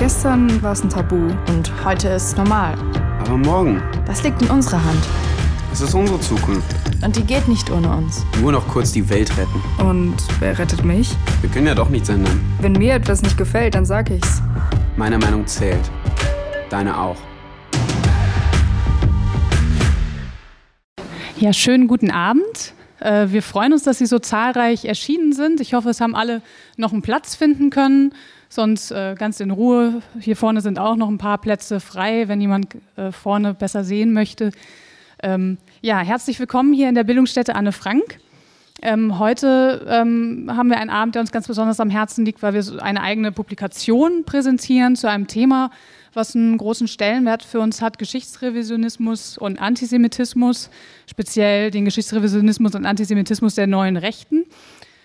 Gestern war es ein Tabu. Und heute ist es normal. Aber morgen, Das liegt in unserer Hand. es ist unsere Zukunft. Und die geht nicht ohne uns. Nur noch kurz die Welt retten. Und wer rettet mich? Wir können ja doch nichts ändern. Wenn mir etwas nicht gefällt, dann sag ich's. Meine Meinung zählt. Deine auch. Ja, schönen guten Abend. Äh, Wir freuen uns, dass Sie so zahlreich erschienen sind. Ich hoffe, es haben alle noch einen Platz finden können. Sonst äh, ganz in Ruhe. Hier vorne sind auch noch ein paar Plätze frei, wenn jemand äh, vorne besser sehen möchte. Ähm, Ja, herzlich willkommen hier in der Bildungsstätte Anne Frank. Ähm, heute ähm, haben wir einen Abend, der uns ganz besonders am Herzen liegt, weil wir eine eigene Publikation präsentieren zu einem Thema, was einen großen Stellenwert für uns hat, Geschichtsrevisionismus und Antisemitismus, speziell den Geschichtsrevisionismus und Antisemitismus der neuen Rechten.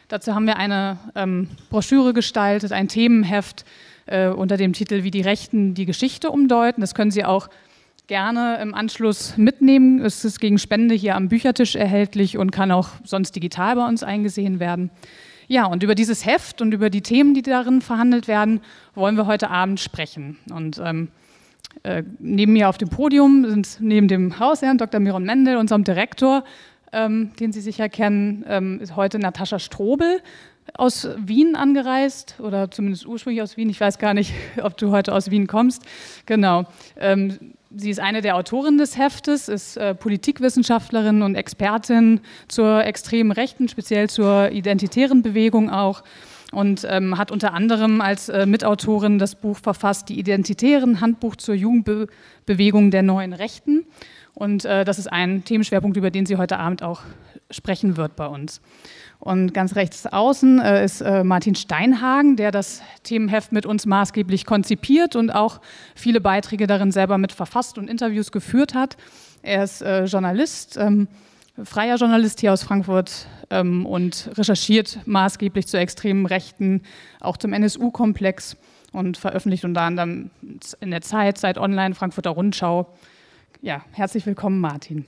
Dazu haben wir eine ähm, Broschüre gestaltet, ein Themenheft äh, unter dem Titel Wie die Rechten die Geschichte umdeuten. Das können Sie auch gerne im Anschluss mitnehmen. Es ist gegen Spende hier am Büchertisch erhältlich und kann auch sonst digital bei uns eingesehen werden. Ja, und über dieses Heft und über die Themen, die darin verhandelt werden, wollen wir heute Abend sprechen. Und ähm, äh, neben mir auf dem Podium sind neben dem Hausherrn Dr. Miron Mendel, unserem Direktor, ähm, den Sie sicher kennen, ähm, ist heute Natascha Strobel aus Wien angereist oder zumindest ursprünglich aus Wien. Ich weiß gar nicht, ob du heute aus Wien kommst. Genau. Ähm, sie ist eine der Autorinnen des Heftes, ist äh, Politikwissenschaftlerin und Expertin zur extremen Rechten, speziell zur identitären Bewegung auch und ähm, hat unter anderem als äh, Mitautorin das Buch verfasst, Die Identitären, Handbuch zur Jugendbewegung der neuen Rechten. Und äh, das ist ein Themenschwerpunkt, über den sie heute Abend auch sprechen wird bei uns. Und ganz rechts außen äh, ist äh, Martin Steinhagen, der das Themenheft mit uns maßgeblich konzipiert und auch viele Beiträge darin selber mit verfasst und Interviews geführt hat. Er ist äh, Journalist, ähm, freier Journalist hier aus Frankfurt ähm, und recherchiert maßgeblich zu extremen Rechten, auch zum NSU-Komplex und veröffentlicht unter anderem in der Zeit, Zeit Online, Frankfurter Rundschau. Ja, herzlich willkommen, Martin.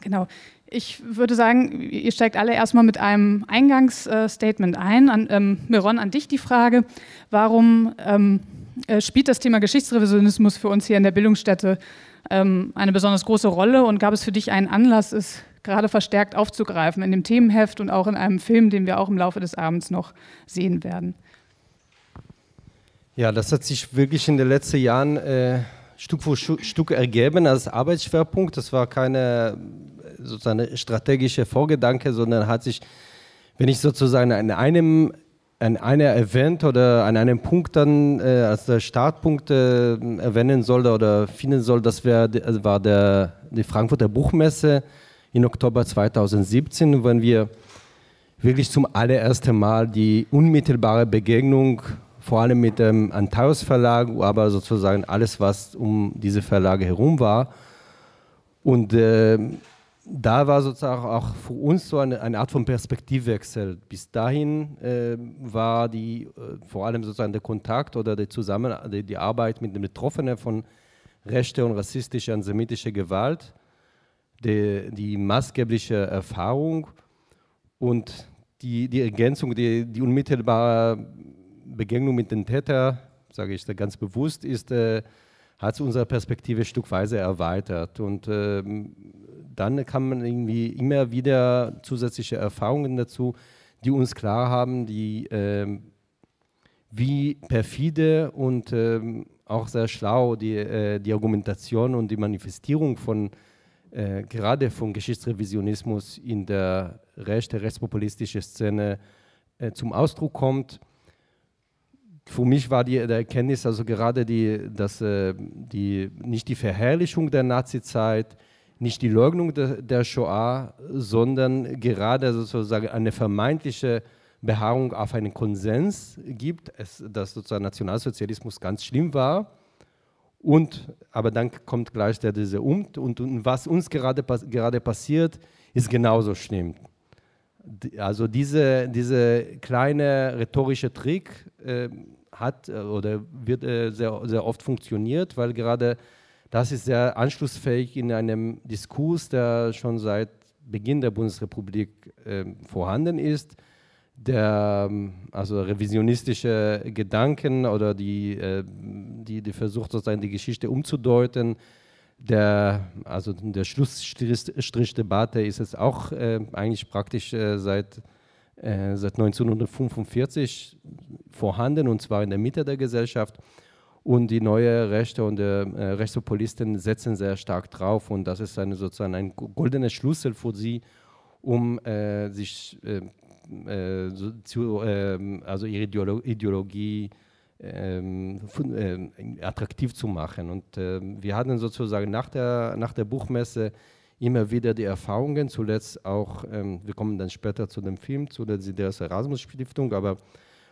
Genau. Ich würde sagen, ihr steigt alle erstmal mit einem Eingangsstatement ein. An, ähm, Miron, an dich die Frage, warum ähm, äh, spielt das Thema Geschichtsrevisionismus für uns hier in der Bildungsstätte ähm, eine besonders große Rolle und gab es für dich einen Anlass, es gerade verstärkt aufzugreifen in dem Themenheft und auch in einem Film, den wir auch im Laufe des Abends noch sehen werden? Ja, das hat sich wirklich in den letzten Jahren äh, Stück für Stück ergeben als Arbeitsschwerpunkt. Das war keine sozusagen strategische Vorgedanke, sondern hat sich, wenn ich sozusagen an einem an einer Event oder an einem Punkt dann äh, als der Startpunkt äh, erwähnen sollte oder finden soll, das wär, war der, die Frankfurter Buchmesse in Oktober 2017, wenn wir wirklich zum allerersten Mal die unmittelbare Begegnung, vor allem mit dem Antaeus Verlag, aber sozusagen alles, was um diese Verlage herum war. Und äh, da war sozusagen auch für uns so eine, eine Art von Perspektivwechsel. Bis dahin äh, war die, äh, vor allem sozusagen der Kontakt oder die, Zusammen die, die Arbeit mit den Betroffenen von rechter und rassistischer und semitischer Gewalt, die, die maßgebliche Erfahrung und die, die Ergänzung, die, die unmittelbare Begegnung mit den Tätern, sage ich da ganz bewusst, ist, äh, hat unsere Perspektive stückweise erweitert. Und äh, dann kann man irgendwie immer wieder zusätzliche Erfahrungen dazu, die uns klar haben, die, äh, wie perfide und ähm, auch sehr schlau die, äh, die Argumentation und die Manifestierung von äh, gerade von Geschichtsrevisionismus in der rechten, rechtspopulistischen Szene äh, zum Ausdruck kommt. Für mich war die, Erkenntnis also gerade die, dass äh, die, nicht die Verherrlichung der Nazizeit, nicht die Leugnung de, der Shoah, sondern gerade sozusagen eine vermeintliche Beharrung auf einen Konsens gibt, es, dass sozusagen Nationalsozialismus ganz schlimm war. Und, aber dann kommt gleich der, diese Um und, und was uns gerade, gerade passiert, ist genauso schlimm. Also diese, diese kleine rhetorische Trick äh, hat oder wird äh, sehr, sehr oft funktioniert, weil gerade das ist sehr anschlussfähig in einem Diskurs, der schon seit Beginn der Bundesrepublik äh, vorhanden ist, der ähm, also revisionistische Gedanken oder die, äh, die, die versucht sozusagen die Geschichte umzudeuten. Der, also der Schlussstrichdebatte ist es auch eigentlich praktisch äh, seit, äh, seit 1945 vorhanden und zwar in der Mitte der Gesellschaft. Und die neue Rechte und äh, Rechtspopulisten setzen sehr stark drauf und das ist eine, sozusagen ein goldener Schlüssel für sie, um äh, sich äh, äh, zu, ähm, also ihre Ideolo Ideologie ähm, äh, attraktiv zu machen. Und ähm, wir hatten sozusagen nach der, nach der Buchmesse immer wieder die Erfahrungen, zuletzt auch, ähm, wir kommen dann später zu dem Film, zu der Desiderius Erasmus Stiftung, aber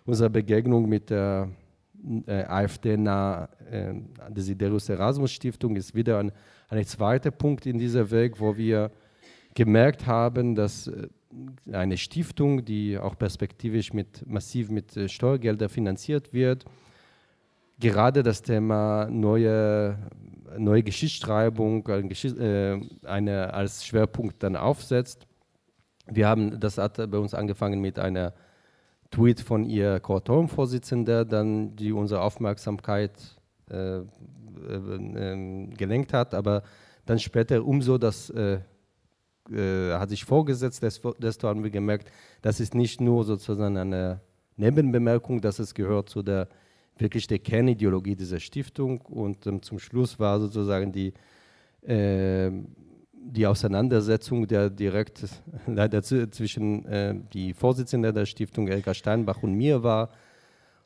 unsere Begegnung mit der äh, AfD-nahe äh, Desiderius Erasmus Stiftung ist wieder ein, ein zweiter Punkt in dieser Weg, wo wir gemerkt haben, dass äh, eine Stiftung, die auch perspektivisch mit, massiv mit äh, Steuergeldern finanziert wird, gerade das Thema neue, neue Geschichtsschreibung äh, eine, als Schwerpunkt dann aufsetzt. Wir haben, das hat bei uns angefangen mit einer Tweet von ihr Kuratoriumvorsitzender, dann die unsere Aufmerksamkeit äh, äh, äh, gelenkt hat, aber dann später umso das äh, äh, hat sich vorgesetzt, desto haben wir gemerkt, das ist nicht nur sozusagen eine Nebenbemerkung, dass es gehört zu der wirklich der Kernideologie dieser Stiftung und ähm, zum Schluss war sozusagen die äh, die Auseinandersetzung der direkt leider zwischen äh, die Vorsitzende der Stiftung Erika Steinbach und mir war,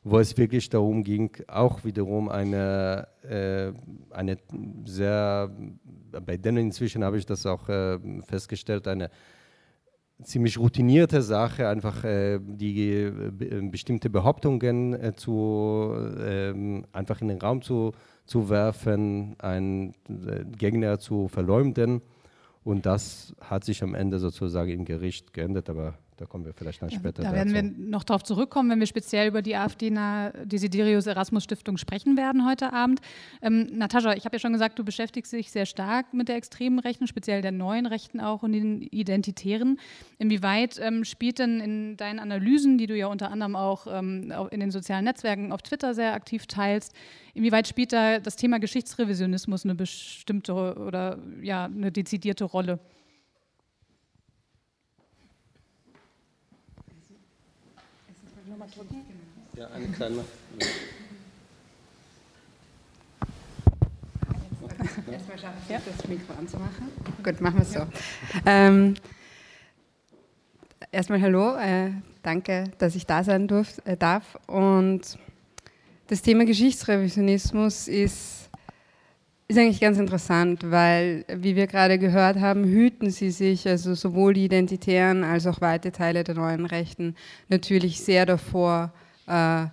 wo es wirklich darum ging, auch wiederum eine, äh, eine sehr, bei denen inzwischen habe ich das auch äh, festgestellt, eine ziemlich routinierte Sache, einfach äh, die äh, bestimmte Behauptungen äh, zu, ähm, einfach in den Raum zu, zu werfen, einen äh, Gegner zu verleumden. Und das hat sich am Ende sozusagen im Gericht geändert, aber da kommen wir vielleicht dann später Da werden dazu. wir noch darauf zurückkommen, wenn wir speziell über die AfD-nahe Desiderius Erasmus Stiftung sprechen werden heute Abend. Ähm, Natascha, ich habe ja schon gesagt, du beschäftigst dich sehr stark mit der extremen Rechten, speziell der neuen Rechten auch und den Identitären. Inwieweit ähm, spielt denn in deinen Analysen, die du ja unter anderem auch ähm, in den sozialen Netzwerken auf Twitter sehr aktiv teilst, inwieweit spielt da das Thema Geschichtsrevisionismus eine bestimmte oder ja, eine dezidierte Rolle? Nochmal drücken? Ja, eine kleine. Erstmal schaffen, ja. das Mikro anzumachen. Gut, machen wir es so. Ähm, erstmal hallo, äh, danke, dass ich da sein durf, äh, darf. Und das Thema Geschichtsrevisionismus ist ist eigentlich ganz interessant, weil, wie wir gerade gehört haben, hüten sie sich, also sowohl die Identitären als auch weite Teile der neuen Rechten, natürlich sehr davor, äh,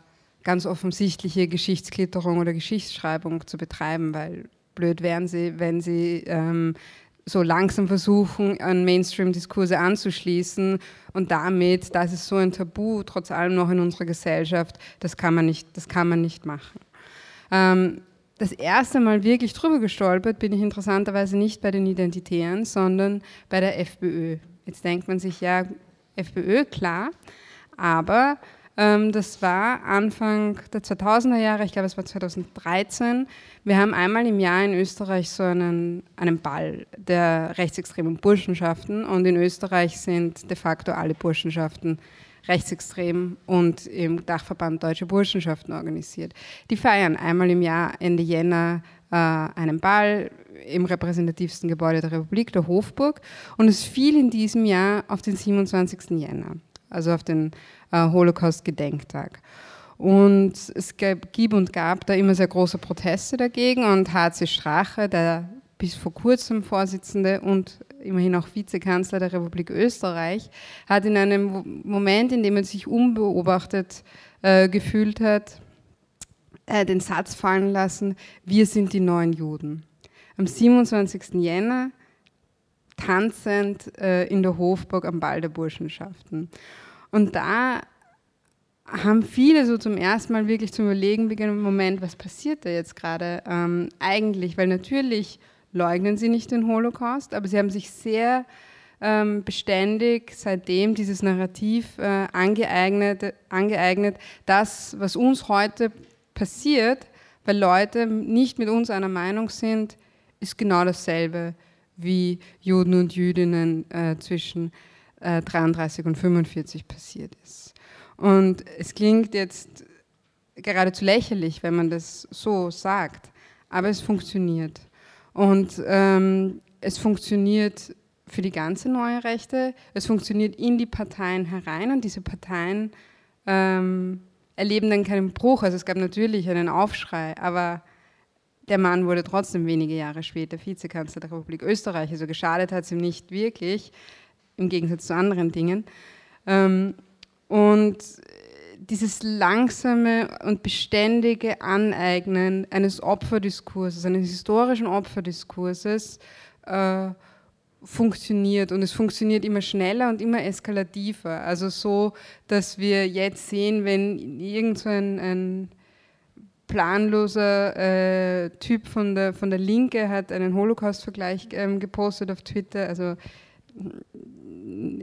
ganz offensichtliche Geschichtsklitterung oder Geschichtsschreibung zu betreiben, weil blöd wären sie, wenn sie ähm, so langsam versuchen, an Mainstream-Diskurse anzuschließen und damit, das ist so ein Tabu, trotz allem noch in unserer Gesellschaft, das kann man nicht, das kann man nicht machen. Ähm, das erste Mal wirklich drüber gestolpert bin ich interessanterweise nicht bei den Identitären, sondern bei der FPÖ. Jetzt denkt man sich, ja, FPÖ, klar, aber ähm, das war Anfang der 2000er Jahre, ich glaube es war 2013. Wir haben einmal im Jahr in Österreich so einen, einen Ball der rechtsextremen Burschenschaften und in Österreich sind de facto alle Burschenschaften rechtsextrem und im Dachverband Deutsche Burschenschaften organisiert. Die feiern einmal im Jahr Ende Jänner äh, einen Ball im repräsentativsten Gebäude der Republik, der Hofburg. Und es fiel in diesem Jahr auf den 27. Jänner, also auf den äh, Holocaust-Gedenktag. Und es gab, und gab da immer sehr große Proteste dagegen und HC Strache, der bis vor kurzem Vorsitzende und immerhin auch Vizekanzler der Republik Österreich, hat in einem Moment, in dem er sich unbeobachtet äh, gefühlt hat, äh, den Satz fallen lassen, wir sind die neuen Juden. Am 27. Jänner tanzend äh, in der Hofburg am Ball der Burschenschaften. Und da haben viele so zum ersten Mal wirklich zum Überlegen beginnen, Moment, was passiert da jetzt gerade ähm, eigentlich? Weil natürlich leugnen sie nicht den Holocaust, aber sie haben sich sehr ähm, beständig seitdem dieses Narrativ äh, angeeignet, angeeignet, das, was uns heute passiert, weil Leute nicht mit uns einer Meinung sind, ist genau dasselbe wie Juden und Jüdinnen äh, zwischen äh, 33 und 45 passiert ist. Und es klingt jetzt geradezu lächerlich, wenn man das so sagt, aber es funktioniert. Und ähm, es funktioniert für die ganze neue Rechte, es funktioniert in die Parteien herein und diese Parteien ähm, erleben dann keinen Bruch. Also es gab natürlich einen Aufschrei, aber der Mann wurde trotzdem wenige Jahre später Vizekanzler der Republik Österreich. Also geschadet hat es ihm nicht wirklich, im Gegensatz zu anderen Dingen. Ähm, und dieses langsame und beständige Aneignen eines Opferdiskurses, eines historischen Opferdiskurses, äh, funktioniert und es funktioniert immer schneller und immer eskalativer. Also so, dass wir jetzt sehen, wenn irgend so ein, ein planloser äh, Typ von der, von der Linke hat einen Holocaust-Vergleich ähm, gepostet auf Twitter, also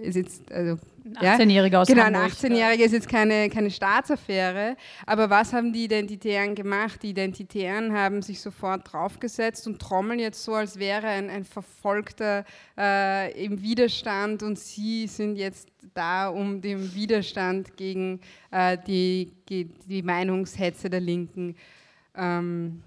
ist jetzt, also, ein 18-Jähriger aus genau, Hamburg. Genau, ein 18-Jähriger ist jetzt keine, keine Staatsaffäre. Aber was haben die Identitären gemacht? Die Identitären haben sich sofort draufgesetzt und trommeln jetzt so, als wäre ein, ein Verfolgter äh, im Widerstand und sie sind jetzt da, um den Widerstand gegen äh, die, die Meinungshetze der Linken ähm,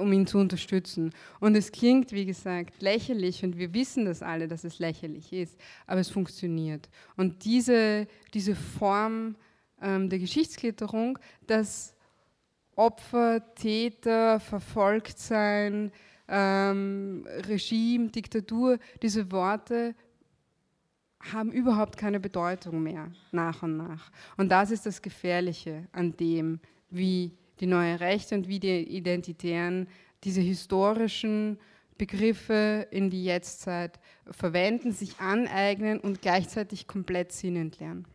um ihn zu unterstützen. Und es klingt, wie gesagt, lächerlich und wir wissen das alle, dass es lächerlich ist, aber es funktioniert. Und diese, diese Form ähm, der Geschichtsklitterung, dass Opfer, Täter, Verfolgtsein, ähm, Regime, Diktatur, diese Worte haben überhaupt keine Bedeutung mehr nach und nach. Und das ist das Gefährliche an dem, wie die neue Rechte und wie die Identitären diese historischen Begriffe in die Jetztzeit verwenden, sich aneignen und gleichzeitig komplett Sinn entleeren.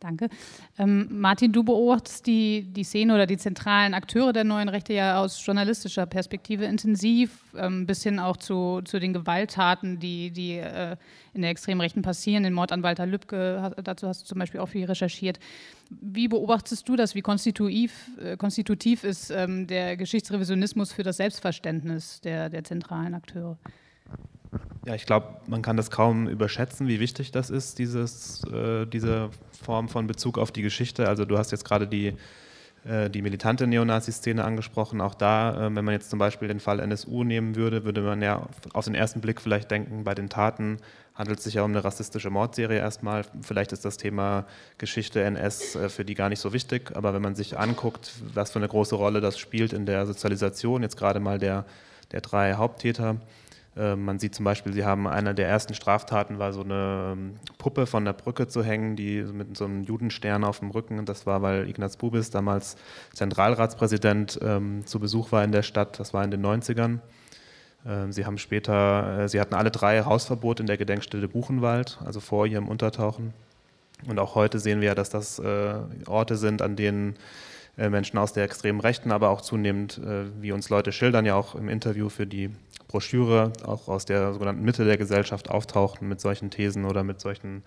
Danke. Ähm, Martin, du beobachtest die, die Szene oder die zentralen Akteure der neuen Rechte ja aus journalistischer Perspektive intensiv, ähm, bis hin auch zu, zu den Gewalttaten, die, die äh, in der extremen Rechten passieren. Den Mord an Walter Lübcke, dazu hast du zum Beispiel auch viel recherchiert. Wie beobachtest du das? Wie konstitutiv, äh, konstitutiv ist ähm, der Geschichtsrevisionismus für das Selbstverständnis der, der zentralen Akteure? Ja, ich glaube, man kann das kaum überschätzen, wie wichtig das ist, dieses, äh, diese Form von Bezug auf die Geschichte. Also du hast jetzt gerade die, äh, die militante Neonazi-Szene angesprochen. Auch da, äh, wenn man jetzt zum Beispiel den Fall NSU nehmen würde, würde man ja auf den ersten Blick vielleicht denken, bei den Taten handelt es sich ja um eine rassistische Mordserie erstmal. Vielleicht ist das Thema Geschichte NS äh, für die gar nicht so wichtig, aber wenn man sich anguckt, was für eine große Rolle das spielt in der Sozialisation, jetzt gerade mal der, der drei Haupttäter, man sieht zum Beispiel, sie haben eine der ersten Straftaten war so eine ähm, Puppe von der Brücke zu hängen, die mit so einem Judenstern auf dem Rücken. Das war, weil Ignaz Bubis damals Zentralratspräsident ähm, zu Besuch war in der Stadt. Das war in den 90ern. Ähm, sie haben später, äh, sie hatten alle drei Hausverbot in der Gedenkstätte Buchenwald, also vor ihrem Untertauchen. Und auch heute sehen wir ja, dass das äh, Orte sind, an denen äh, Menschen aus der extremen Rechten, aber auch zunehmend, äh, wie uns Leute schildern, ja auch im Interview für die Broschüre auch aus der sogenannten Mitte der Gesellschaft auftauchten mit solchen Thesen oder mit solchen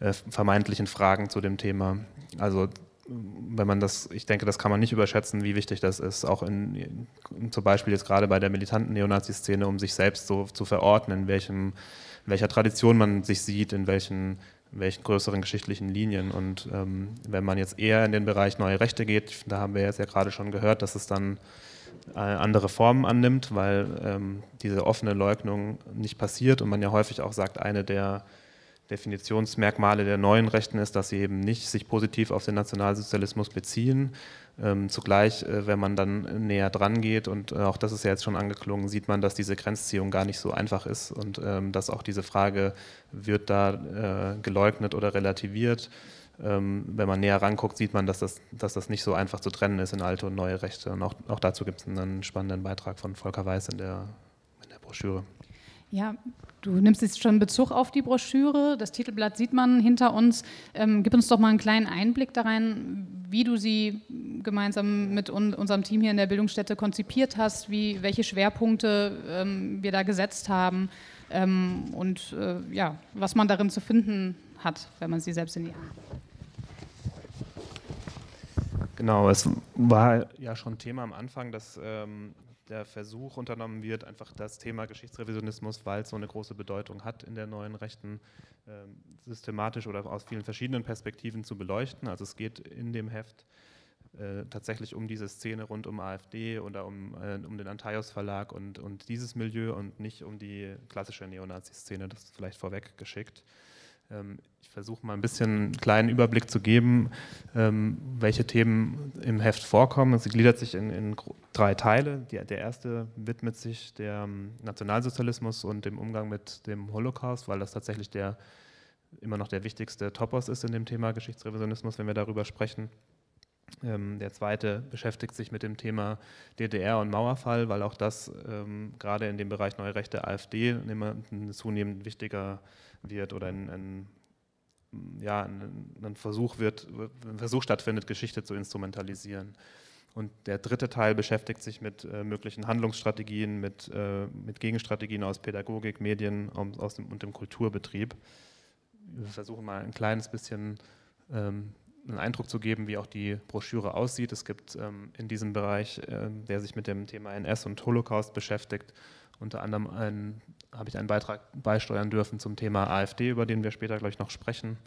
äh, vermeintlichen Fragen zu dem Thema. Also wenn man das, ich denke, das kann man nicht überschätzen, wie wichtig das ist, auch in, zum Beispiel jetzt gerade bei der militanten Neonazi-Szene, um sich selbst so zu verorten, in welchem, welcher Tradition man sich sieht, in welchen, welchen größeren geschichtlichen Linien. Und ähm, wenn man jetzt eher in den Bereich neue Rechte geht, da haben wir jetzt ja gerade schon gehört, dass es dann andere Formen annimmt, weil ähm, diese offene Leugnung nicht passiert und man ja häufig auch sagt, eine der Definitionsmerkmale der neuen Rechten ist, dass sie eben nicht sich positiv auf den Nationalsozialismus beziehen. Ähm, zugleich, äh, wenn man dann näher dran geht, und äh, auch das ist ja jetzt schon angeklungen, sieht man, dass diese Grenzziehung gar nicht so einfach ist und ähm, dass auch diese Frage, wird da äh, geleugnet oder relativiert, wenn man näher ranguckt, sieht man, dass das, dass das nicht so einfach zu trennen ist in alte und neue Rechte. Und auch, auch dazu gibt es einen spannenden Beitrag von Volker Weiß in der, in der Broschüre. Ja, du nimmst jetzt schon Bezug auf die Broschüre. Das Titelblatt sieht man hinter uns. Ähm, gib uns doch mal einen kleinen Einblick da rein, wie du sie gemeinsam mit un unserem Team hier in der Bildungsstätte konzipiert hast, wie, welche Schwerpunkte ähm, wir da gesetzt haben ähm, und äh, ja, was man darin zu finden hat, wenn man sie selbst in die Hand nimmt. Genau, es war ja schon Thema am Anfang, dass ähm, der Versuch unternommen wird, einfach das Thema Geschichtsrevisionismus, weil es so eine große Bedeutung hat in der neuen Rechten, ähm, systematisch oder aus vielen verschiedenen Perspektiven zu beleuchten. Also es geht in dem Heft äh, tatsächlich um diese Szene rund um AfD oder um, äh, um den Antaios Verlag und, und dieses Milieu und nicht um die klassische Neonazi-Szene, das ist vielleicht vorweg geschickt. Ähm, ich versuche mal ein bisschen einen kleinen Überblick zu geben, ähm, welche Themen im Heft vorkommen. Sie gliedert sich in, in drei Teile. Die, der erste widmet sich dem Nationalsozialismus und dem Umgang mit dem Holocaust, weil das tatsächlich der immer noch der wichtigste Topos ist in dem Thema Geschichtsrevisionismus, wenn wir darüber sprechen. Ähm, der zweite beschäftigt sich mit dem Thema DDR und Mauerfall, weil auch das ähm, gerade in dem Bereich Neue Rechte AfD immer zunehmend wichtiger wird oder ein, ein ja, ein, Versuch wird, ein Versuch stattfindet, Geschichte zu instrumentalisieren. Und der dritte Teil beschäftigt sich mit äh, möglichen Handlungsstrategien, mit, äh, mit Gegenstrategien aus Pädagogik, Medien um, aus dem, und dem Kulturbetrieb. Wir versuchen mal ein kleines bisschen ähm, einen Eindruck zu geben, wie auch die Broschüre aussieht. Es gibt ähm, in diesem Bereich, äh, der sich mit dem Thema NS und Holocaust beschäftigt, unter anderem habe ich einen Beitrag beisteuern dürfen zum Thema AfD, über den wir später gleich noch sprechen.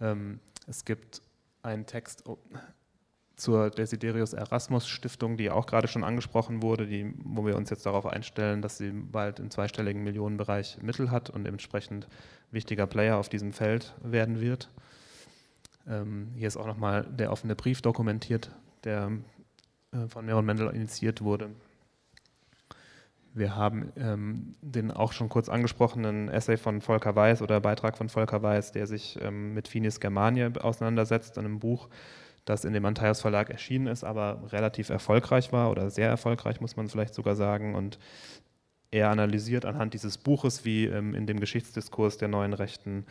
Ähm, es gibt einen Text oh, zur Desiderius Erasmus Stiftung, die auch gerade schon angesprochen wurde, die, wo wir uns jetzt darauf einstellen, dass sie bald im zweistelligen Millionenbereich Mittel hat und entsprechend wichtiger Player auf diesem Feld werden wird. Ähm, hier ist auch nochmal der offene Brief dokumentiert, der äh, von Meron Mendel initiiert wurde. Wir haben ähm, den auch schon kurz angesprochenen Essay von Volker Weiß oder Beitrag von Volker Weiß, der sich ähm, mit Finis Germania auseinandersetzt, einem Buch, das in dem Antaios Verlag erschienen ist, aber relativ erfolgreich war oder sehr erfolgreich, muss man vielleicht sogar sagen. Und er analysiert anhand dieses Buches, wie ähm, in dem Geschichtsdiskurs der neuen Rechten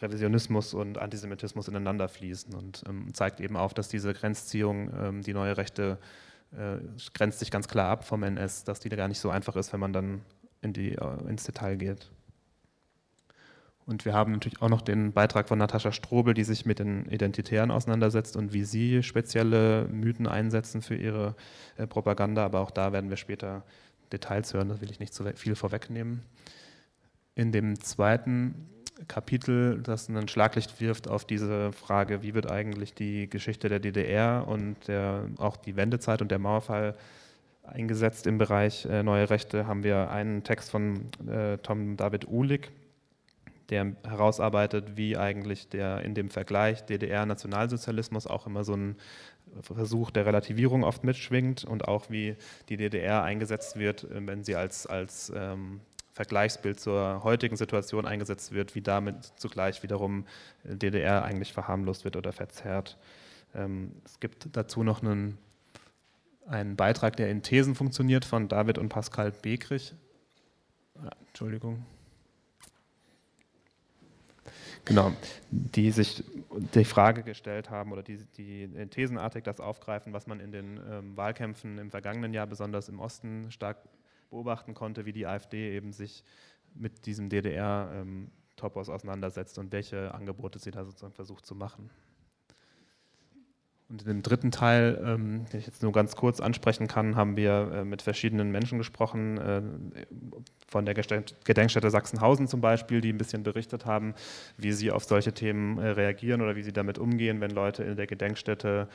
Revisionismus und Antisemitismus ineinander fließen und ähm, zeigt eben auf, dass diese Grenzziehung, ähm, die neue Rechte, äh, grenzt sich ganz klar ab vom NS, dass die gar nicht so einfach ist, wenn man dann in die, äh, ins Detail geht. Und wir haben natürlich auch noch den Beitrag von Natascha Strobel, die sich mit den Identitären auseinandersetzt und wie sie spezielle Mythen einsetzen für ihre äh, Propaganda. Aber auch da werden wir später Details hören, da will ich nicht zu viel vorwegnehmen. In dem zweiten Kapitel, das ein Schlaglicht wirft auf diese Frage, wie wird eigentlich die Geschichte der DDR und der, auch die Wendezeit und der Mauerfall eingesetzt im Bereich äh, neue Rechte, haben wir einen Text von äh, Tom David Uhlig, der herausarbeitet, wie eigentlich der in dem Vergleich DDR-Nationalsozialismus auch immer so ein Versuch der Relativierung oft mitschwingt und auch wie die DDR eingesetzt wird, äh, wenn sie als, als ähm, Vergleichsbild zur heutigen Situation eingesetzt wird, wie damit zugleich wiederum DDR eigentlich verharmlost wird oder verzerrt. Ähm, es gibt dazu noch einen, einen Beitrag, der in Thesen funktioniert, von David und Pascal Begrich. Ah, Entschuldigung. Genau, die sich die Frage gestellt haben oder die, die thesenartig das aufgreifen, was man in den ähm, Wahlkämpfen im vergangenen Jahr besonders im Osten stark beobachten konnte, wie die AfD eben sich mit diesem DDR-Topos ähm, auseinandersetzt und welche Angebote sie da sozusagen versucht zu machen. Und in dem dritten Teil, ähm, den ich jetzt nur ganz kurz ansprechen kann, haben wir äh, mit verschiedenen Menschen gesprochen, äh, von der Gedenkstätte Sachsenhausen zum Beispiel, die ein bisschen berichtet haben, wie sie auf solche Themen äh, reagieren oder wie sie damit umgehen, wenn Leute in der Gedenkstätte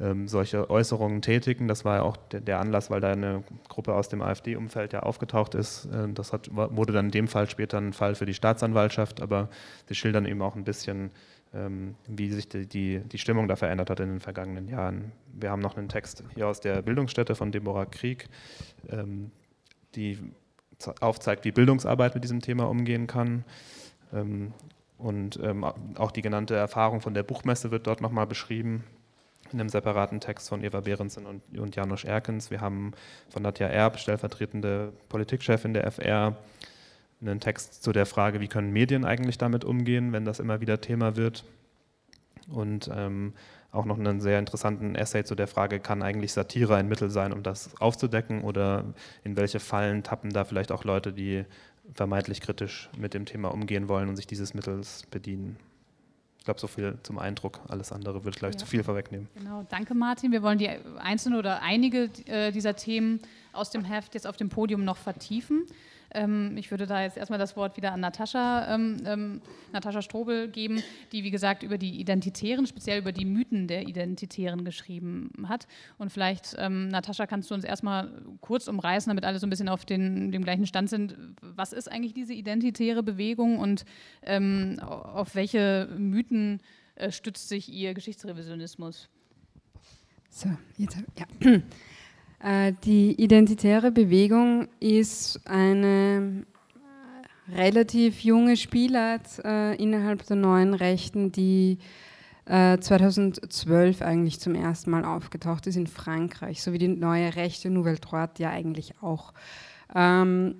ähm, solche Äußerungen tätigen. Das war ja auch der, der, Anlass, weil da eine Gruppe aus dem AfD-Umfeld ja aufgetaucht ist. Äh, das hat, wurde dann in dem Fall später ein Fall für die Staatsanwaltschaft, aber sie schildern eben auch ein bisschen, ähm, wie sich die, die, die, Stimmung da verändert hat in den vergangenen Jahren. Wir haben noch einen Text hier aus der Bildungsstätte von Deborah Krieg, ähm, die aufzeigt, wie Bildungsarbeit mit diesem Thema umgehen kann. Ähm, und ähm, auch die genannte Erfahrung von der Buchmesse wird dort nochmal beschrieben in einem separaten Text von Eva Behrensen und, und Janusz Erkens. Wir haben von Nadja Erb, stellvertretende Politikchefin der FR, einen Text zu der Frage, wie können Medien eigentlich damit umgehen, wenn das immer wieder Thema wird. Und ähm, auch noch einen sehr interessanten Essay zu der Frage, kann eigentlich Satire ein Mittel sein, um das aufzudecken oder in welche Fallen tappen da vielleicht auch Leute, die vermeintlich kritisch mit dem Thema umgehen wollen und sich dieses Mittels bedienen. Ich glaube, so viel zum Eindruck. Alles andere würde, glaube ich, ja. zu viel vorwegnehmen. Genau, danke Martin. Wir wollen die einzelnen oder einige äh, dieser Themen aus dem Heft jetzt auf dem Podium noch vertiefen. Ähm, ich würde da jetzt erstmal das Wort wieder an Natascha, ähm, ähm, Natascha Strobel geben, die, wie gesagt, über die Identitären, speziell über die Mythen der Identitären geschrieben hat. Und vielleicht, ähm, Natascha, kannst du uns erstmal kurz umreißen, damit alle so ein bisschen auf den, dem gleichen Stand sind. Was ist eigentlich diese identitäre Bewegung und ähm, auf welche Mythen äh, stützt sich ihr Geschichtsrevisionismus? So, jetzt, ja. Äh, die identitäre Bewegung ist eine relativ junge Spielart äh, innerhalb der neuen Rechten, die äh, 2012 eigentlich zum ersten Mal aufgetaucht ist in Frankreich, so wie die neue rechte Nouvelle Droite ja eigentlich auch. Ähm,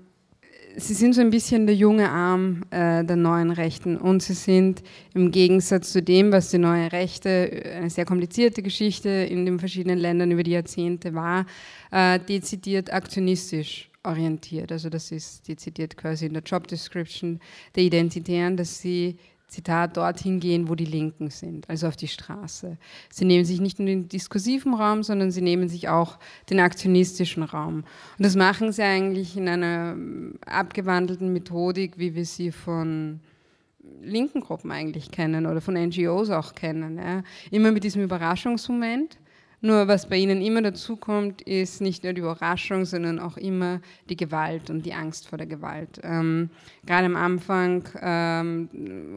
sie sind so ein bisschen der junge Arm äh, der neuen Rechten und sie sind im Gegensatz zu dem, was die neue Rechte, äh, eine sehr komplizierte Geschichte in den verschiedenen Ländern über die Jahrzehnte war, äh, dezidiert aktionistisch orientiert. Also das ist dezidiert quasi in der Job Description der Identitären, dass sie Zitat, dorthin gehen, wo die Linken sind, also auf die Straße. Sie nehmen sich nicht nur den diskursiven Raum, sondern sie nehmen sich auch den aktionistischen Raum. Und das machen sie eigentlich in einer ähm, abgewandelten Methodik, wie wir sie von linken Gruppen eigentlich kennen oder von NGOs auch kennen. Ja. Immer mit diesem Überraschungsmoment nur was bei ihnen immer dazu kommt, ist nicht nur die Überraschung, sondern auch immer die Gewalt und die Angst vor der Gewalt. Ähm, gerade am Anfang, ähm,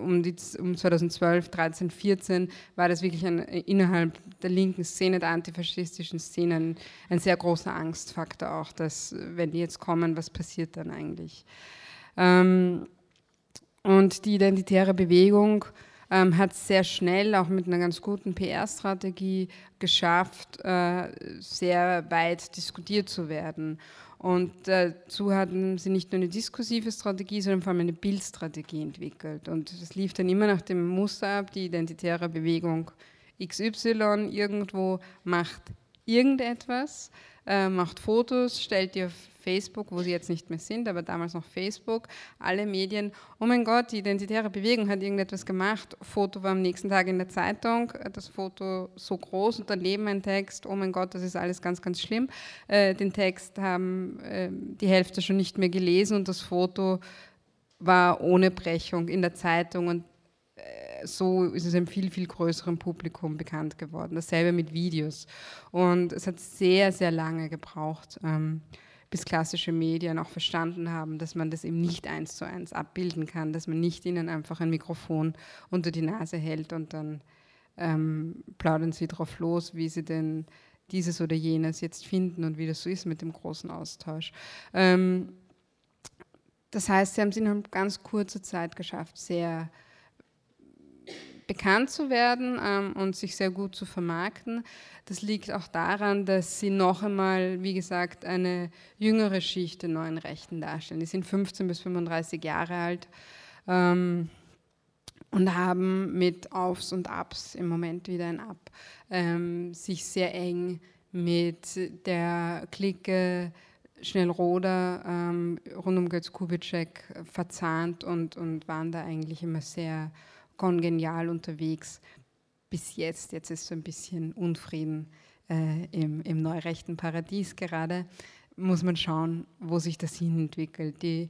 um, die, um 2012, 13, 14, war das wirklich ein, innerhalb der linken Szene, der antifaschistischen Szene, ein, ein sehr großer Angstfaktor auch, dass wenn die jetzt kommen, was passiert dann eigentlich? Ähm, und die identitäre Bewegung, ähm, hat sehr schnell, auch mit einer ganz guten PR-Strategie, geschafft, äh, sehr weit diskutiert zu werden. Und dazu hatten sie nicht nur eine diskursive Strategie, sondern vor allem eine Bildstrategie entwickelt. Und das lief dann immer nach dem Muster ab, die identitäre Bewegung XY irgendwo macht irgendetwas, äh, macht Fotos, stellt die auf Facebook, wo sie jetzt nicht mehr sind, aber damals noch Facebook, alle Medien, oh mein Gott, die identitäre Bewegung hat irgendetwas gemacht, Foto war am nächsten Tag in der Zeitung, das Foto so groß und daneben ein Text, oh mein Gott, das ist alles ganz, ganz schlimm. Äh, den Text haben äh, die Hälfte schon nicht mehr gelesen und das Foto war ohne Brechung in der Zeitung und äh, so ist es einem viel, viel größeren Publikum bekannt geworden. Dasselbe mit Videos. Und es hat sehr, sehr lange gebraucht, ähm, bis klassische Medien auch verstanden haben, dass man das eben nicht eins zu eins abbilden kann, dass man nicht ihnen einfach ein Mikrofon unter die Nase hält und dann ähm, plaudern sie drauf los, wie sie denn dieses oder jenes jetzt finden und wie das so ist mit dem großen Austausch. Ähm, das heißt, sie haben es in ganz kurzer Zeit geschafft, sehr bekannt zu werden ähm, und sich sehr gut zu vermarkten. Das liegt auch daran, dass sie noch einmal, wie gesagt, eine jüngere Schicht der neuen Rechten darstellen. Die sind 15 bis 35 Jahre alt ähm, und haben mit Aufs und Abs im Moment wieder ein Ab, ähm, sich sehr eng mit der Clique Schnellroder ähm, rund um Götz Kubitschek verzahnt und, und waren da eigentlich immer sehr kongenial unterwegs. Bis jetzt, jetzt ist so ein bisschen Unfrieden äh, im, im neurechten Paradies gerade. Muss man schauen, wo sich das hin entwickelt. Die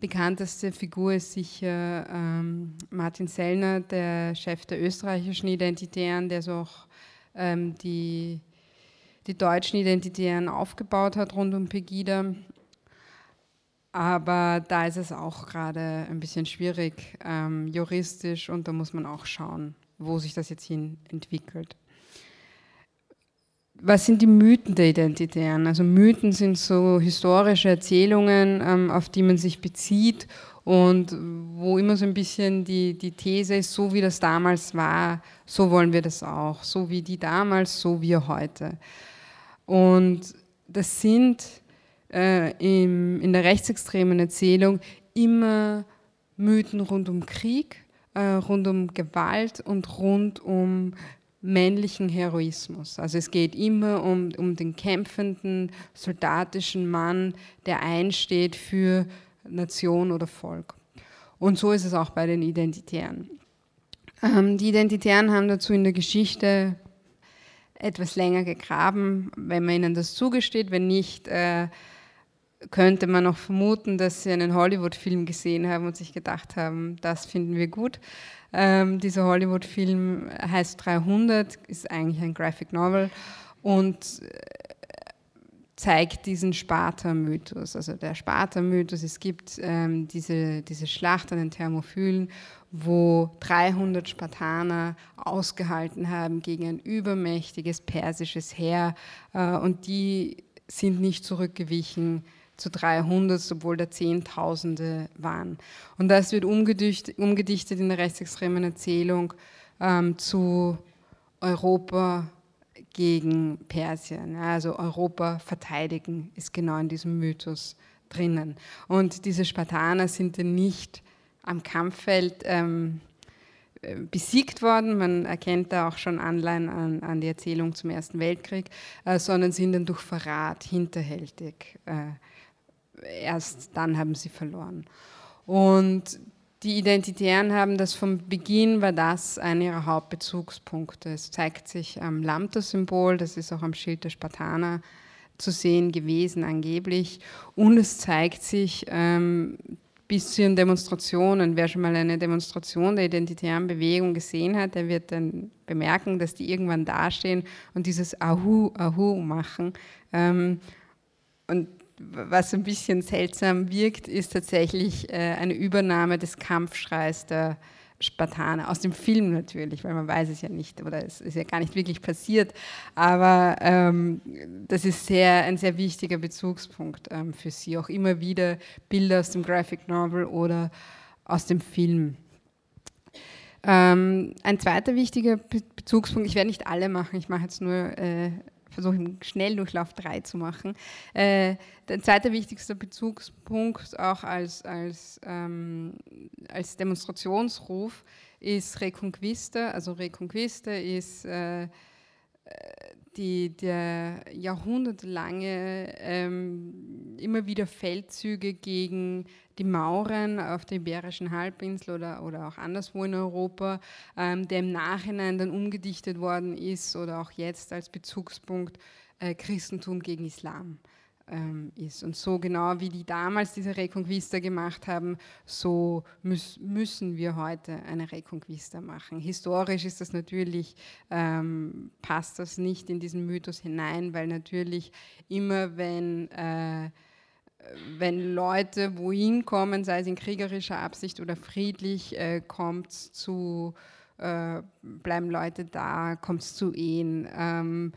bekannteste Figur ist sicher ähm, Martin Sellner, der Chef der österreichischen Identitären, der so auch ähm, die, die deutschen Identitären aufgebaut hat rund um Pegida aber da ist es auch gerade ein bisschen schwierig, ähm, juristisch, und da muss man auch schauen, wo sich das jetzt hin entwickelt. Was sind die Mythen der Identitären? Also Mythen sind so historische Erzählungen, ähm, auf die man sich bezieht und wo immer so ein bisschen die, die These ist, so wie das damals war, so wollen wir das auch. So wie die damals, so wir heute. Und das sind äh, im, in der rechtsextremen Erzählung immer Mythen rund um Krieg, äh, rund um Gewalt und rund um männlichen Heroismus. Also es geht immer um, um den kämpfenden, soldatischen Mann, der einsteht für Nation oder Volk. Und so ist es auch bei den Identitären. Ähm, die Identitären haben dazu in der Geschichte etwas länger gegraben, wenn man ihnen das zugesteht. Wenn nicht, äh, könnte man noch vermuten, dass sie einen Hollywood-Film gesehen haben und sich gedacht haben, das finden wir gut. Ähm, dieser Hollywood-Film heißt 300, ist eigentlich ein Graphic Novel und äh, zeigt diesen Sparta-Mythos. Also der Sparta-Mythos, es gibt ähm, diese, diese Schlacht an den Thermophylen, wo 300 Spartaner ausgehalten haben gegen ein übermächtiges persisches Heer äh, und die sind nicht zurückgewichen zu 300, obwohl da Zehntausende waren. Und das wird umgedichtet, in der rechtsextremen Erzählung ähm, zu Europa gegen Persien. Also Europa verteidigen ist genau in diesem Mythos drinnen. Und diese Spartaner sind dann nicht am Kampffeld ähm, äh, besiegt worden, man erkennt da auch schon Anleihen an, an die Erzählung zum Ersten Weltkrieg, äh, sondern sind dann durch Verrat hinterhältig äh, erst dann haben sie verloren. Und die Identitären haben das vom Beginn, war das einer ihrer Hauptbezugspunkte. Es zeigt sich am Lambda-Symbol, das ist auch am Schild der Spartaner zu sehen gewesen angeblich. Und es zeigt sich ähm, bis zu ihren Demonstrationen. Wer schon mal eine Demonstration der identitären Bewegung gesehen hat, der wird dann bemerken, dass die irgendwann dastehen und dieses Ahu, Ahu machen. Ähm, und was ein bisschen seltsam wirkt, ist tatsächlich äh, eine Übernahme des Kampfschreis der Spartaner, aus dem Film natürlich, weil man weiß es ja nicht oder es ist ja gar nicht wirklich passiert, aber ähm, das ist sehr, ein sehr wichtiger Bezugspunkt ähm, für sie, auch immer wieder Bilder aus dem Graphic Novel oder aus dem Film. Ähm, ein zweiter wichtiger Bezugspunkt, ich werde nicht alle machen, ich mache jetzt nur äh, versuche im Schnelldurchlauf drei zu machen. Äh, der zweite wichtigste Bezugspunkt auch als, als, ähm, als Demonstrationsruf ist Reconquista. Also Reconquista ist äh, die, der jahrhundertelange ähm, immer wieder Feldzüge gegen die Mauren auf der Iberischen Halbinsel oder, oder auch anderswo in Europa, ähm, der im Nachhinein dann umgedichtet worden ist oder auch jetzt als Bezugspunkt äh, Christentum gegen Islam ist. Und so genau wie die damals diese Reconquista gemacht haben, so müssen wir heute eine Reconquista machen. Historisch ist das natürlich, ähm, passt das nicht in diesen Mythos hinein, weil natürlich immer wenn äh, wenn Leute wohin kommen, sei es in kriegerischer Absicht oder friedlich, äh, kommt zu, äh, bleiben Leute da, kommt es zu Ehen, ähm,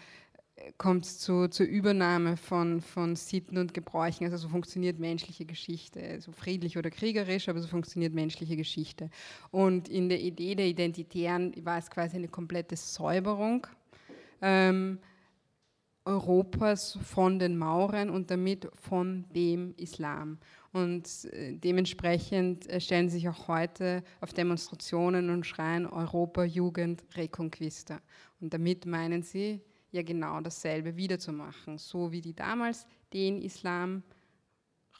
kommt es zu, zur Übernahme von, von Sitten und Gebräuchen. Also so funktioniert menschliche Geschichte, so friedlich oder kriegerisch, aber so funktioniert menschliche Geschichte. Und in der Idee der Identitären war es quasi eine komplette Säuberung. Ähm, Europas von den Mauren und damit von dem Islam. Und äh, dementsprechend äh, stellen sich auch heute auf Demonstrationen und schreien Europa, Jugend, Reconquista. Und damit meinen sie ja genau dasselbe wiederzumachen. So wie die damals den Islam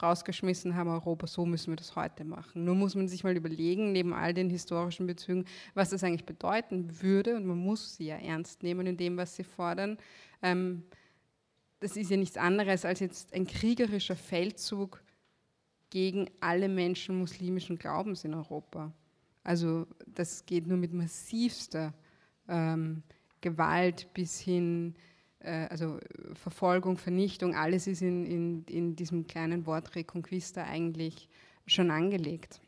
rausgeschmissen haben, Europa, so müssen wir das heute machen. Nur muss man sich mal überlegen, neben all den historischen Bezügen, was das eigentlich bedeuten würde. Und man muss sie ja ernst nehmen in dem, was sie fordern. Ähm, das ist ja nichts anderes als jetzt ein kriegerischer Feldzug gegen alle Menschen muslimischen Glaubens in Europa. Also das geht nur mit massivster ähm, Gewalt bis hin, äh, also Verfolgung, Vernichtung, alles ist in, in, in diesem kleinen Wort Reconquista eigentlich schon angelegt.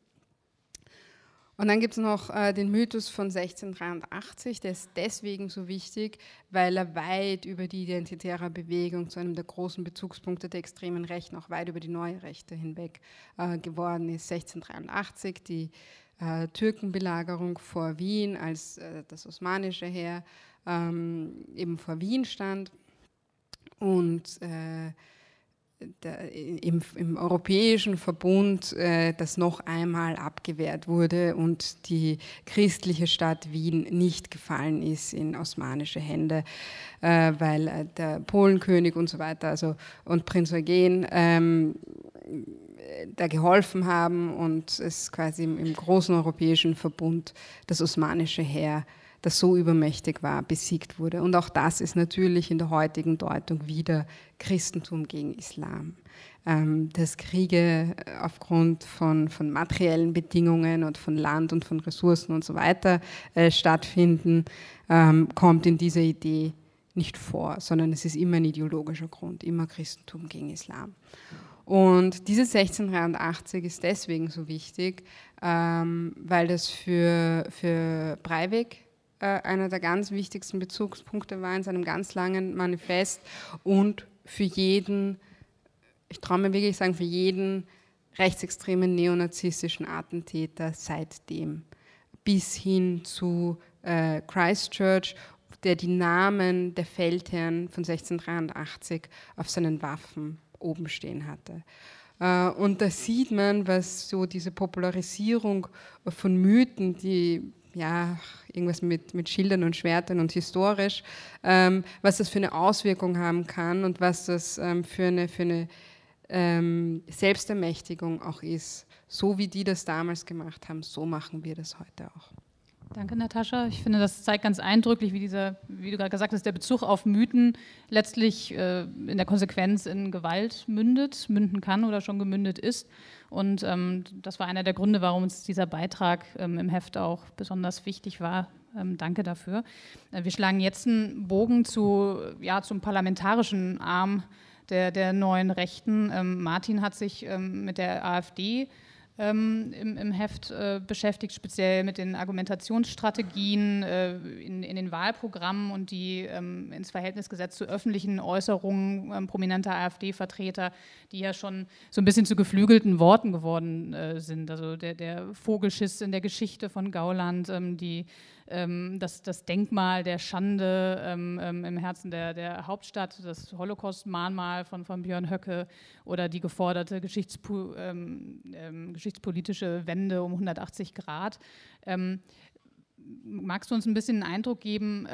Und dann gibt es noch äh, den Mythos von 1683, der ist deswegen so wichtig, weil er weit über die identitäre Bewegung zu einem der großen Bezugspunkte der extremen Rechten, auch weit über die neue Rechte hinweg äh, geworden ist. 1683, die äh, Türkenbelagerung vor Wien, als äh, das osmanische Heer ähm, eben vor Wien stand und äh, der, im, im, Europäischen Verbund äh, das noch einmal abgewehrt wurde und die christliche Stadt Wien nicht gefallen ist in osmanische Hände, äh, weil äh, der Polenkönig und so weiter also, und Prinz Eugen ähm, da geholfen haben und es quasi im, im großen europäischen Verbund das osmanische Heer das so übermächtig war, besiegt wurde. Und auch das ist natürlich in der heutigen Deutung wieder Christentum gegen Islam. Ähm, dass Kriege aufgrund von, von materiellen Bedingungen und von Land und von Ressourcen und so weiter äh, stattfinden, ähm, kommt in dieser Idee nicht vor, sondern es ist immer ein ideologischer Grund, immer Christentum gegen Islam. Und dieses 1683 ist deswegen so wichtig, ähm, weil das für, für Breivik äh, einer der ganz wichtigsten Bezugspunkte war in seinem ganz langen Manifest und für jeden, ich traue mir wirklich sagen, für jeden rechtsextremen neonazistischen Attentäter seitdem bis hin zu äh, Christchurch, der die Namen der Feldherren von 1683 auf seinen Waffen oben stehen hatte. Äh, und da sieht man, was so diese Popularisierung von Mythen, die ja, irgendwas mit, mit Schildern und Schwertern und historisch, ähm, was das für eine Auswirkung haben kann und was das ähm, für eine, für eine ähm, Selbstermächtigung auch ist. So wie die das damals gemacht haben, so machen wir das heute auch. Danke, Natascha. Ich finde, das zeigt ganz eindrücklich, wie dieser, wie du gerade gesagt hast, der Bezug auf Mythen letztlich äh, in der Konsequenz in Gewalt mündet, münden kann oder schon gemündet ist. Und ähm, das war einer der Gründe, warum uns dieser Beitrag ähm, im Heft auch besonders wichtig war. Ähm, danke dafür. Äh, wir schlagen jetzt einen Bogen zu, ja, zum parlamentarischen Arm der, der neuen Rechten. Ähm, Martin hat sich ähm, mit der AfD ähm, im, im, Heft äh, beschäftigt, speziell mit den Argumentationsstrategien äh, in, in, den Wahlprogrammen und die ähm, ins Verhältnis gesetzt zu öffentlichen Äußerungen ähm, prominenter AfD-Vertreter, die ja schon so ein bisschen zu geflügelten Worten geworden äh, sind. Also der, der, Vogelschiss in der Geschichte von Gauland, ähm, die ähm, das, das, Denkmal der Schande ähm, ähm, im Herzen der, der, Hauptstadt, das Holocaust-Mahnmal von, von, Björn Höcke oder die geforderte Geschichtspo ähm, ähm, geschichtspolitische Wende um 180 Grad. Magst du uns ein bisschen einen Eindruck geben,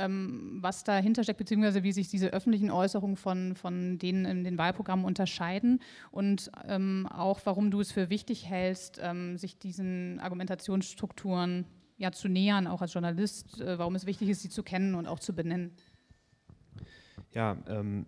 was dahinter steckt, beziehungsweise wie sich diese öffentlichen Äußerungen von, von denen in den Wahlprogrammen unterscheiden und auch warum du es für wichtig hältst, sich diesen Argumentationsstrukturen ja, zu nähern, auch als Journalist, äh, warum es wichtig ist, sie zu kennen und auch zu benennen. Ja, ähm,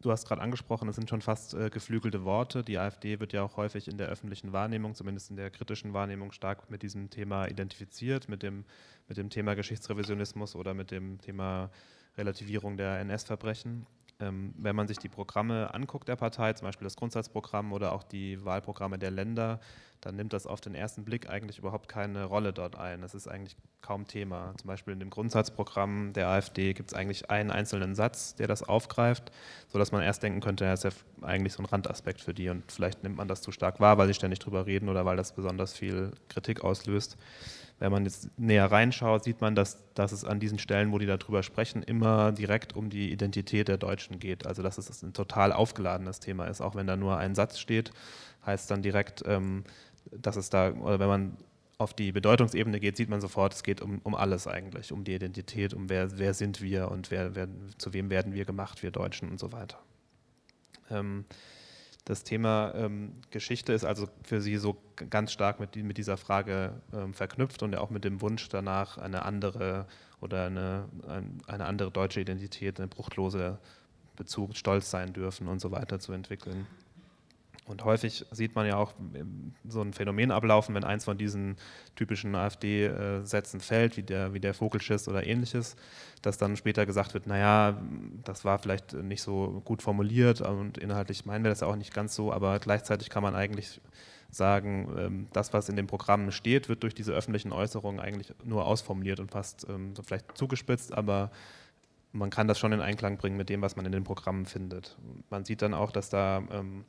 du hast gerade angesprochen, es sind schon fast äh, geflügelte Worte. Die AfD wird ja auch häufig in der öffentlichen Wahrnehmung, zumindest in der kritischen Wahrnehmung, stark mit diesem Thema identifiziert, mit dem, mit dem Thema Geschichtsrevisionismus oder mit dem Thema Relativierung der NS-Verbrechen. Ähm, wenn man sich die Programme anguckt der Partei, zum Beispiel das Grundsatzprogramm oder auch die Wahlprogramme der Länder, dann nimmt das auf den ersten Blick eigentlich überhaupt keine Rolle dort ein. Das ist eigentlich kaum Thema. Zum Beispiel in dem Grundsatzprogramm der AfD gibt es eigentlich einen einzelnen Satz, der das aufgreift, sodass man erst denken könnte, das ist ja eigentlich so ein Randaspekt für die und vielleicht nimmt man das zu stark wahr, weil sie ständig drüber reden oder weil das besonders viel Kritik auslöst. Wenn man jetzt näher reinschaut, sieht man, dass, dass es an diesen Stellen, wo die darüber sprechen, immer direkt um die Identität der Deutschen geht. Also dass es ein total aufgeladenes Thema ist. Auch wenn da nur ein Satz steht, heißt dann direkt, ähm, dass es da, oder wenn man auf die Bedeutungsebene geht, sieht man sofort, es geht um, um alles eigentlich, um die Identität, um wer, wer sind wir und wer, wer, zu wem werden wir gemacht, wir Deutschen und so weiter. Ähm, das Thema ähm, Geschichte ist also für Sie so ganz stark mit, mit dieser Frage ähm, verknüpft und auch mit dem Wunsch danach, eine andere oder eine, eine andere deutsche Identität, eine bruchlose Bezug, stolz sein dürfen und so weiter zu entwickeln. Und häufig sieht man ja auch so ein Phänomen ablaufen, wenn eins von diesen typischen AfD-Sätzen fällt, wie der, wie der Vogelschiss oder ähnliches, dass dann später gesagt wird, naja, das war vielleicht nicht so gut formuliert und inhaltlich meinen wir das auch nicht ganz so, aber gleichzeitig kann man eigentlich sagen, ähm, das, was in den Programmen steht, wird durch diese öffentlichen Äußerungen eigentlich nur ausformuliert und fast ähm, so vielleicht zugespitzt, aber man kann das schon in Einklang bringen mit dem, was man in den Programmen findet. Man sieht dann auch, dass da ähm,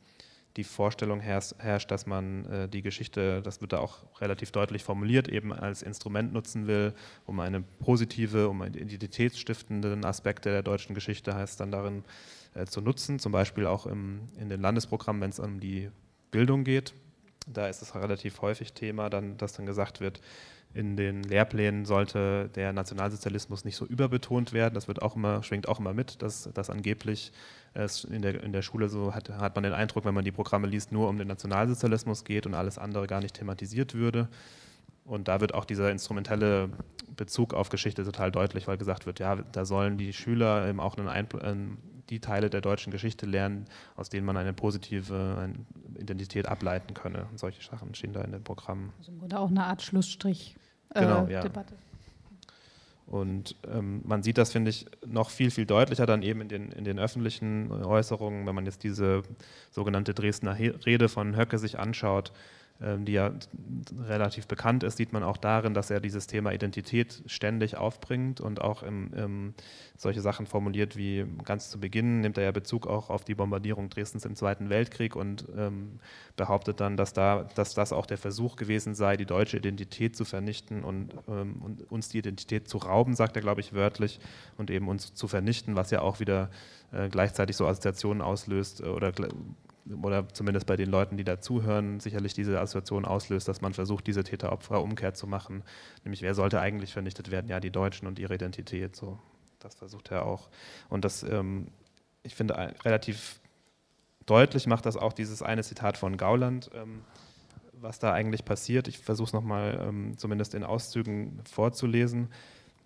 die Vorstellung herrscht, dass man äh, die Geschichte, das wird da auch relativ deutlich formuliert, eben als Instrument nutzen will, um eine positive, um einen identitätsstiftenden Aspekt der deutschen Geschichte heißt dann darin äh, zu nutzen, zum Beispiel auch im, in den Landesprogrammen, wenn es um die Bildung geht. Da ist es relativ häufig Thema, dann, dass dann gesagt wird, in den Lehrplänen sollte der Nationalsozialismus nicht so überbetont werden. Das wird auch immer, schwingt auch immer mit, dass, dass angeblich es in der, in der Schule so hat, hat man den Eindruck, wenn man die Programme liest, nur um den Nationalsozialismus geht und alles andere gar nicht thematisiert würde. Und da wird auch dieser instrumentelle Bezug auf Geschichte total deutlich, weil gesagt wird, ja, da sollen die Schüler eben auch einen Einpl die Teile der deutschen Geschichte lernen, aus denen man eine positive Identität ableiten könne. Und solche Sachen stehen da in den Programmen. Also im Grunde auch eine Art Schlussstrich. Äh, genau, ja. Debatte. Und ähm, man sieht das, finde ich, noch viel, viel deutlicher dann eben in den, in den öffentlichen Äußerungen, wenn man jetzt diese sogenannte Dresdner Rede von Höcke sich anschaut, die ja relativ bekannt ist, sieht man auch darin, dass er dieses Thema Identität ständig aufbringt und auch im, im, solche Sachen formuliert wie ganz zu Beginn nimmt er ja Bezug auch auf die Bombardierung Dresdens im Zweiten Weltkrieg und ähm, behauptet dann, dass, da, dass das auch der Versuch gewesen sei, die deutsche Identität zu vernichten und, ähm, und uns die Identität zu rauben, sagt er, glaube ich, wörtlich, und eben uns zu vernichten, was ja auch wieder äh, gleichzeitig so Assoziationen auslöst äh, oder oder zumindest bei den Leuten, die dazuhören, sicherlich diese Assoziation auslöst, dass man versucht, diese Täter-Opfer-Umkehr zu machen. Nämlich, wer sollte eigentlich vernichtet werden? Ja, die Deutschen und ihre Identität. So, das versucht er auch. Und das, ähm, ich finde, relativ deutlich macht das auch dieses eine Zitat von Gauland, ähm, was da eigentlich passiert. Ich versuche es nochmal ähm, zumindest in Auszügen vorzulesen.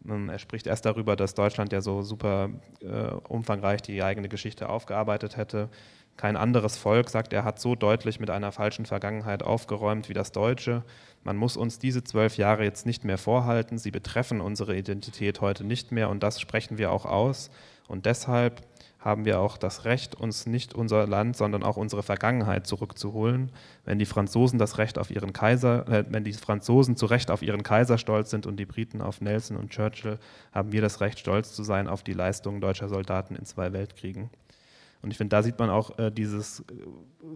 Ähm, er spricht erst darüber, dass Deutschland ja so super äh, umfangreich die eigene Geschichte aufgearbeitet hätte kein anderes Volk, sagt er, hat so deutlich mit einer falschen Vergangenheit aufgeräumt wie das Deutsche. Man muss uns diese zwölf Jahre jetzt nicht mehr vorhalten. Sie betreffen unsere Identität heute nicht mehr und das sprechen wir auch aus. Und deshalb haben wir auch das Recht, uns nicht unser Land, sondern auch unsere Vergangenheit zurückzuholen. Wenn die Franzosen das Recht auf ihren Kaiser, äh, wenn die Franzosen zu Recht auf ihren Kaiser stolz sind und die Briten auf Nelson und Churchill, haben wir das Recht, stolz zu sein auf die Leistungen deutscher Soldaten in zwei Weltkriegen. Und ich finde, da sieht man auch äh, dieses äh,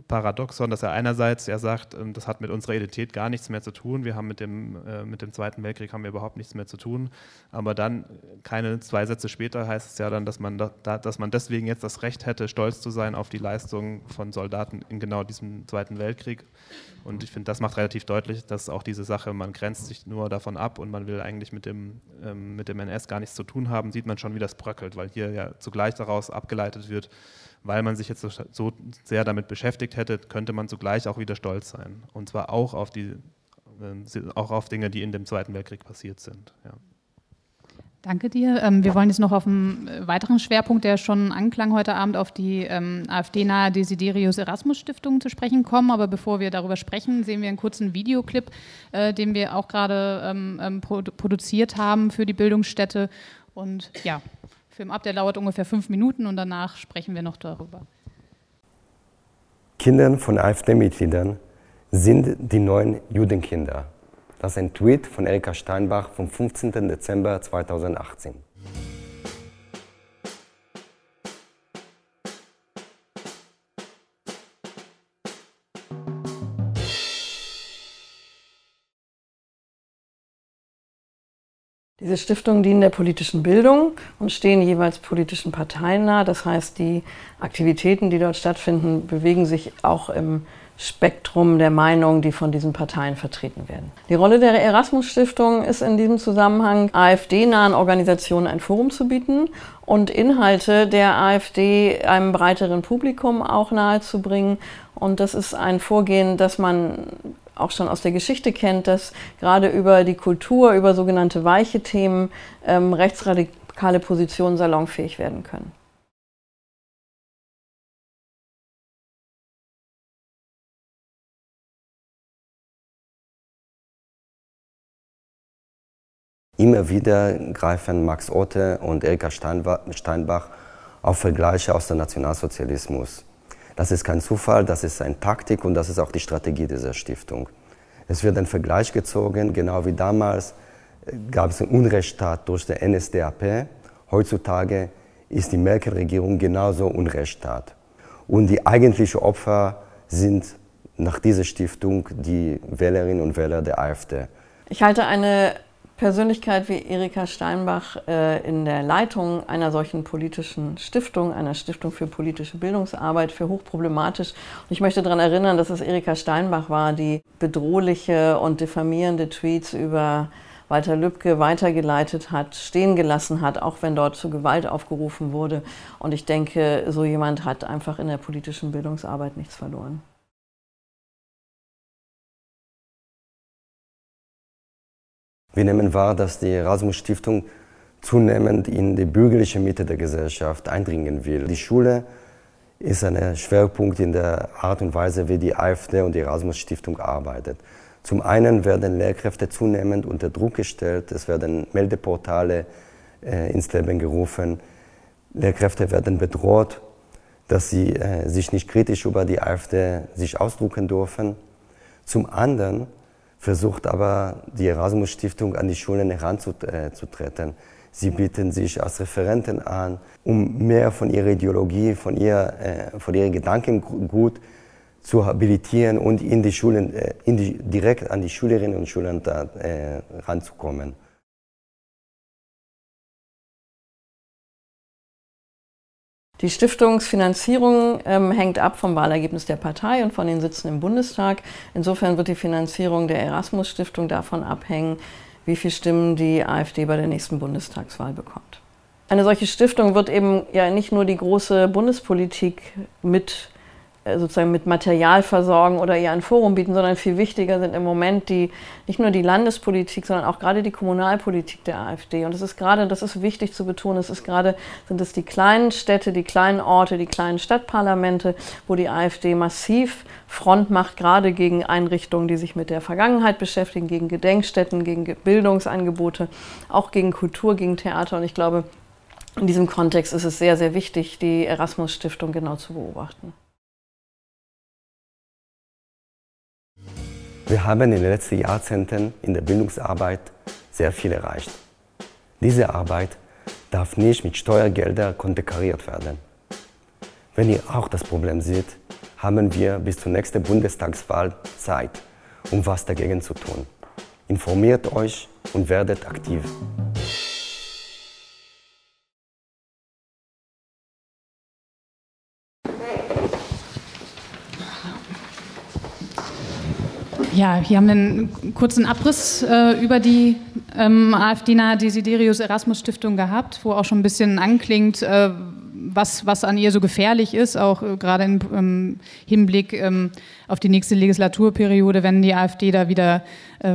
Paradoxon, dass er einerseits ja sagt, äh, das hat mit unserer Identität gar nichts mehr zu tun. Wir haben mit dem, äh, mit dem Zweiten Weltkrieg haben wir überhaupt nichts mehr zu tun. Aber dann, keine zwei Sätze später, heißt es ja dann, dass man, da, dass man deswegen jetzt das Recht hätte, stolz zu sein auf die Leistungen von Soldaten in genau diesem Zweiten Weltkrieg. Und ich finde, das macht relativ deutlich, dass auch diese Sache, man grenzt sich nur davon ab und man will eigentlich mit dem, ähm, mit dem NS gar nichts zu tun haben, sieht man schon, wie das bröckelt, weil hier ja zugleich daraus abgeleitet wird, weil man sich jetzt so, so, sehr damit beschäftigt hätte, könnte man zugleich auch wieder stolz sein. Und zwar auch auf, die, äh, auch auf Dinge, die in dem Zweiten Weltkrieg passiert sind. Ja. Danke dir. Ähm, wir wollen jetzt noch auf einen äh, weiteren Schwerpunkt, der schon anklang heute Abend, auf die ähm, AfD-nahe Desiderius Erasmus Stiftung zu sprechen kommen. Aber bevor wir darüber sprechen, sehen wir einen kurzen Videoclip, äh, den wir auch gerade ähm, produziert haben für die Bildungsstätte. Und ja, Film ab, der dauert ungefähr fünf Minuten und danach sprechen wir noch darüber. Kinder von AfD-Mitgliedern sind die neuen Judenkinder. Das ist ein Tweet von Elka Steinbach vom 15. Dezember 2018. Diese Stiftungen dienen der politischen Bildung und stehen jeweils politischen Parteien nahe. Das heißt, die Aktivitäten, die dort stattfinden, bewegen sich auch im Spektrum der Meinungen, die von diesen Parteien vertreten werden. Die Rolle der Erasmus-Stiftung ist in diesem Zusammenhang, AfD-nahen Organisationen ein Forum zu bieten und Inhalte der AfD einem breiteren Publikum auch nahezubringen. Und das ist ein Vorgehen, das man auch schon aus der Geschichte kennt, dass gerade über die Kultur, über sogenannte weiche Themen ähm, rechtsradikale Positionen salonfähig werden können. Immer wieder greifen Max Otte und Erika Steinbach auf Vergleiche aus dem Nationalsozialismus das ist kein Zufall, das ist eine Taktik und das ist auch die Strategie dieser Stiftung. Es wird ein Vergleich gezogen, genau wie damals gab es einen Unrechtsstaat durch die NSDAP. Heutzutage ist die Merkel-Regierung genauso Unrechtsstaat. Und die eigentlichen Opfer sind nach dieser Stiftung die Wählerinnen und Wähler der AfD. Ich halte eine Persönlichkeit wie Erika Steinbach äh, in der Leitung einer solchen politischen Stiftung, einer Stiftung für politische Bildungsarbeit, für hochproblematisch. Und ich möchte daran erinnern, dass es Erika Steinbach war, die bedrohliche und diffamierende Tweets über Walter Lübcke weitergeleitet hat, stehen gelassen hat, auch wenn dort zu Gewalt aufgerufen wurde. Und ich denke, so jemand hat einfach in der politischen Bildungsarbeit nichts verloren. Wir nehmen wahr, dass die Erasmus-Stiftung zunehmend in die bürgerliche Mitte der Gesellschaft eindringen will. Die Schule ist ein Schwerpunkt in der Art und Weise, wie die AfD und die Erasmus-Stiftung arbeitet. Zum einen werden Lehrkräfte zunehmend unter Druck gestellt, es werden Meldeportale äh, ins Leben gerufen, Lehrkräfte werden bedroht, dass sie äh, sich nicht kritisch über die AfD sich ausdrucken dürfen. Zum anderen versucht aber die Erasmus Stiftung an die Schulen heranzutreten. Sie bieten sich als Referenten an, um mehr von ihrer Ideologie, von, ihr, äh, von ihrem Gedankengut zu habilitieren und in die Schulen, äh, in die, direkt an die Schülerinnen und Schüler da, äh, ranzukommen. Die Stiftungsfinanzierung ähm, hängt ab vom Wahlergebnis der Partei und von den Sitzen im Bundestag. Insofern wird die Finanzierung der Erasmus-Stiftung davon abhängen, wie viele Stimmen die AfD bei der nächsten Bundestagswahl bekommt. Eine solche Stiftung wird eben ja nicht nur die große Bundespolitik mit sozusagen mit Material versorgen oder ihr ein Forum bieten, sondern viel wichtiger sind im Moment die, nicht nur die Landespolitik, sondern auch gerade die Kommunalpolitik der AfD. Und es ist gerade, das ist wichtig zu betonen, es ist gerade, sind es die kleinen Städte, die kleinen Orte, die kleinen Stadtparlamente, wo die AfD massiv Front macht, gerade gegen Einrichtungen, die sich mit der Vergangenheit beschäftigen, gegen Gedenkstätten, gegen Bildungsangebote, auch gegen Kultur, gegen Theater. Und ich glaube, in diesem Kontext ist es sehr, sehr wichtig, die Erasmus Stiftung genau zu beobachten. Wir haben in den letzten Jahrzehnten in der Bildungsarbeit sehr viel erreicht. Diese Arbeit darf nicht mit Steuergeldern konterkariert werden. Wenn ihr auch das Problem seht, haben wir bis zur nächsten Bundestagswahl Zeit, um was dagegen zu tun. Informiert euch und werdet aktiv. Ja, hier haben wir einen kurzen Abriss äh, über die ähm, AfD-nahe Desiderius Erasmus Stiftung gehabt, wo auch schon ein bisschen anklingt, äh, was, was an ihr so gefährlich ist, auch äh, gerade im ähm, Hinblick ähm, auf die nächste Legislaturperiode, wenn die AfD da wieder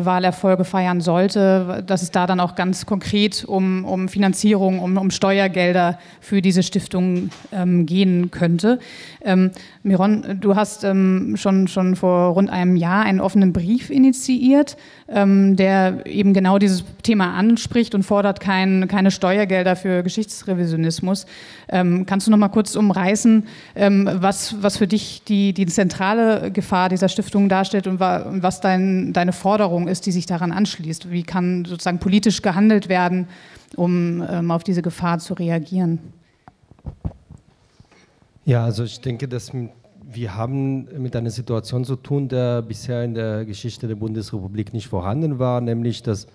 Wahlerfolge feiern sollte, dass es da dann auch ganz konkret um, um Finanzierung, um, um Steuergelder für diese Stiftung ähm, gehen könnte. Ähm, Miron, du hast ähm, schon, schon vor rund einem Jahr einen offenen Brief initiiert, ähm, der eben genau dieses Thema anspricht und fordert kein, keine Steuergelder für Geschichtsrevisionismus. Ähm, kannst du noch mal kurz umreißen, ähm, was, was für dich die, die zentrale Gefahr dieser Stiftung darstellt und was dein, deine Forderung ist, die sich daran anschließt? Wie kann sozusagen politisch gehandelt werden, um ähm, auf diese Gefahr zu reagieren? Ja, also ich denke, dass wir haben mit einer Situation zu tun, der bisher in der Geschichte der Bundesrepublik nicht vorhanden war, nämlich dass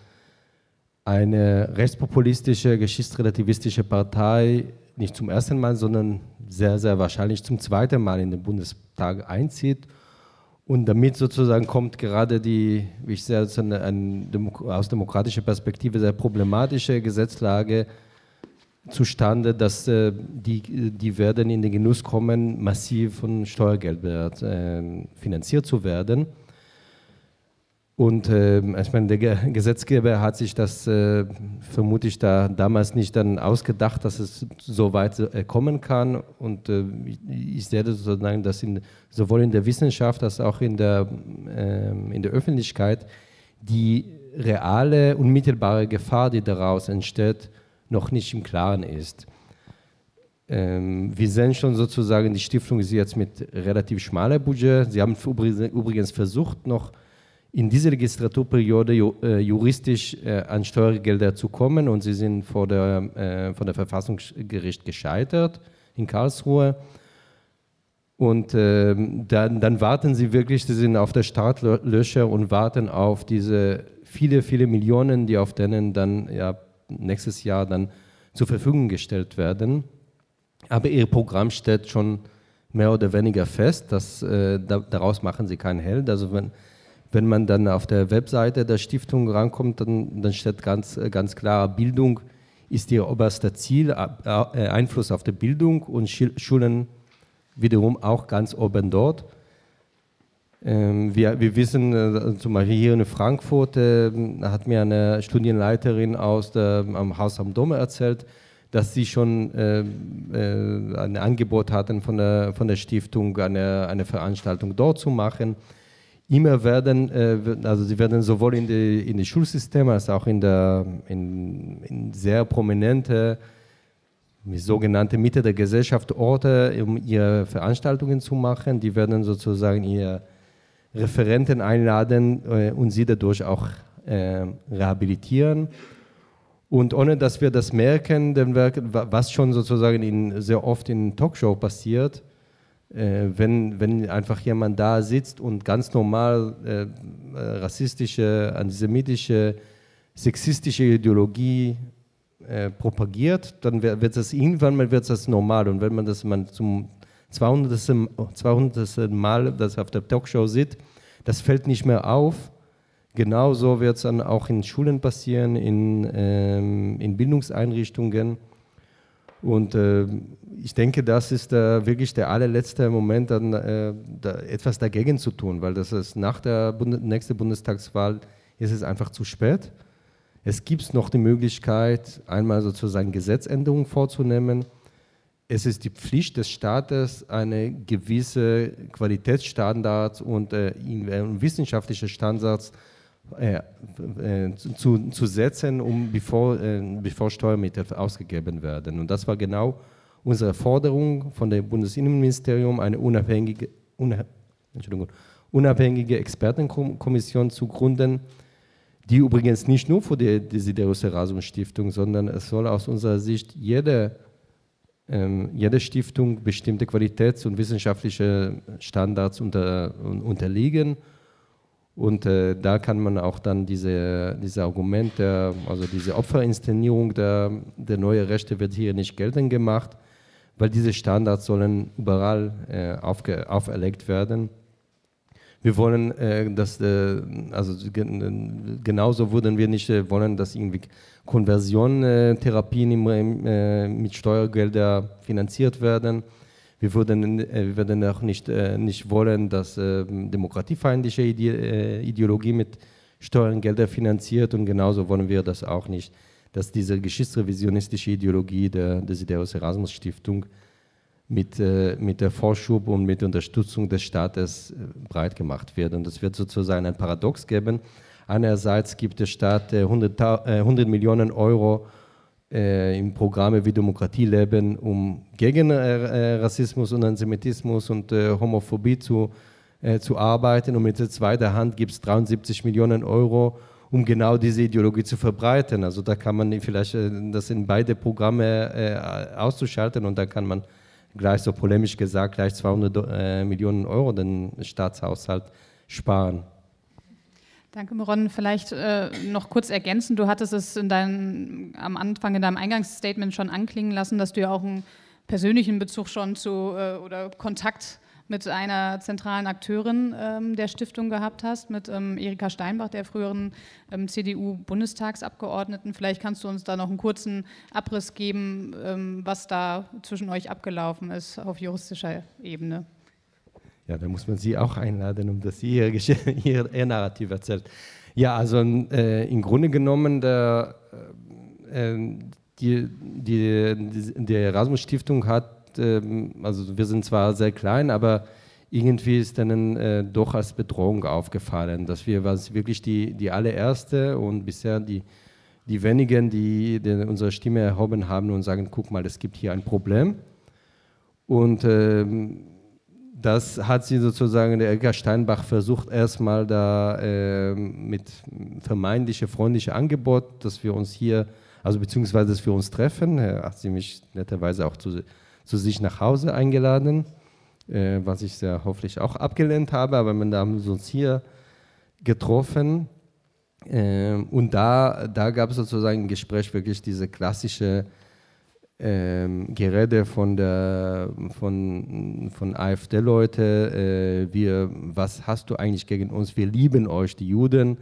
eine rechtspopulistische, geschichtsrelativistische Partei nicht zum ersten Mal, sondern sehr, sehr wahrscheinlich zum zweiten Mal in den Bundestag einzieht. Und damit sozusagen kommt gerade die, wie ich sehe, eine, aus demokratischer Perspektive sehr problematische Gesetzlage zustande, dass äh, die, die werden in den Genuss kommen, massiv von Steuergeld äh, finanziert zu werden. Und äh, ich meine, der Gesetzgeber hat sich das äh, vermutlich da damals nicht dann ausgedacht, dass es so weit äh, kommen kann. Und äh, ich sehe das sozusagen, dass in, sowohl in der Wissenschaft als auch in der, ähm, in der Öffentlichkeit die reale, unmittelbare Gefahr, die daraus entsteht, noch nicht im Klaren ist. Ähm, wir sehen schon sozusagen, die Stiftung ist jetzt mit relativ schmaler Budget. Sie haben übrigens versucht, noch in dieser Legislaturperiode äh, juristisch äh, an Steuergelder zu kommen und sie sind vor der, äh, vor der Verfassungsgericht gescheitert in Karlsruhe. Und ähm, dann, dann warten sie wirklich, sie sind auf der Startlöcher und warten auf diese viele, viele Millionen, die auf denen dann ja, nächstes Jahr dann zur Verfügung gestellt werden. Aber ihr Programm steht schon mehr oder weniger fest. Dass, da, daraus machen sie keinen Held. Also wenn, wenn man dann auf der Webseite der Stiftung rankommt, dann, dann steht ganz, ganz klar, Bildung ist ihr oberster Ziel, äh, Einfluss auf die Bildung und Schulen wiederum auch ganz oben dort. Ähm, wir, wir wissen, äh, zum Beispiel hier in Frankfurt äh, hat mir eine Studienleiterin aus der, am Haus am Dom erzählt, dass sie schon äh, äh, ein Angebot hatten von der, von der Stiftung, eine, eine Veranstaltung dort zu machen. Immer werden, äh, also sie werden sowohl in die, in die Schulsysteme als auch in, der, in, in sehr prominente sogenannte Mitte der Gesellschaft Orte, um ihre Veranstaltungen zu machen. Die werden sozusagen ihre Referenten einladen äh, und sie dadurch auch äh, rehabilitieren. Und ohne dass wir das merken, denn was schon sozusagen in, sehr oft in Talkshow passiert, wenn, wenn einfach jemand da sitzt und ganz normal äh, rassistische, antisemitische, sexistische Ideologie äh, propagiert, dann wird das irgendwann mal wird das normal. Und wenn man das man zum 200. 200. Mal das auf der Talkshow sieht, das fällt nicht mehr auf. Genauso wird es dann auch in Schulen passieren, in, ähm, in Bildungseinrichtungen. Und äh, ich denke, das ist äh, wirklich der allerletzte Moment, dann äh, da etwas dagegen zu tun, weil das ist nach der Bund nächsten Bundestagswahl ist es einfach zu spät. Es gibt noch die Möglichkeit, einmal sozusagen Gesetzänderungen vorzunehmen es ist die Pflicht des Staates, eine gewisse Qualitätsstandards und äh, wissenschaftliche Standards äh, äh, zu, zu setzen, um bevor, äh, bevor Steuermittel ausgegeben werden. Und das war genau unsere Forderung von dem Bundesinnenministerium, eine unabhängige, unha, unabhängige Expertenkommission zu gründen, die übrigens nicht nur für die Desiderius Erasmus Stiftung, sondern es soll aus unserer Sicht jede ähm, jede Stiftung bestimmte Qualitäts- und wissenschaftliche Standards unter, unterliegen. Und äh, da kann man auch dann diese, diese Argumente, also diese Opferinszenierung der, der neuen Rechte wird hier nicht geltend gemacht, weil diese Standards sollen überall äh, aufge, auferlegt werden. Wir wollen, äh, dass, äh, also genauso würden wir nicht äh, wollen, dass irgendwie Konversion-Therapien äh, mit Steuergeldern finanziert werden. Wir würden, äh, wir würden auch nicht, äh, nicht wollen, dass demokratiefeindliche Ideologie mit Steuergeldern finanziert und genauso wollen wir das auch nicht, dass diese geschichtsrevisionistische Ideologie der Desiderius Erasmus Stiftung mit, mit der Vorschub und mit Unterstützung des Staates breit gemacht wird. Und es wird sozusagen ein Paradox geben, Einerseits gibt der Staat 100, äh, 100 äh, Millionen Euro äh, in Programme wie Demokratie leben, um gegen äh, Rassismus und Antisemitismus und äh, Homophobie zu, äh, zu arbeiten. Und mit der zweiten Hand gibt es 73 Millionen Euro, um genau diese Ideologie zu verbreiten. Also da kann man vielleicht das in beide Programme auszuschalten und da kann man gleich so polemisch gesagt gleich 200 Millionen Euro den Staatshaushalt sparen. Danke, Miron. Vielleicht äh, noch kurz ergänzen. Du hattest es in dein, am Anfang in deinem Eingangsstatement schon anklingen lassen, dass du ja auch einen persönlichen Bezug schon zu äh, oder Kontakt mit einer zentralen Akteurin ähm, der Stiftung gehabt hast, mit ähm, Erika Steinbach, der früheren ähm, CDU-Bundestagsabgeordneten. Vielleicht kannst du uns da noch einen kurzen Abriss geben, ähm, was da zwischen euch abgelaufen ist auf juristischer Ebene. Ja, da muss man sie auch einladen, um dass sie ihr, ihr, ihr Narrativ erzählt. Ja, also äh, im Grunde genommen, der, äh, die, die, die, die Erasmus-Stiftung hat, äh, also wir sind zwar sehr klein, aber irgendwie ist dann äh, doch als Bedrohung aufgefallen, dass wir was wirklich die, die allererste und bisher die, die wenigen, die, die unsere Stimme erhoben haben und sagen, guck mal, es gibt hier ein Problem. Und ähm, das hat sie sozusagen, der Elka Steinbach versucht erstmal da äh, mit vermeintlichem freundlichem Angebot, dass wir uns hier, also beziehungsweise dass wir uns treffen. Er hat sie mich netterweise auch zu, zu sich nach Hause eingeladen, äh, was ich sehr hoffentlich auch abgelehnt habe, aber wir haben uns hier getroffen. Ähm, und da, da gab es sozusagen im Gespräch wirklich diese klassische ähm, Gerede von der von, von AfD-Leute, äh, wir, was hast du eigentlich gegen uns? Wir lieben euch, die Juden.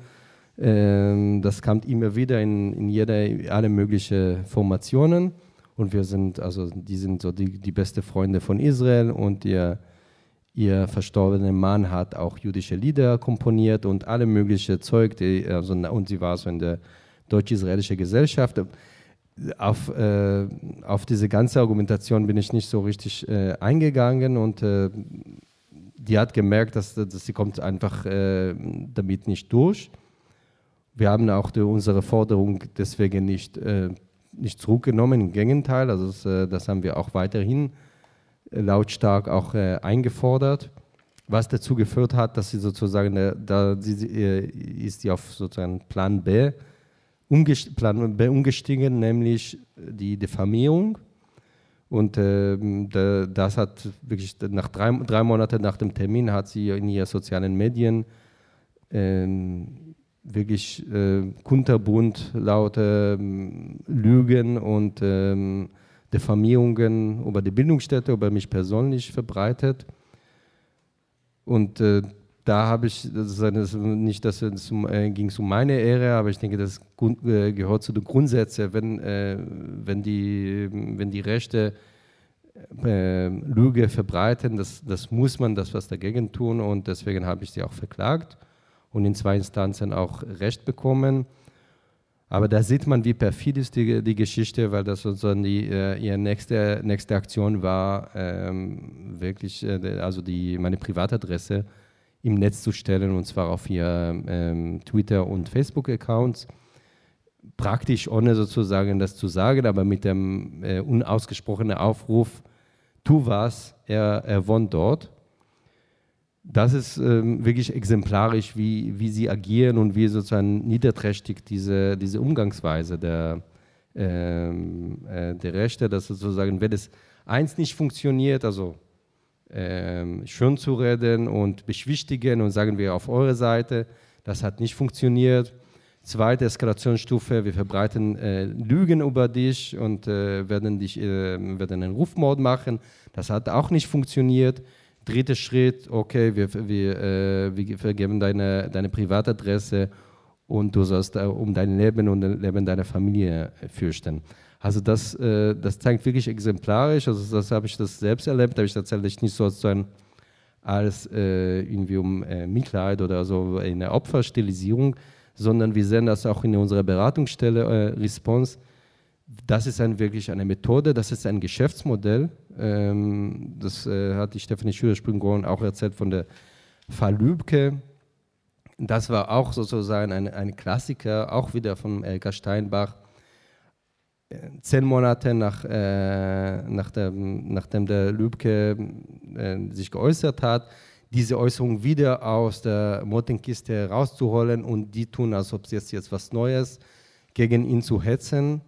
Ähm, das kam immer wieder in, in jeder, alle möglichen Formationen. Und wir sind, also die sind so die, die beste Freunde von Israel und ihr, ihr verstorbener Mann hat auch jüdische Lieder komponiert und alle möglichen Zeug, die, also, und sie war so in der deutsch-israelischen Gesellschaft auf, äh, auf diese ganze Argumentation bin ich nicht so richtig äh, eingegangen und äh, die hat gemerkt, dass, dass sie kommt einfach äh, damit nicht durch. Wir haben auch die, unsere Forderung deswegen nicht, äh, nicht zurückgenommen, im Gegenteil, also das, äh, das haben wir auch weiterhin lautstark auch eingefordert, was dazu geführt hat, dass sie sozusagen, da sie, ist sie auf sozusagen Plan B umgestiegen, nämlich die Diffamierung. Und äh, das hat wirklich nach drei, drei Monaten nach dem Termin hat sie in ihren sozialen Medien äh, wirklich äh, kunterbunt laute äh, Lügen und äh, Diffamierungen über die Bildungsstätte, über mich persönlich verbreitet. Und äh, da habe ich, das ist nicht, dass es um, äh, ging um meine Ehre, aber ich denke, das äh, gehört zu den Grundsätzen, wenn, äh, wenn, die, wenn die Rechte äh, Lüge verbreiten, das, das muss man das was dagegen tun und deswegen habe ich sie auch verklagt und in zwei Instanzen auch Recht bekommen. Aber da sieht man, wie perfid ist die, die Geschichte, weil das sozusagen die, äh, ihre nächste, nächste Aktion war, ähm, wirklich, äh, also die, meine Privatadresse im Netz zu stellen, und zwar auf ihr ähm, Twitter- und Facebook-Accounts. Praktisch ohne sozusagen das zu sagen, aber mit dem äh, unausgesprochenen Aufruf, tu was, er, er wohnt dort. Das ist ähm, wirklich exemplarisch, wie, wie sie agieren und wie sozusagen niederträchtig diese, diese Umgangsweise der, ähm, äh, der Rechte, dass sozusagen, wenn es eins nicht funktioniert, also ähm, schön zu reden und beschwichtigen und sagen wir auf eure Seite, das hat nicht funktioniert. Zweite Eskalationsstufe, wir verbreiten äh, Lügen über dich und äh, werden, dich, äh, werden einen Rufmord machen. Das hat auch nicht funktioniert. Dritter Schritt, okay, wir, wir, äh, wir vergeben deine, deine Privatadresse und du sollst äh, um dein Leben und das Leben deiner Familie fürchten. Also das, äh, das zeigt wirklich exemplarisch, also das habe ich das selbst erlebt, habe ich tatsächlich nicht so als, als äh, irgendwie um äh, Mitleid oder so eine Opferstilisierung, sondern wir sehen das auch in unserer Beratungsstelle äh, Response. Das ist ein, wirklich eine Methode, das ist ein Geschäftsmodell. Ähm, das äh, hat die Stefanie Schüler-Springoren auch erzählt von der Fall Lübke. Das war auch sozusagen ein, ein Klassiker, auch wieder von Elka Steinbach zehn Monate nach, äh, nach dem, nachdem der Lübke äh, sich geäußert hat, diese Äußerung wieder aus der Mottenkiste rauszuholen und die tun, als ob sie jetzt, jetzt was Neues gegen ihn zu hetzen.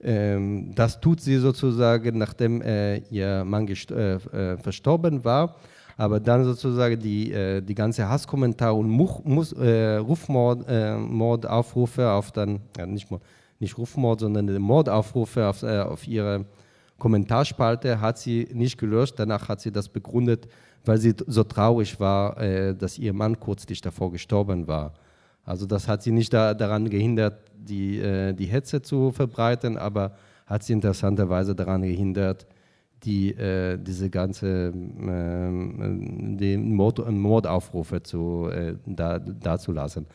Ähm, das tut sie sozusagen, nachdem äh, ihr Mann äh, äh, verstorben war. Aber dann sozusagen die, äh, die ganze Hasskommentar und Much, Rufmordaufrufe auf dann, ja, nicht Mord, nicht Rufmord, sondern den Mordaufrufe auf, äh, auf ihre Kommentarspalte hat sie nicht gelöscht. Danach hat sie das begründet, weil sie so traurig war, äh, dass ihr Mann kürzlich davor gestorben war. Also das hat sie nicht da, daran gehindert, die, äh, die Hetze zu verbreiten, aber hat sie interessanterweise daran gehindert, die, äh, diese ganze äh, die Mord, Mordaufrufe zu, äh, da, dazulassen.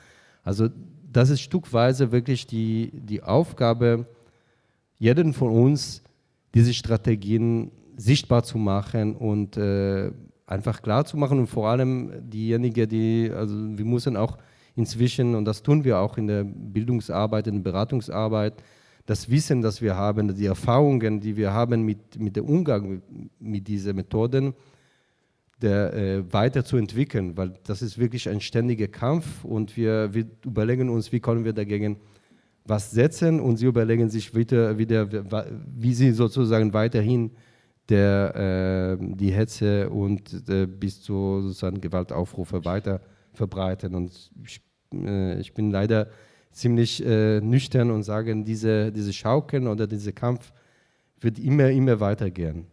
Also das ist stückweise wirklich die, die Aufgabe, jeden von uns, diese Strategien sichtbar zu machen und äh, einfach klar zu machen und vor allem diejenigen, die, also wir müssen auch inzwischen, und das tun wir auch in der Bildungsarbeit, in der Beratungsarbeit, das Wissen, das wir haben, die Erfahrungen, die wir haben mit, mit dem Umgang mit, mit diesen Methoden, der, äh, weiterzuentwickeln, weil das ist wirklich ein ständiger Kampf und wir, wir, überlegen uns, wie können wir dagegen was setzen und sie überlegen sich wieder, wieder wie sie sozusagen weiterhin der, äh, die Hetze und äh, bis zu sozusagen Gewaltaufrufe weiter verbreiten. Und ich, äh, ich bin leider ziemlich äh, nüchtern und sagen, diese, diese Schaukeln oder dieser Kampf wird immer, immer weitergehen.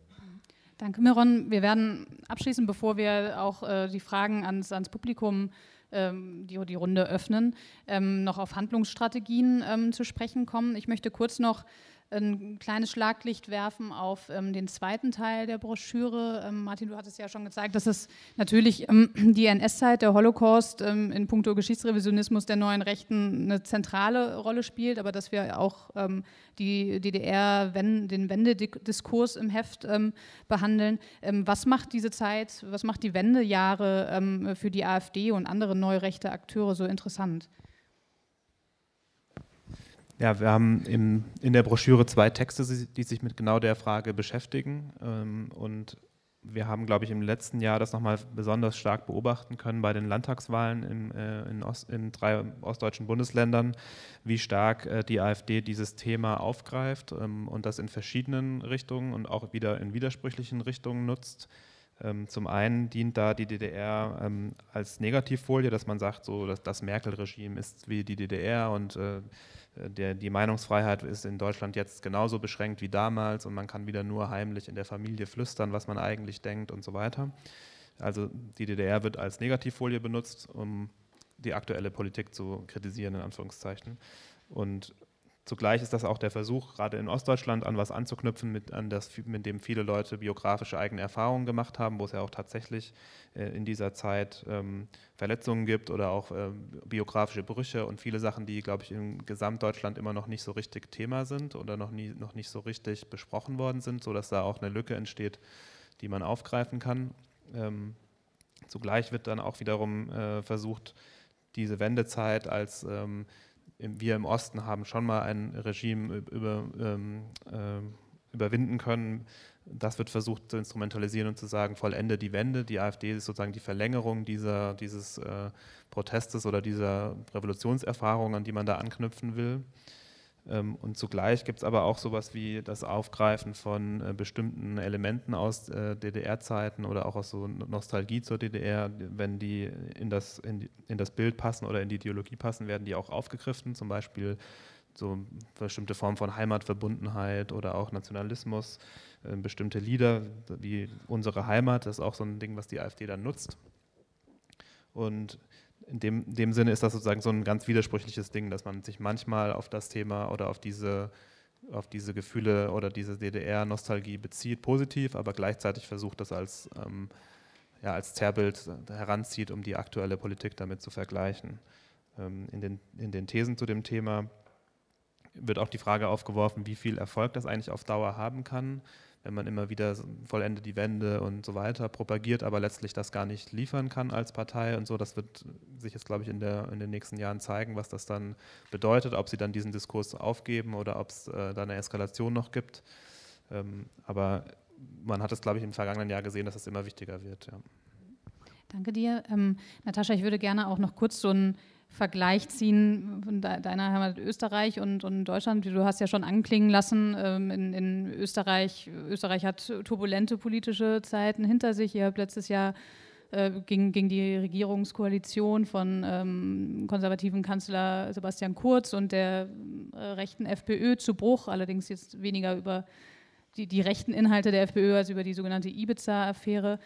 Danke, Miron. Wir werden abschließen, bevor wir auch äh, die Fragen ans, ans Publikum ähm, die, die Runde öffnen, ähm, noch auf Handlungsstrategien ähm, zu sprechen kommen. Ich möchte kurz noch ein kleines Schlaglicht werfen auf ähm, den zweiten Teil der Broschüre. Ähm, Martin, du hattest ja schon gezeigt, dass es natürlich ähm, die NS-Zeit, der Holocaust ähm, in puncto Geschichtsrevisionismus der neuen Rechten eine zentrale Rolle spielt, aber dass wir auch ähm, die DDR, wenn, den Wendediskurs im Heft ähm, behandeln. was macht diese Zeit, was macht die Wendejahre für die AfD und andere neurechte Akteure so interessant? Ja, wir haben im, in der Broschüre zwei Texte, die sich mit genau der Frage beschäftigen. Ähm, und wir haben, glaube ich, im letzten Jahr das nochmal besonders stark beobachten können bei den Landtagswahlen in, äh, in, Ost, in drei ostdeutschen Bundesländern, wie stark äh, die AfD dieses Thema aufgreift ähm, und das in verschiedenen Richtungen und auch wieder in widersprüchlichen Richtungen nutzt. Ähm, zum einen dient da die DDR als Negativfolie, dass man sagt, so, dass das Merkel-Regime ist wie die DDR und äh, der, die Meinungsfreiheit ist in Deutschland jetzt genauso beschränkt wie damals und man kann wieder nur heimlich in der Familie flüstern, was man eigentlich denkt und so weiter. Also die DDR wird als Negativfolie benutzt, um die aktuelle Politik zu kritisieren, in Anführungszeichen. Und Zugleich ist das auch der Versuch, gerade in Ostdeutschland an was anzuknüpfen, mit, an das, mit dem viele Leute biografische eigene Erfahrungen gemacht haben, wo es ja auch tatsächlich äh, in dieser Zeit ähm, Verletzungen gibt oder auch äh, biografische Brüche und viele Sachen, die, glaube ich, in Gesamtdeutschland immer noch nicht so richtig Thema sind oder noch, nie, noch nicht so richtig besprochen worden sind, sodass da auch eine Lücke entsteht, die man aufgreifen kann. Ähm, zugleich wird dann auch wiederum äh, versucht, diese Wendezeit als ähm, wir im Osten haben schon mal ein Regime über, ähm, äh, überwinden können. Das wird versucht zu instrumentalisieren und zu sagen, vollende die Wende. Die AfD ist sozusagen die Verlängerung dieser, dieses äh, Protestes oder dieser Revolutionserfahrung, an die man da anknüpfen will. Ähm, und zugleich gibt es aber auch sowas wie das Aufgreifen von äh, bestimmten Elementen aus äh, DDR-Zeiten oder auch aus so Nostalgie zur DDR, wenn die in das, in, die, in das Bild passen oder in die Ideologie passen, werden die auch aufgegriffen. Zum Beispiel so bestimmte Formen von Heimatverbundenheit oder auch Nationalismus, äh, bestimmte Lieder wie Unsere Heimat, das ist auch so ein Ding, was die AfD dann nutzt. Und in dem, in dem Sinne ist das sozusagen so ein ganz widersprüchliches Ding, dass man sich manchmal auf das Thema oder auf diese, auf diese Gefühle oder diese DDR-Nostalgie bezieht, positiv, aber gleichzeitig versucht, das als, ähm, ja, als Zerrbild heranzieht, um die aktuelle Politik damit zu vergleichen. Ähm, in, den, in den Thesen zu dem Thema wird auch die Frage aufgeworfen, wie viel Erfolg das eigentlich auf Dauer haben kann wenn man immer wieder vollende die Wende und so weiter propagiert, aber letztlich das gar nicht liefern kann als Partei und so. Das wird sich jetzt, glaube ich, in, der, in den nächsten Jahren zeigen, was das dann bedeutet, ob sie dann diesen Diskurs aufgeben oder ob es äh, da eine Eskalation noch gibt. Ähm, aber man hat es, glaube ich, im vergangenen Jahr gesehen, dass es immer wichtiger wird. Ja. Danke dir. Ähm, Natascha, ich würde gerne auch noch kurz so ein Vergleich ziehen von deiner Heimat Österreich und, und Deutschland. Du hast ja schon anklingen lassen, ähm, in, in, Österreich, Österreich hat turbulente politische Zeiten hinter sich. Ihr habt letztes Jahr äh, ging, ging die Regierungskoalition von ähm, konservativen Kanzler Sebastian Kurz und der äh, rechten FPÖ zu Bruch, allerdings jetzt weniger über die, die rechten Inhalte der FPÖ als über die sogenannte Ibiza-Affäre.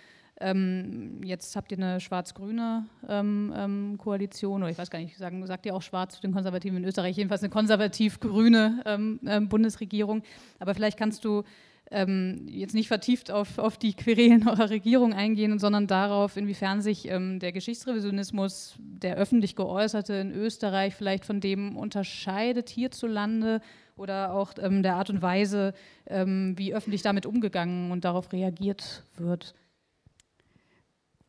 Ähm, jetzt habt ihr eine schwarz-grüne ähm, ähm, Koalition, oder ich weiß gar nicht, sagen, sagt ihr auch schwarz zu den Konservativen in Österreich, jedenfalls eine konservativ-grüne ähm, ähm, Bundesregierung. Aber vielleicht kannst du ähm, jetzt nicht vertieft auf, auf die Querelen eurer Regierung eingehen, sondern darauf, inwiefern sich der Geschichtsrevisionismus, der öffentlich geäußerte in Österreich, vielleicht von dem unterscheidet hierzulande oder auch der Art und Weise, wie öffentlich damit umgegangen und darauf reagiert wird.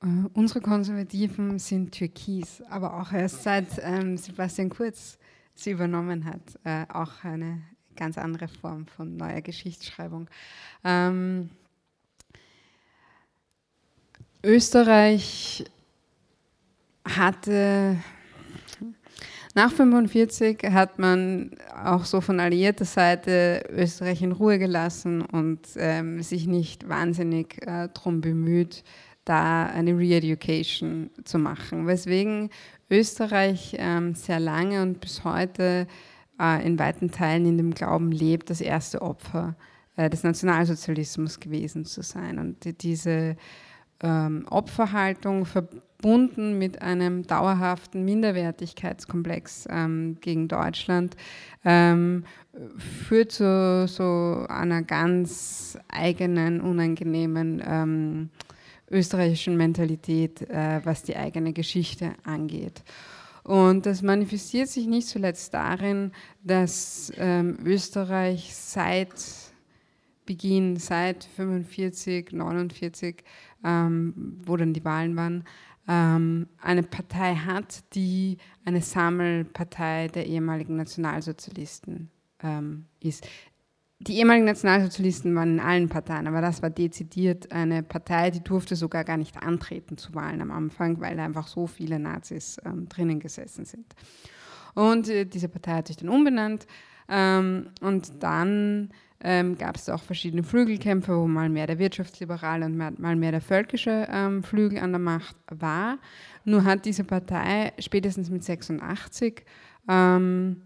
Uh, unsere Konservativen sind türkis, aber auch erst seit ähm, Sebastian Kurz sie übernommen hat, äh, auch eine ganz andere Form von neuer Geschichtsschreibung. Ähm, Österreich hatte nach 1945 hat man auch so von alliierter Seite Österreich in Ruhe gelassen und ähm, sich nicht wahnsinnig äh, darum bemüht, da eine Re-Education zu machen. Weswegen Österreich ähm, sehr lange und bis heute äh, in weiten Teilen in dem Glauben lebt, das erste Opfer äh, des Nationalsozialismus gewesen zu sein. Und die, diese ähm, Opferhaltung verbunden mit einem dauerhaften Minderwertigkeitskomplex ähm, gegen Deutschland ähm, führt zu so einer ganz eigenen, unangenehmen ähm, österreichischen Mentalität, äh, was die eigene Geschichte angeht. Und das manifestiert sich nicht zuletzt darin, dass ähm, Österreich seit Beginn, seit 45, 49, ähm, wo dann die Wahlen waren, ähm, eine Partei hat, die eine Sammelpartei der ehemaligen Nationalsozialisten ähm, ist. Die ehemaligen Nationalsozialisten waren in allen Parteien, aber das war dezidiert eine Partei, die durfte sogar gar nicht antreten zu Wahlen am Anfang, weil einfach so viele Nazis ähm, drinnen gesessen sind. Und äh, diese Partei hat sich dann umbenannt ähm, und dann ähm, gab es auch verschiedene Flügelkämpfe, wo mal mehr der wirtschaftsliberale und mal mehr der völkische ähm, Flügel an der Macht war. Nur hat diese Partei spätestens mit 86 ähm,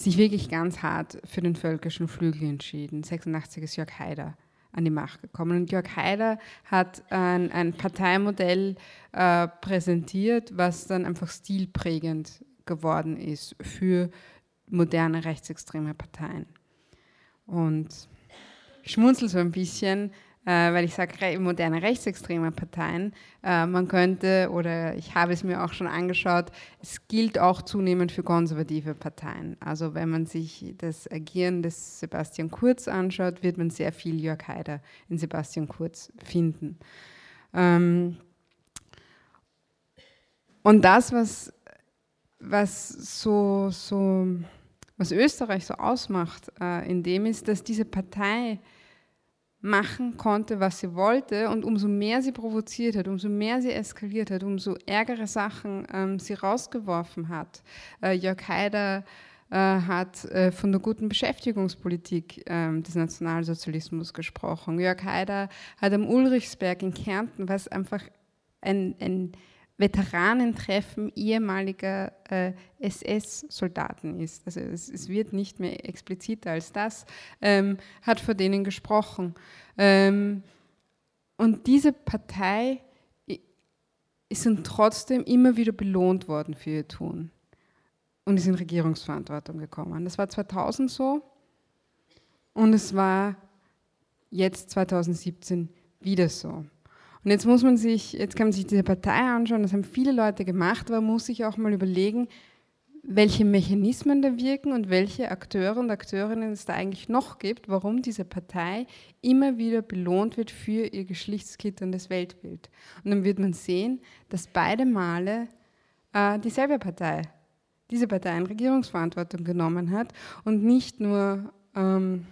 sich wirklich ganz hart für den völkischen Flügel entschieden. 86 ist Jörg Haider an die Macht gekommen. Und Jörg Haider hat ein, ein Parteimodell äh, präsentiert, was dann einfach stilprägend geworden ist für moderne rechtsextreme Parteien. Und schmunzel so ein bisschen, weil ich sage, moderne rechtsextreme Parteien, äh, man könnte, oder ich habe es mir auch schon angeschaut, es gilt auch zunehmend für konservative Parteien. Also wenn man sich das Agieren des Sebastian Kurz anschaut, wird man sehr viel Jörg Haider in Sebastian Kurz finden. Ähm, und das, was, was so, so was Österreich so ausmacht, äh, in dem ist, dass diese Partei machen konnte, was sie wollte. Und umso mehr sie provoziert hat, umso mehr sie eskaliert hat, umso ärgere Sachen ähm, sie rausgeworfen hat. Äh, Jörg Haider äh, hat äh, von der guten Beschäftigungspolitik ähm, des Nationalsozialismus gesprochen. Jörg Haider hat am Ulrichsberg in Kärnten, was einfach ein, ein Veteranentreffen ehemaliger äh, SS-Soldaten ist. Also es, es, wird nicht mehr expliziter als das, ähm, hat vor denen gesprochen. Ähm, und diese Partei ist dann trotzdem immer wieder belohnt worden für ihr Tun und ist in Regierungsverantwortung gekommen. Das war 2000 so und es war jetzt 2017 wieder so. Und jetzt muss man sich, jetzt kann man sich diese Partei anschauen, das haben viele Leute gemacht, aber man muss sich auch mal überlegen, welche Mechanismen da wirken und welche Akteure und Akteurinnen es da eigentlich noch gibt, warum diese Partei immer wieder belohnt wird für ihr geschlechtskitterndes Weltbild. Und dann wird man sehen, dass beide Male äh, dieselbe Partei, diese Partei in Regierungsverantwortung genommen hat und nicht nur ähm,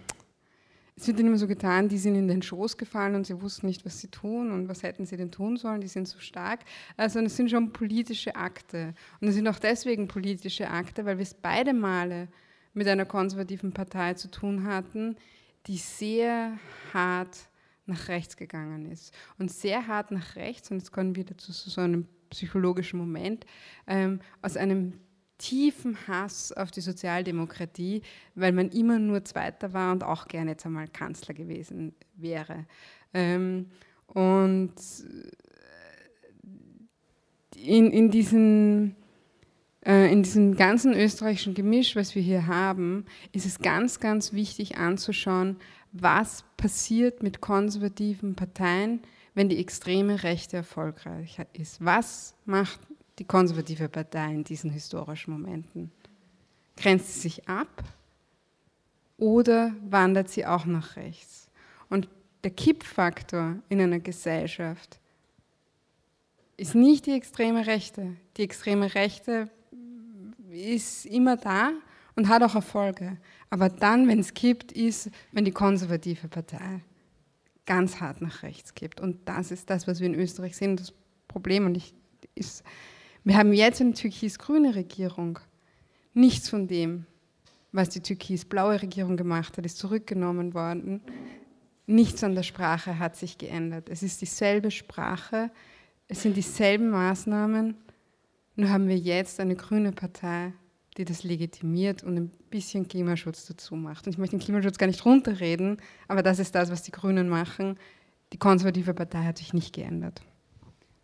es wird ihnen immer so getan, die sind in den Schoß gefallen und sie wussten nicht, was sie tun und was hätten sie denn tun sollen, die sind so stark. Also es sind schon politische Akte. Und es sind auch deswegen politische Akte, weil wir es beide Male mit einer konservativen Partei zu tun hatten, die sehr hart nach rechts gegangen ist. Und sehr hart nach rechts, und jetzt kommen wir dazu zu so einem psychologischen Moment, ähm, aus einem tiefen Hass auf die Sozialdemokratie, weil man immer nur Zweiter war und auch gerne jetzt einmal Kanzler gewesen wäre. Ähm, und in, in, diesen, äh, in diesem ganzen österreichischen Gemisch, was wir hier haben, ist es ganz, ganz wichtig anzuschauen, was passiert mit konservativen Parteien, wenn die extreme Rechte erfolgreich ist. Was macht die konservative Partei in diesen historischen Momenten? Grenzt sie sich ab oder wandert sie auch nach rechts? Und der Kippfaktor in einer Gesellschaft ist nicht die extreme Rechte. Die extreme Rechte ist immer da und hat auch Erfolge. Aber dann, wenn es kippt, ist, wenn die konservative Partei ganz hart nach rechts kippt. Und das ist das, was wir in Österreich sehen. Das Problem, und ich, ist, wir haben jetzt eine türkis-grüne Regierung. Nichts von dem, was die türkis-blaue Regierung gemacht hat, ist zurückgenommen worden. Nichts an der Sprache hat sich geändert. Es ist dieselbe Sprache, es sind dieselben Maßnahmen, Nur haben wir jetzt eine grüne Partei, die das legitimiert und ein bisschen Klimaschutz dazu macht. Und ich möchte den Klimaschutz gar nicht runterreden, aber das ist das, was die Grünen machen. Die konservative Partei hat sich nicht geändert.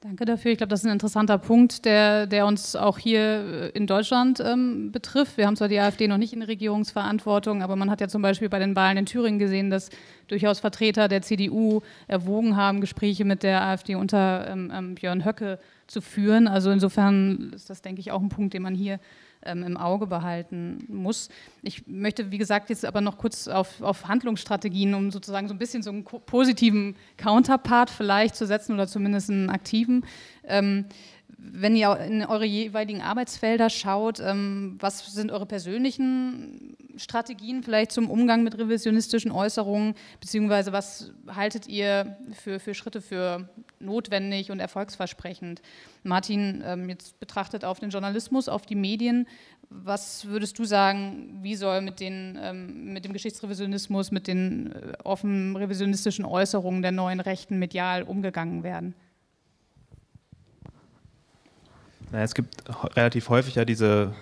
Danke dafür. Ich glaube, das ist ein interessanter Punkt, der, der uns auch hier äh, in Deutschland ähm, betrifft. Wir haben zwar die AfD noch nicht in Regierungsverantwortung, aber man hat ja zum Beispiel bei den Wahlen in Thüringen gesehen, dass durchaus Vertreter der CDU erwogen haben, Gespräche mit der AfD unter ähm, ähm, Björn Höcke zu führen. Also insofern ist das, denke ich, auch ein Punkt, den man hier ähm, im Auge behalten muss. Ich möchte, wie gesagt, jetzt aber noch kurz auf, auf Handlungsstrategien, um sozusagen so ein bisschen so einen positiven Counterpart vielleicht zu setzen oder zumindest einen aktiven. Ähm, wenn ihr in eure jeweiligen Arbeitsfelder schaut, ähm, was sind eure persönlichen Strategien vielleicht zum Umgang mit revisionistischen Äußerungen, beziehungsweise was haltet ihr für, für Schritte für notwendig und erfolgsversprechend? Martin, ähm, jetzt betrachtet auf den Journalismus, auf die Medien, was würdest du sagen, wie soll mit, den, ähm, mit dem Geschichtsrevisionismus, mit den äh, offen revisionistischen Äußerungen der neuen Rechten medial umgegangen werden? Naja, es gibt relativ häufig ja diese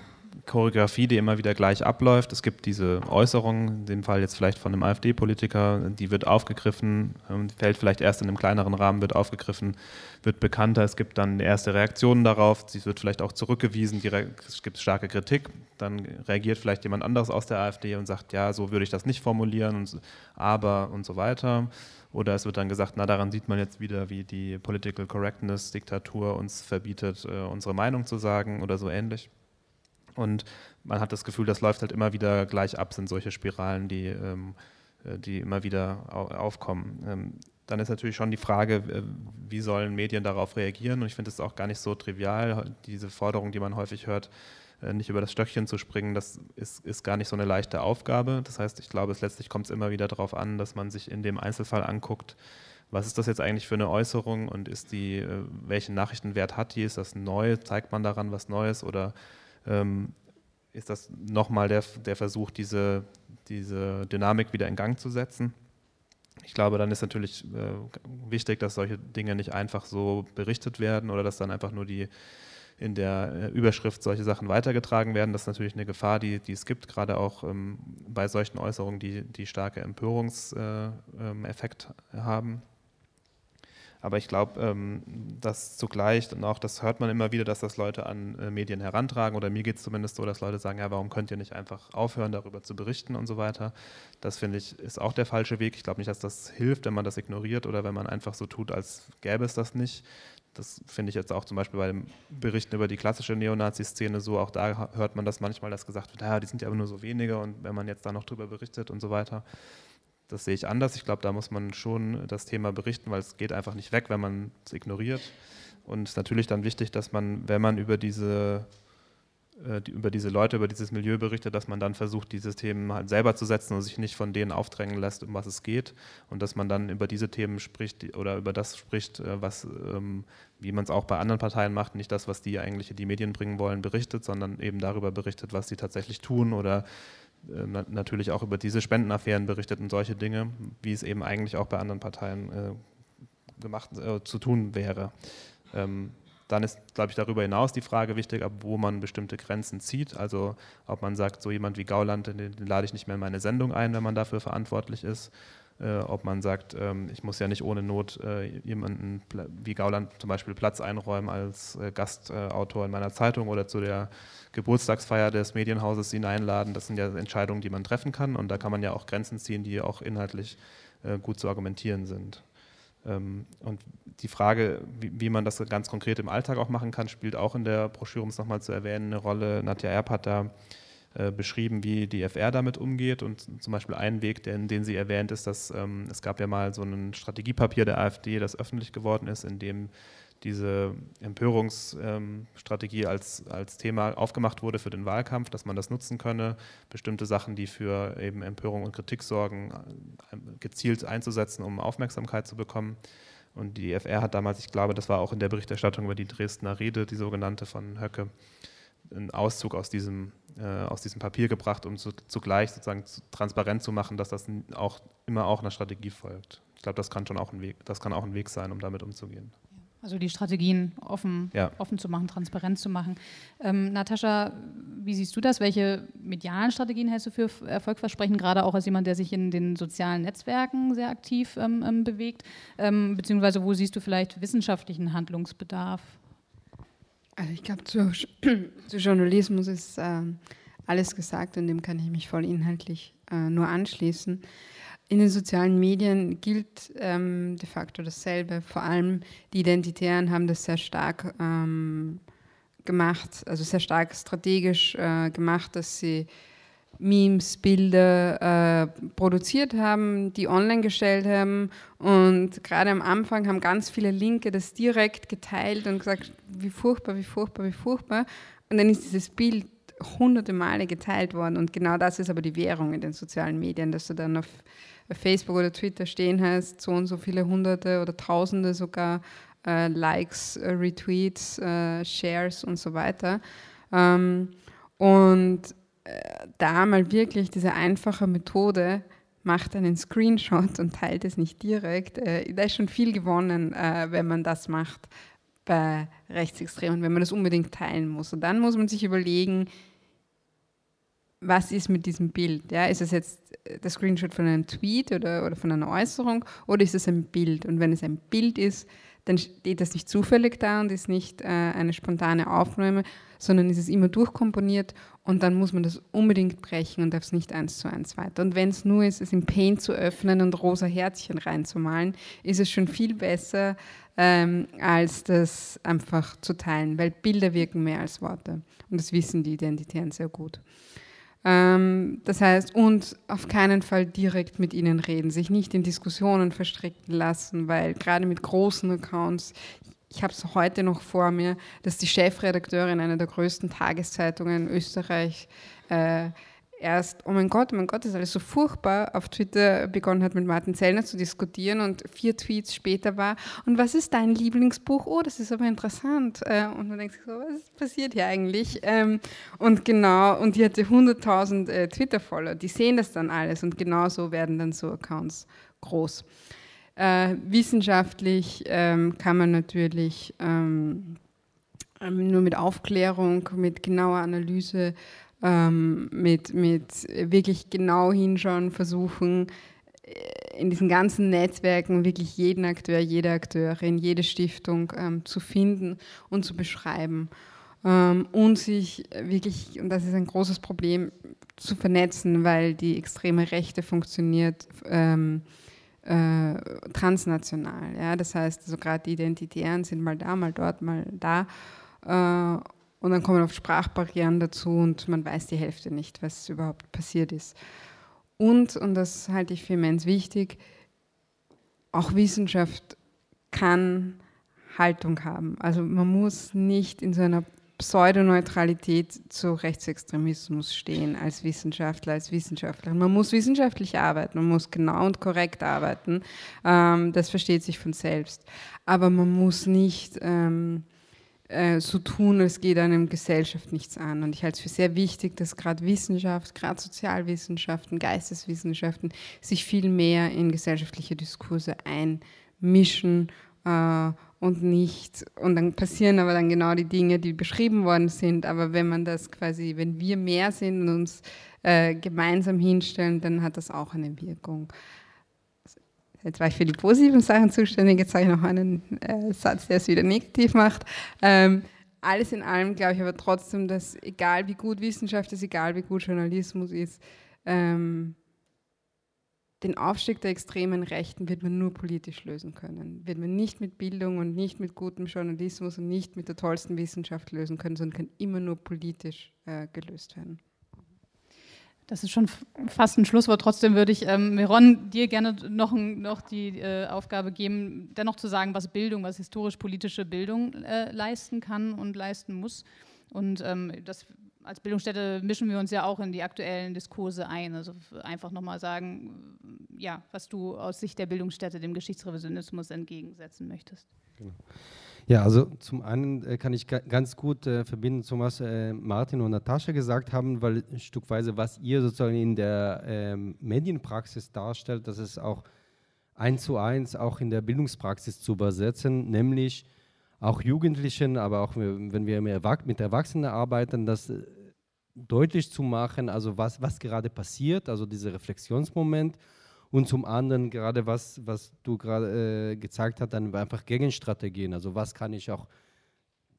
Choreografie, die immer wieder gleich abläuft. Es gibt diese Äußerung, in dem Fall jetzt vielleicht von einem AfD-Politiker, die wird aufgegriffen, ähm, fällt vielleicht erst in einem kleineren Rahmen, wird aufgegriffen, wird bekannter. Es gibt dann erste Reaktionen darauf, sie wird vielleicht auch zurückgewiesen, es gibt starke Kritik. Dann reagiert vielleicht jemand anderes aus der AfD und sagt, ja, so würde ich das nicht formulieren, und, aber und so weiter. Oder es wird dann gesagt, na daran sieht man jetzt wieder, wie die Political Correctness Diktatur uns verbietet, äh, unsere Meinung zu sagen oder so ähnlich. Und man hat das Gefühl, das läuft halt immer wieder gleich ab, sind solche Spiralen, die, ähm, äh, die immer wieder aufkommen. Ähm, dann ist natürlich schon die Frage, äh, wie sollen Medien darauf reagieren? Und ich finde es auch gar nicht so trivial, diese Forderung, die man häufig hört, nicht über das Stöckchen zu springen, das ist, ist gar nicht so eine leichte Aufgabe. Das heißt, ich glaube, es letztlich kommt es immer wieder darauf an, dass man sich in dem Einzelfall anguckt, was ist das jetzt eigentlich für eine Äußerung und ist die, äh, welchen Nachrichtenwert hat die? Ist das neu? Zeigt man daran was Neues oder ähm, ist das nochmal der, der Versuch, diese, diese Dynamik wieder in Gang zu setzen? Ich glaube, dann ist natürlich äh, wichtig, dass solche Dinge nicht einfach so berichtet werden oder dass dann einfach nur die in der äh, Überschrift solche Sachen weitergetragen werden. Das ist natürlich eine Gefahr, die, die es gibt, gerade auch ähm, bei solchen Äußerungen, die, die starke Empörungseffekt äh, ähm, haben. Aber ich glaube, ähm, dass zugleich, und auch das hört man immer wieder, dass das Leute an äh, Medien herantragen, oder mir geht es zumindest so, dass Leute sagen, ja, warum könnt ihr nicht einfach aufhören, darüber zu berichten und so weiter. Das finde ich, ist auch der falsche Weg. Ich glaube nicht, dass das hilft, wenn man das ignoriert oder wenn man einfach so tut, als gäbe es das nicht. Das finde ich jetzt auch zum Beispiel bei den Berichten über die klassische Neonazi-Szene so. Auch da hört man das manchmal, dass gesagt wird, ja, die sind ja aber nur so wenige und wenn man jetzt da noch drüber berichtet und so weiter. Das sehe ich anders. Ich glaube, da muss man schon das Thema berichten, weil es geht einfach nicht weg, wenn man es ignoriert. Und es ist natürlich dann wichtig, dass man, wenn man über diese die, über diese Leute, über dieses Milieu berichtet, dass man dann versucht, diese Themen halt selber zu setzen und sich nicht von denen aufdrängen lässt, um was es geht. Und dass man dann über diese Themen spricht oder über das spricht, äh, was, ähm, wie man es auch bei anderen Parteien macht, nicht das, was die eigentlich die Medien bringen wollen, berichtet, sondern eben darüber berichtet, was sie tatsächlich tun oder äh, natürlich auch über diese Spendenaffären berichtet und solche Dinge, wie es eben eigentlich auch bei anderen Parteien äh, gemacht äh, zu tun wäre. Ähm, dann ist, glaube ich, darüber hinaus die Frage wichtig, ab wo man bestimmte Grenzen zieht. Also ob man sagt, so jemand wie Gauland, den, den lade ich nicht mehr in meine Sendung ein, wenn man dafür verantwortlich ist. Äh, ob man sagt, ähm, ich muss ja nicht ohne Not äh, jemanden wie Gauland zum Beispiel Platz einräumen als äh, Gastautor in meiner Zeitung oder zu der Geburtstagsfeier des Medienhauses ihn einladen. Das sind ja Entscheidungen, die man treffen kann und da kann man ja auch Grenzen ziehen, die auch inhaltlich äh, gut zu argumentieren sind. Ähm, und die Frage, wie, man das ganz konkret im Alltag auch machen kann, spielt auch in der Broschüre, um es nochmal zu erwähnen, eine Rolle. Nadja Erb hat da äh, beschrieben, wie die FR damit umgeht. Und zum Beispiel ein Weg, den, den sie erwähnt, ist, dass ähm, es gab ja mal so ein Strategiepapier der AfD, das öffentlich geworden ist, in dem diese Empörungsstrategie als, als Thema aufgemacht wurde für den Wahlkampf, dass man das nutzen könne, bestimmte Sachen, die für eben Empörung und Kritik sorgen, äh, gezielt einzusetzen, um Aufmerksamkeit zu bekommen. Und die FR hat damals, ich glaube, das war auch in der Berichterstattung über die Dresdner Rede, die sogenannte von Höcke, einen Auszug aus diesem, äh, aus diesem Papier gebracht, um zu, zugleich sozusagen zu, transparent zu machen, dass das auch immer auch einer Strategie folgt. Ich glaube, das kann schon auch ein Weg, das kann auch ein Weg sein, um damit umzugehen. Also die Strategien offen, Ja. offen zu machen, transparent zu machen. Ähm, Natascha, wie siehst du das? Welche medialen Strategien hältst du für erfolgversprechend, gerade auch als jemand, der sich in den sozialen Netzwerken sehr aktiv ähm, ähm, bewegt? Ähm, beziehungsweise wo siehst du vielleicht wissenschaftlichen Handlungsbedarf? Also ich glaube, zu, zu Journalismus ist ähm, alles gesagt und dem kann ich mich voll inhaltlich äh, nur anschließen. In den sozialen Medien gilt ähm, de facto dasselbe. Vor allem die Identitären haben das sehr stark ähm, gemacht, also sehr stark strategisch äh, gemacht, dass sie Memes, Bilder äh, produziert haben, die online gestellt haben. Und gerade am Anfang haben ganz viele Linke das direkt geteilt und gesagt, wie furchtbar, wie furchtbar, wie furchtbar. Und dann ist dieses Bild hunderte Male geteilt worden. Und genau das ist aber die Währung in den sozialen Medien, dass du dann auf Facebook oder Twitter stehen hast, so und so viele Hunderte oder Tausende sogar äh, Likes, äh, Retweets, äh, Shares und so weiter. Ähm, und äh, da mal wirklich diese einfache Methode, macht einen Screenshot und teilt es nicht direkt, äh, da ist schon viel gewonnen, äh, wenn man das macht bei Rechtsextremen, wenn man das unbedingt teilen muss. Und dann muss man sich überlegen, was ist mit diesem Bild? Ja? Ist es jetzt der Screenshot von einem Tweet oder, oder von einer Äußerung oder ist es ein Bild? Und wenn es ein Bild ist, dann steht das nicht zufällig da und ist nicht äh, eine spontane Aufnahme, sondern ist es immer durchkomponiert und dann muss man das unbedingt brechen und darf es nicht eins zu eins weiter. Und wenn es nur ist, es im Paint zu öffnen und rosa Herzchen reinzumalen, ist es schon viel besser, ähm, als das einfach zu teilen, weil Bilder wirken mehr als Worte. Und das wissen die Identitären sehr gut. Ähm, das heißt, und auf keinen Fall direkt mit ihnen reden, sich nicht in Diskussionen verstricken lassen, weil gerade mit großen Accounts, ich habe es heute noch vor mir, dass die Chefredakteurin einer der größten Tageszeitungen in Österreich äh, erst, oh mein Gott, oh mein Gott, das ist alles so furchtbar, auf Twitter begonnen hat mit Martin Zellner zu diskutieren und vier Tweets später war, und was ist dein Lieblingsbuch? Oh, das ist aber interessant. Äh, Und man denkt sich so, was passiert hier eigentlich? Ähm, Und genau, und die hatte 100.000 äh, Twitter-Follower, die sehen das dann alles und genau so werden dann so Accounts groß. Äh, wissenschaftlich ähm, kann man natürlich ähm, nur mit Aufklärung, mit genauer Analyse, ähm, mit, mit wirklich genau hinschauen, versuchen, äh, in diesen ganzen Netzwerken wirklich jeden Akteur, jede Akteurin, jede Stiftung ähm, zu finden und zu beschreiben. Ähm, und sich wirklich, und das ist ein großes Problem, zu vernetzen, weil die extreme Rechte funktioniert ähm, äh, transnational. Ja? Das heißt, also gerade die Identitären sind mal da, mal dort, mal da. Äh, und dann kommen oft Sprachbarrieren dazu und man weiß die Hälfte nicht, was überhaupt passiert ist. Und, und das halte ich für immens wichtig, auch Wissenschaft kann Haltung haben. Also man muss nicht in so einer Pseudoneutralität zu Rechtsextremismus stehen als Wissenschaftler, als Wissenschaftlerin. Man muss wissenschaftlich arbeiten, man muss genau und korrekt arbeiten. Ähm, das versteht sich von selbst. Aber man muss nicht ähm, äh, so tun, als geht einem Gesellschaft nichts an. Und ich halte es für sehr wichtig, dass gerade Wissenschaft, gerade Sozialwissenschaften, Geisteswissenschaften sich viel mehr in gesellschaftliche Diskurse einmischen äh, und nicht, und dann passieren aber dann genau die Dinge, die beschrieben worden sind. Aber wenn man das quasi, wenn wir mehr sind und uns äh, gemeinsam hinstellen, dann hat das auch eine Wirkung. Jetzt war ich für die positiven Sachen zuständig, jetzt sage ich noch einen äh, Satz, der es wieder negativ macht. Ähm, alles in allem glaube ich aber trotzdem, dass egal wie gut Wissenschaft ist, egal wie gut Journalismus ist, ähm, den Aufstieg der extremen Rechten wird man nur politisch lösen können. Wird man nicht mit Bildung und nicht mit gutem Journalismus und nicht mit der tollsten Wissenschaft lösen können, sondern kann immer nur politisch äh, gelöst werden. Das ist schon fast ein Schlusswort. Trotzdem würde ich, ähm, Miron, dir gerne noch, noch die äh, Aufgabe geben, dennoch zu sagen, was Bildung, was historisch-politische Bildung äh, leisten kann und leisten muss. Und ähm, das, als Bildungsstätte mischen wir uns ja auch in die aktuellen Diskurse ein. Also einfach nochmal sagen, ja, was du aus Sicht der Bildungsstätte dem Geschichtsrevisionismus entgegensetzen möchtest. Genau. Ja, also zum einen äh, kann ich ga ganz gut äh, verbinden zum was äh, Martin und Natascha gesagt haben, weil stückweise was ihr sozusagen in der ähm, Medienpraxis darstellt, das ist auch eins zu eins auch in der Bildungspraxis zu übersetzen, nämlich auch Jugendlichen, aber auch wenn wir mit Erwachsenen arbeiten, das äh, deutlich zu machen, also was, was gerade passiert, also dieser Reflexionsmoment und zum anderen gerade was, was du gerade äh, gezeigt hast, dann einfach Gegenstrategien, also was kann ich auch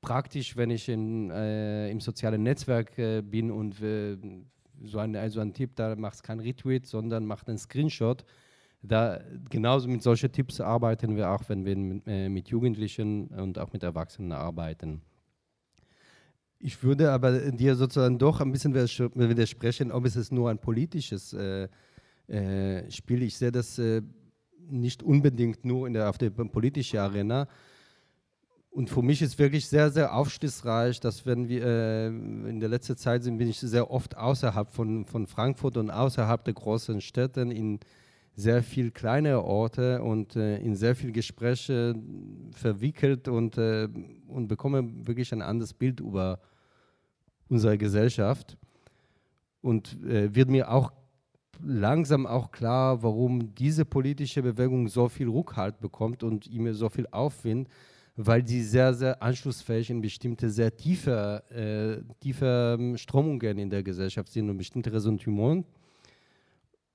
praktisch, wenn ich in, äh, im sozialen Netzwerk äh, bin und äh, so, ein, also ein Tipp, da macht kein Retweet, sondern macht einen Screenshot. Da, genauso mit solchen Tipps arbeiten wir auch, wenn wir mit, äh, mit Jugendlichen und auch mit Erwachsenen arbeiten. Ich würde aber dir sozusagen doch ein bisschen widersprechen, ob es nur ein politisches äh, äh. Ich sehe das äh, nicht unbedingt nur der, auf der politischen Arena, und für mich ist wirklich sehr, sehr aufschlussreich, dass wenn wir äh, in der letzten Zeit sind, bin ich sehr oft außerhalb von, von Frankfurt und außerhalb der großen Städte in sehr viel kleinere Orte und äh, in sehr viele Gespräche verwickelt und, äh, und bekomme wirklich ein anderes Bild über unsere Gesellschaft. Und äh, wird mir auch langsam auch klar, warum diese politische Bewegung so viel Rückhalt bekommt und ihm so viel Aufwind weil die sehr, sehr anschlussfähig in bestimmte sehr tiefe, äh, tiefe ähm, Strömungen in der Gesellschaft sind und bestimmte Ressentiments.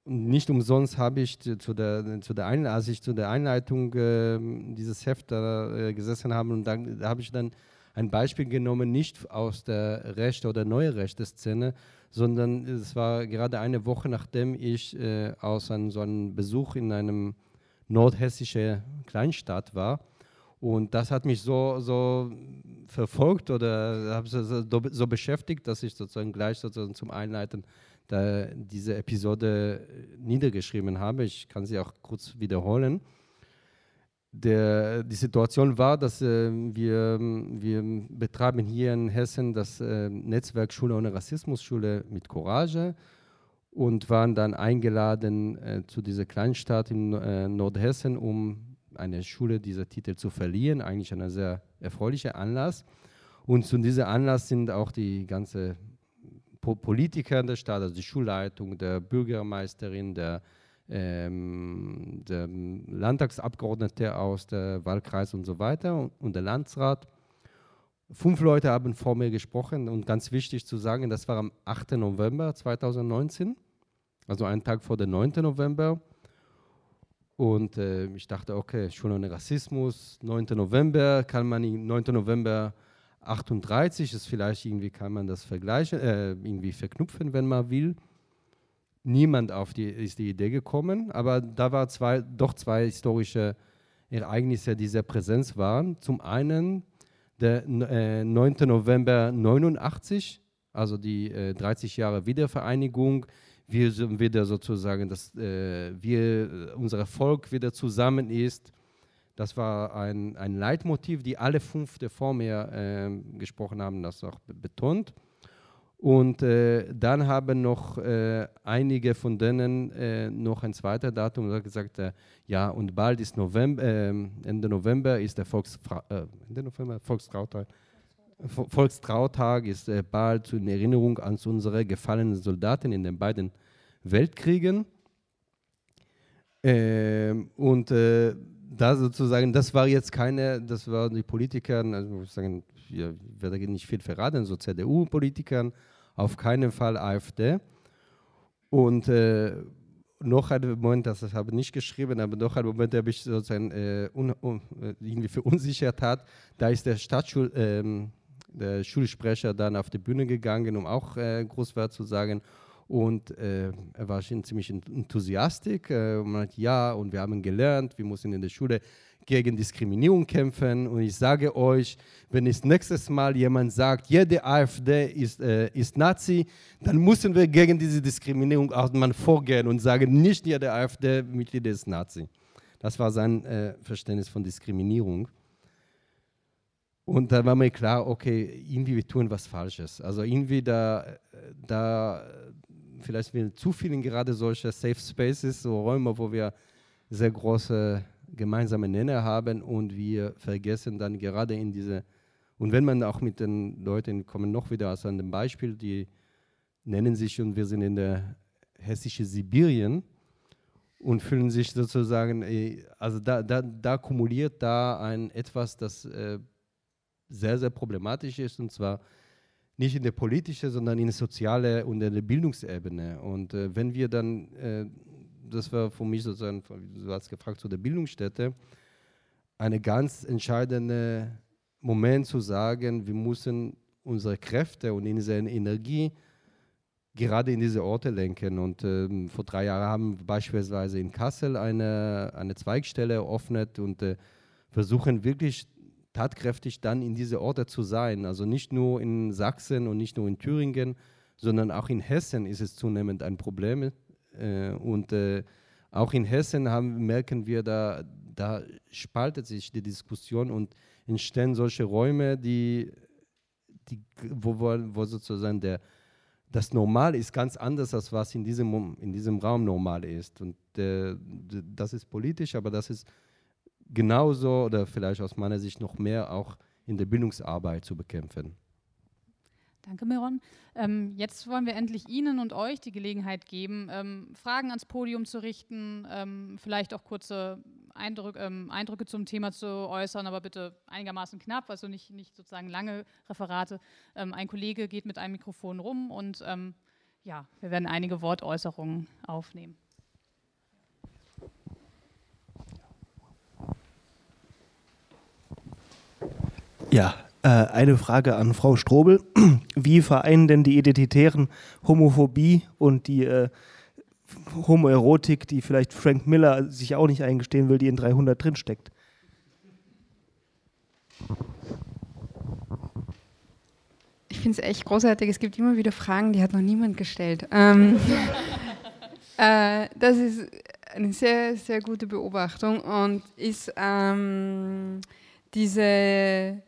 Nicht umsonst habe ich zu der, zu der, Einleitung, als ich zu der Einleitung äh, dieses Heft äh, gesessen habe, und dann, da habe ich dann ein Beispiel genommen, nicht aus der Rechte- oder neue Rechte-Szene, sondern es war gerade eine Woche, nachdem ich äh, aus einem, so einem Besuch in einem nordhessischen Kleinstadt war und das hat mich so, so verfolgt oder so, so beschäftigt, dass ich sozusagen gleich sozusagen zum Einleiten diese Episode niedergeschrieben habe. Ich kann sie auch kurz wiederholen. Der, die Situation war, dass äh, wir, wir betreiben hier in Hessen das äh, Netzwerk Schule ohne Rassismus, Schule mit Courage und waren dann eingeladen äh, zu dieser Kleinstadt in äh, Nordhessen, um eine Schule dieser Titel zu verlieren. Eigentlich ein sehr erfreulicher Anlass. Und zu diesem Anlass sind auch die ganze Politiker der Stadt, also die Schulleitung, der Bürgermeisterin, der, ähm, der Landtagsabgeordnete aus der Wahlkreis und so weiter und der Landsrat. Fünf Leute haben vor mir gesprochen und ganz wichtig zu sagen, das war am 8. November 2019, also einen Tag vor dem 9. November. Und äh, ich dachte, okay, Schule ohne Rassismus, 9. November, kann man 9. November 38 ist vielleicht irgendwie, kann man das vergleichen, äh, irgendwie verknüpfen, wenn man will. Niemand auf die, ist die Idee gekommen, aber da waren zwei, doch zwei historische Ereignisse, die sehr präsent waren. Zum einen der äh, 9. November 89, also die äh, 30 Jahre Wiedervereinigung, wir sind wieder sozusagen, dass äh, wir, unser Volk wieder zusammen ist. Das war ein, ein Leitmotiv, die alle fünf, die vor mir äh, gesprochen haben, das auch betont. Und äh, dann haben noch äh, einige von denen äh, noch ein zweites Datum gesagt, äh, ja, und bald ist November, ähm, Ende November ist der Volksfra äh, Ende November, Volkstrautag. Volkstrautag ist äh, bald in Erinnerung an unsere gefallenen Soldaten in den beiden Weltkriegen. Ähm, und da sozusagen, das war jetzt keine, das waren die Politiker, also ich sagen, ich werde nicht viel verraten, so CDU-Politikern, auf keinen Fall AfD. Und äh, noch ein Moment, das habe ich nicht geschrieben, aber noch ein Moment, der mich sozusagen äh, un, un, irgendwie verunsichert hat, da ist der Stadtschul, ähm, der Schulsprecher dann auf die Bühne gegangen, um auch äh, Großwert zu sagen. Und äh, er war schon ziemlich enthusiastisch. Äh, und man hat, ja, und wir haben gelernt, wir müssen in der Schule gegen Diskriminierung kämpfen. Und ich sage euch, wenn es nächstes Mal jemand sagt, jede AfD ist, äh, ist Nazi, dann müssen wir gegen diese Diskriminierung auch mal vorgehen und sagen, nicht jede AfD-Mitglied ist Nazi. Das war sein äh, Verständnis von Diskriminierung. Und da war mir klar, okay, irgendwie wir tun was Falsches. Also irgendwie da, da vielleicht wir zu vielen gerade solche Safe Spaces, so Räume, wo wir sehr große gemeinsame Nenner haben und wir vergessen dann gerade in diese, und wenn man auch mit den Leuten kommen, noch wieder aus einem Beispiel, die nennen sich und wir sind in der hessischen Sibirien und fühlen sich sozusagen, also da, da, da kumuliert da ein etwas, das äh, sehr, sehr problematisch ist, und zwar nicht in der politischen, sondern in der sozialen und in der Bildungsebene. Und äh, wenn wir dann, äh, das war für mich sozusagen, du hast gefragt zu der Bildungsstätte, eine ganz entscheidende Moment zu sagen, wir müssen unsere Kräfte und unsere Energie gerade in diese Orte lenken. Und ähm, vor drei Jahren haben wir beispielsweise in Kassel eine, eine Zweigstelle eröffnet und äh, versuchen wirklich tatkräftig dann in diese Orte zu sein. Also nicht nur in Sachsen und nicht nur in Thüringen, sondern auch in Hessen ist es zunehmend ein Problem. Äh, und äh, auch in Hessen haben, merken wir, da, da spaltet sich die Diskussion und entstehen solche Räume, die, die, wo, wo sozusagen der, das Normal ist ganz anders, als was in diesem, in diesem Raum normal ist. Und äh, das ist politisch, aber das ist genauso oder vielleicht aus meiner Sicht noch mehr auch in der Bildungsarbeit zu bekämpfen. Danke, Miron. Ähm, jetzt wollen wir endlich Ihnen und euch die Gelegenheit geben, ähm, Fragen ans Podium zu richten, ähm, vielleicht auch kurze Eindrück, ähm, Eindrücke zum Thema zu äußern, aber bitte einigermaßen knapp, also nicht, nicht sozusagen lange Referate. Ähm, ein Kollege geht mit einem Mikrofon rum und ähm, ja, wir werden einige Wortäußerungen aufnehmen. Ja, eine Frage an Frau Strobel. Wie vereinen denn die Identitären Homophobie und die äh, Homoerotik, die vielleicht Frank Miller sich auch nicht eingestehen will, die in 300 drinsteckt? Ich finde es echt großartig. Es gibt immer wieder Fragen, die hat noch niemand gestellt. Ähm, äh, das ist eine sehr, sehr gute Beobachtung und ist ähm, diese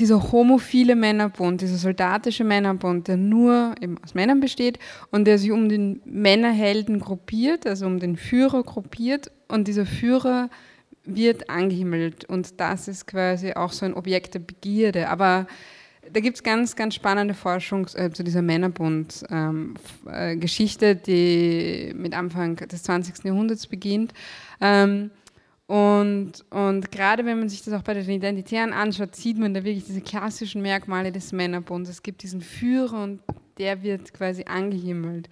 dieser homophile Männerbund, dieser soldatische Männerbund, der nur eben aus Männern besteht und der sich um den Männerhelden gruppiert, also um den Führer gruppiert und dieser Führer wird angehimmelt und das ist quasi auch so ein Objekt der Begierde. Aber da gibt es ganz, ganz spannende Forschung äh, zu dieser Männerbund-Geschichte, ähm, äh, die mit Anfang des 20. Jahrhunderts beginnt. Ähm, und, und gerade wenn man sich das auch bei den Identitären anschaut, sieht man da wirklich diese klassischen Merkmale des Männerbunds. Es gibt diesen Führer und der wird quasi angehimmelt.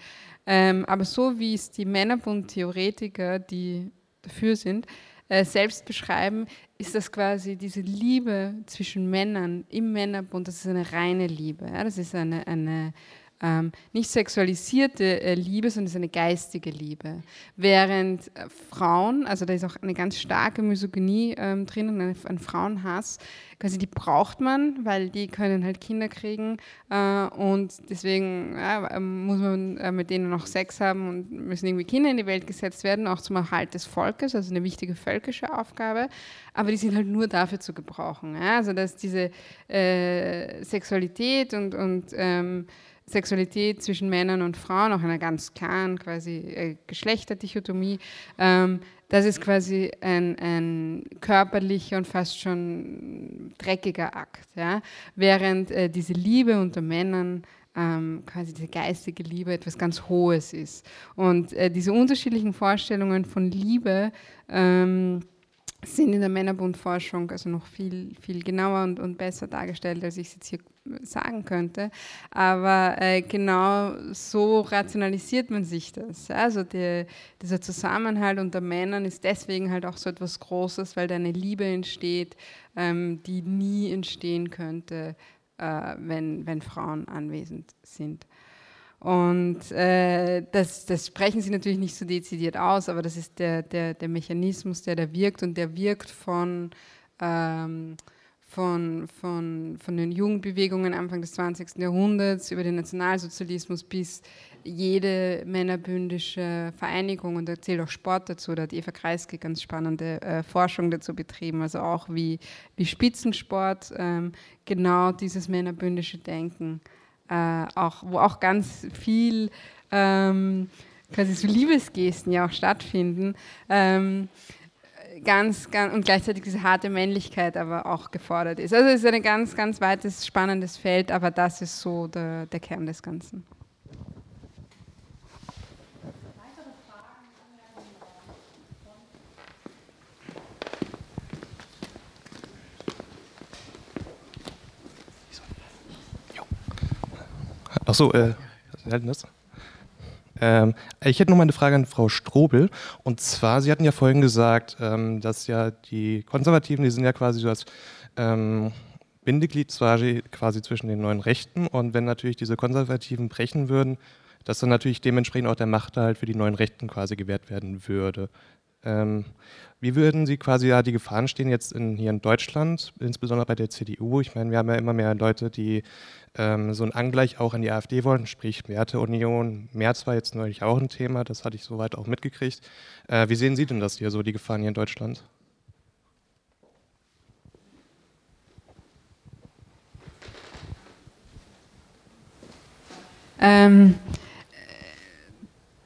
Ähm, aber so wie es die Männerbund-Theoretiker, die dafür sind, äh, selbst beschreiben, ist das quasi diese Liebe zwischen Männern im Männerbund, das ist eine reine Liebe. Ja? Das ist eine, eine ähm, nicht sexualisierte äh, Liebe, sondern es ist eine geistige Liebe. Während äh, Frauen, also da ist auch eine ganz starke Misogynie ähm, drin und ein, ein, Frauenhass, quasi die braucht man, weil die können halt Kinder kriegen äh, und deswegen ähm, muss man äh, mit denen noch Sex haben und müssen irgendwie Kinder in die Welt gesetzt werden, auch zum Erhalt des Volkes, also eine wichtige völkische Aufgabe, aber die sind halt nur dafür zu gebrauchen. Ja? Also dass diese Sexualität und, und ähm, Sexualität zwischen Männern und Frauen, auch einer ganz klaren quasi äh, Geschlechterdichotomie. Ähm, das ist quasi ein, ein, körperlicher und fast schon dreckiger Akt. Ja? Während äh, diese Liebe unter Männern ähm, quasi diese geistige Liebe etwas ganz Hohes ist. Und äh, diese unterschiedlichen Vorstellungen von Liebe ähm, sind in der Männerbundforschung also noch viel, viel genauer und, und besser dargestellt, als ich es jetzt hier sagen könnte. Aber äh, genau so rationalisiert man sich das. Also die, dieser Zusammenhalt unter Männern ist deswegen halt auch so etwas Großes, weil da eine Liebe entsteht, ähm, die nie entstehen könnte, äh, wenn, wenn Frauen anwesend sind. Und äh, das, das, sprechen sie natürlich nicht so dezidiert aus, aber das ist der, der, der Mechanismus, der da wirkt und der wirkt von, ähm, von, von, von den Jugendbewegungen Anfang des 20. Jahrhunderts über den Nationalsozialismus bis jede männerbündische Vereinigung und da zählt auch Sport dazu. Da hat Eva Kreisky ganz spannende äh, Forschung dazu betrieben, also auch wie, wie Spitzensport ähm, genau dieses männerbündische Denken äh, auch, wo auch ganz viel ähm, quasi so Liebesgesten ja auch stattfinden. Ähm, ganz, ganz und gleichzeitig diese harte Männlichkeit aber auch gefordert ist. Also es ist ein ganz, ganz weites, spannendes Feld, aber das ist so der, der Kern des Ganzen. Achso, äh, denn das? Ähm, ich hätte noch mal eine Frage an Frau Strobel. Und zwar, Sie hatten ja vorhin gesagt, ähm, dass ja die Konservativen, die sind ja quasi so als ähm, Bindeglied quasi zwischen den neuen Rechten. Und wenn natürlich diese Konservativen brechen würden, dass dann natürlich dementsprechend auch der Machterhalt für die neuen Rechten quasi gewährt werden würde. Ähm, wie würden Sie quasi ja die Gefahren stehen jetzt in, hier in Deutschland, insbesondere bei der CDU? Ich meine, wir haben ja immer mehr Leute, die ähm, so ein Angleich auch an die AfD wollen, sprich Werteunion. März war jetzt neulich auch ein Thema, das hatte ich soweit auch mitgekriegt. Äh, wie sehen Sie denn das hier so, die Gefahren hier in Deutschland? Ähm,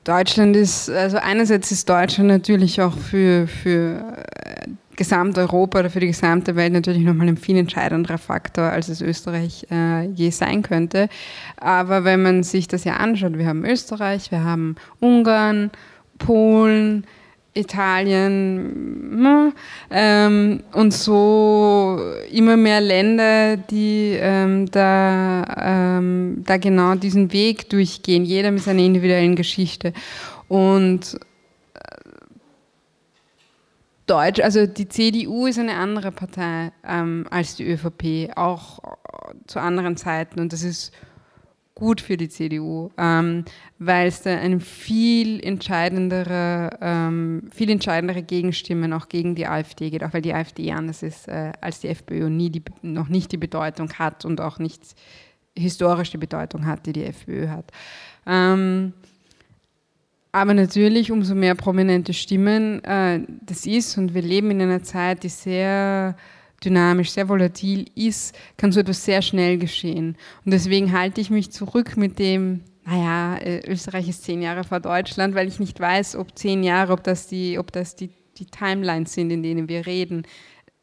Deutschland ist, also einerseits ist Deutschland natürlich auch für, für äh, Gesamteuropa oder für die gesamte Welt natürlich nochmal ein viel entscheidenderer Faktor, als es Österreich äh, je sein könnte. Aber wenn man sich das ja anschaut, wir haben Österreich, wir haben Ungarn, Polen, Italien ne? ähm, und so immer mehr Länder, die ähm, da, ähm, da genau diesen Weg durchgehen, jeder mit seiner individuellen Geschichte. Und äh, Deutsch, also die CDU ist eine andere Partei ähm, als die ÖVP, auch äh, zu anderen Zeiten. Und das ist gut für die CDU, ähm, weil es da eine viel entscheidendere, ähm, viel entscheidendere Gegenstimmen auch gegen die AfD geht, auch weil die AfD anders ist äh, als die FPÖ und nie die, noch nicht die Bedeutung hat und auch nicht historisch die Bedeutung hat, die die FPÖ hat. Ähm, aber natürlich, umso mehr prominente Stimmen äh, das ist, und wir leben in einer Zeit, die sehr dynamisch, sehr volatil ist, kann so etwas sehr schnell geschehen. Und deswegen halte ich mich zurück mit dem, naja, äh, Österreich ist zehn Jahre vor Deutschland, weil ich nicht weiß, ob zehn Jahre, ob das die, ob das die, die Timelines sind, in denen wir reden.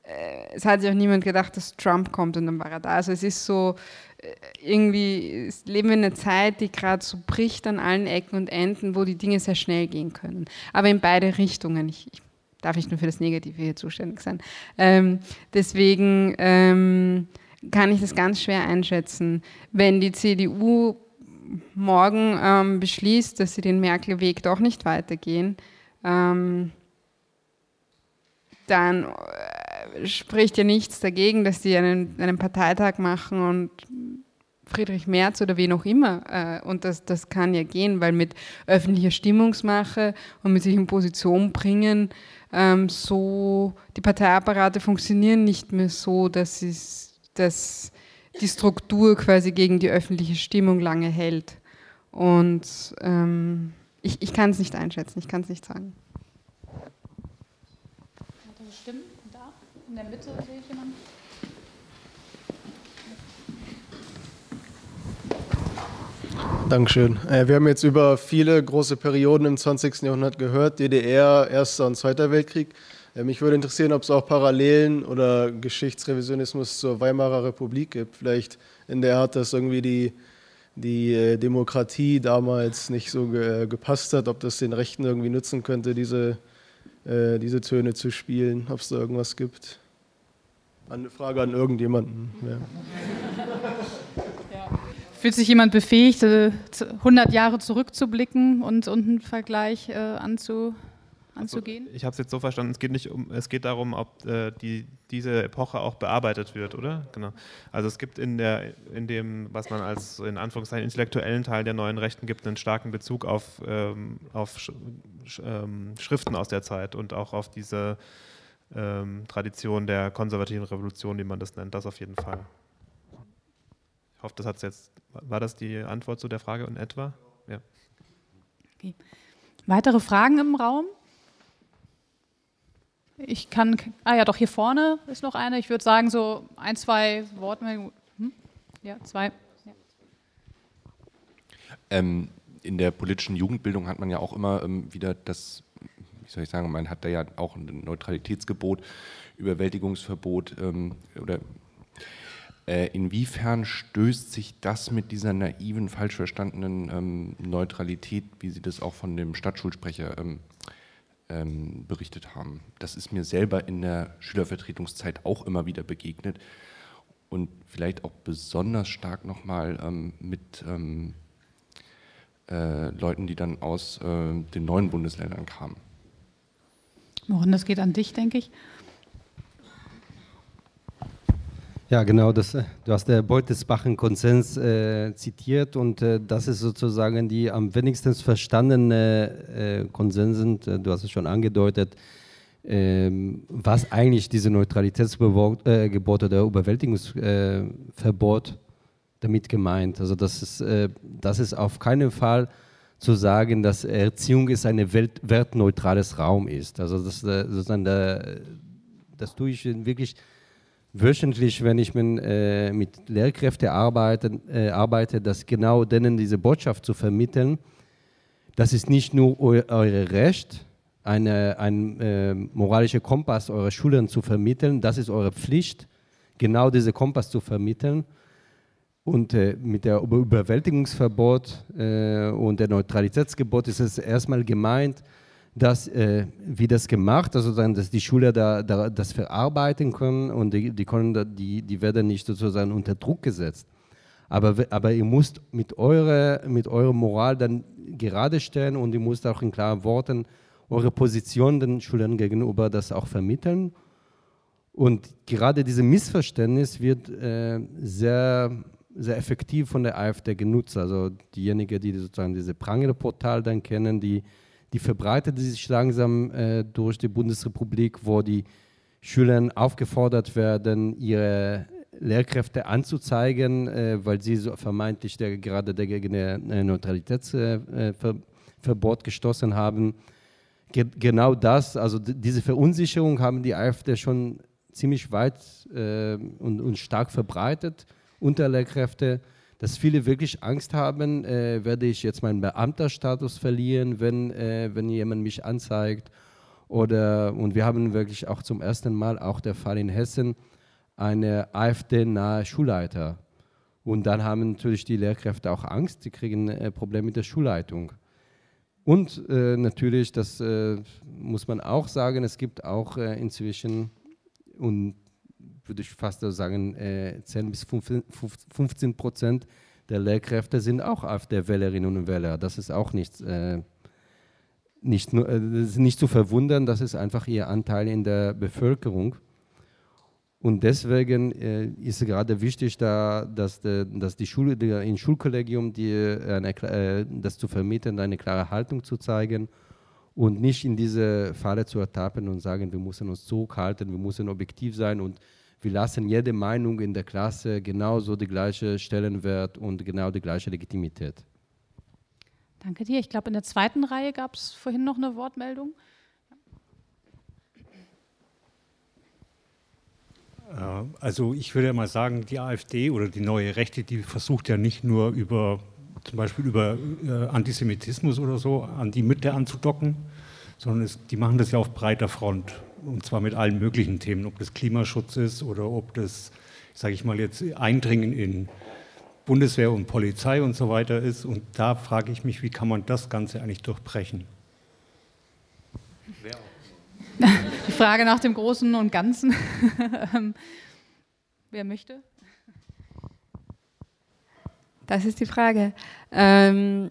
Äh, es hat sich auch niemand gedacht, dass Trump kommt und dann war er da. Also es ist so, äh, irgendwie leben wir in einer Zeit, die gerade so bricht an allen Ecken und Enden, wo die Dinge sehr schnell gehen können. Aber in beide Richtungen. Ich, ich darf ich nur für das Negative hier zuständig sein. Ähm, deswegen ähm, kann ich das ganz schwer einschätzen. Wenn die CDU morgen ähm, beschließt, dass sie den Merkel-Weg doch nicht weitergehen, ähm, dann äh, spricht ja nichts dagegen, dass sie einen, einen Parteitag machen und Friedrich Merz oder wen auch immer. Äh, und das, das kann ja gehen, weil mit öffentlicher Stimmungsmache und mit sich in Position bringen, ähm, so, die Parteiapparate funktionieren nicht mehr so, dass, es, dass die Struktur quasi gegen die öffentliche Stimmung lange hält. Und ähm, ich, ich kann es nicht einschätzen, ich kann es nicht sagen. Stimmen da? In der Mitte sehe ich jemanden. Dankeschön. Äh, wir haben jetzt über viele große Perioden im 20. Jahrhundert gehört, DDR, Erster und Zweiter Weltkrieg. Äh, mich würde interessieren, ob es auch Parallelen oder Geschichtsrevisionismus zur Weimarer Republik gibt. Vielleicht in der Art, dass irgendwie die, die äh, Demokratie damals nicht so gepasst hat, ob das den Rechten irgendwie nützen könnte, diese, diese Töne zu spielen, ob es da irgendwas gibt. Eine Frage an irgendjemanden. Ja. Fühlt sich jemand befähigt, 100 äh, Jahre zurückzublicken und, und einen Vergleich äh, anzu, anzugehen? Also, ich habe es jetzt so verstanden, es geht, nicht um, es geht darum, ob äh, die, diese Epoche auch bearbeitet wird, oder? Genau. Also es gibt in, der, in dem, was man als in Anführungszeichen intellektuellen Teil der neuen Rechten gibt, einen starken Bezug auf, ähm, auf Sch ähm, Schriften aus der Zeit und auch auf diese ähm, Tradition der konservativen Revolution, wie man das nennt, das auf jeden Fall. Ich hoffe, das hat jetzt, war das die Antwort zu der Frage in etwa? Ja. Okay. Weitere Fragen im Raum? Ich kann, ah ja, doch, hier vorne ist noch eine. Ich würde sagen, so ein, zwei Worte. Hm? Ja, zwei. Ja. Ähm, in der politischen Jugendbildung hat man ja auch immer ähm, wieder das, wie soll ich sagen, man hat da ja auch ein Neutralitätsgebot, Überwältigungsverbot ähm, oder inwiefern stößt sich das mit dieser naiven, falsch verstandenen ähm, Neutralität, wie Sie das auch von dem Stadtschulsprecher ähm, ähm, berichtet haben? Das ist mir selber in der Schülervertretungszeit auch immer wieder begegnet. und vielleicht auch besonders stark nochmal ähm, mit ähm, äh, Leuten, die dann aus äh, den neuen Bundesländern kamen. Morin, das geht an dich, denke ich. Ja, genau. Das, äh, du hast der Beutesbachen-Konsens äh, zitiert und äh, das ist sozusagen die am wenigsten verstandene äh, Konsens. Äh, du hast es schon angedeutet, ähm, was eigentlich diese Neutralitätsgebot äh, oder Überwältigungsverbot damit gemeint. Also das ist, das ist auf keinen Fall zu sagen, dass Erziehung ist ein wertneutrales Raum ist. Also das, sozusagen der, das tue ich wirklich wöchentlich, wenn ich mit, äh, mit Lehrkräften arbeite, äh, arbeite, dass genau denen diese Botschaft zu vermitteln, das ist nicht nur eu eure Recht, eine, ein äh, moralischer Kompass eurer Schülern zu vermitteln, das ist eure Pflicht, genau diese Kompass zu vermitteln. Und äh, mit der Überwältigungsverbot äh, und der Neutralitätsgebot ist es erstmal gemeint, dass, äh, wie das gemacht, also sozusagen, dass die Schüler da, da, das verarbeiten können und die, die, können da, die, die werden nicht sozusagen unter Druck gesetzt. Aber, aber ihr müsst mit eurer, mit eurer Moral dann gerade stellen und ihr müsst auch in klaren Worten eure Position den Schülern gegenüber das auch vermitteln. Und gerade dieses Missverständnis wird äh, sehr, sehr effektiv von der AfD genutzt. Also diejenigen, die sozusagen diese Prangere-Portal dann kennen, die die verbreitete sich langsam äh, durch die Bundesrepublik, wo die Schüler aufgefordert werden, ihre Lehrkräfte anzuzeigen, äh, weil sie so vermeintlich der, gerade dagegen ein Neutralitätsverbot äh, gestoßen haben. Ge genau das, also diese Verunsicherung haben die AfD schon ziemlich weit äh, und, und stark verbreitet unter Lehrkräfte dass viele wirklich Angst haben, äh, werde ich jetzt meinen Beamterstatus verlieren, wenn, äh, wenn jemand mich anzeigt. Oder, und wir haben wirklich auch zum ersten Mal, auch der Fall in Hessen, eine AfD-nahe Schulleiter. Und dann haben natürlich die Lehrkräfte auch Angst, sie kriegen äh, Probleme mit der Schulleitung. Und äh, natürlich, das äh, muss man auch sagen, es gibt auch äh, inzwischen, und würde ich fast sagen, äh, 10 bis 15 Prozent der Lehrkräfte sind auch AfD-Wählerinnen und Wähler. Das ist auch nicht, äh, nicht, äh, nicht zu verwundern, das ist einfach ihr Anteil in der Bevölkerung. Und deswegen äh, ist gerade wichtig, da, dass, de, dass die Schule, die, im Schulkollegium die, eine, äh, das zu vermitteln, eine klare Haltung zu zeigen und nicht in diese Falle zu ertappen und sagen, wir müssen uns zurückhalten, wir müssen objektiv sein und wir lassen jede Meinung in der Klasse genauso die gleiche Stellenwert und genau die gleiche Legitimität. Danke dir. Ich glaube, in der zweiten Reihe gab es vorhin noch eine Wortmeldung. Äh, also ich würde ja mal sagen, die AfD oder die neue Rechte, die versucht ja nicht nur über zum Beispiel über äh, Antisemitismus oder so an die Mitte anzudocken, sondern es, die machen das ja auf breiter Front und zwar mit allen möglichen Themen, ob das Klimaschutz ist oder ob das, sage ich mal jetzt, Eindringen in Bundeswehr und Polizei und so weiter ist. Und da frage ich mich, wie kann man das Ganze eigentlich durchbrechen? Die Frage nach dem Großen und Ganzen. Ähm, wer möchte? Das ist die Frage. Ähm,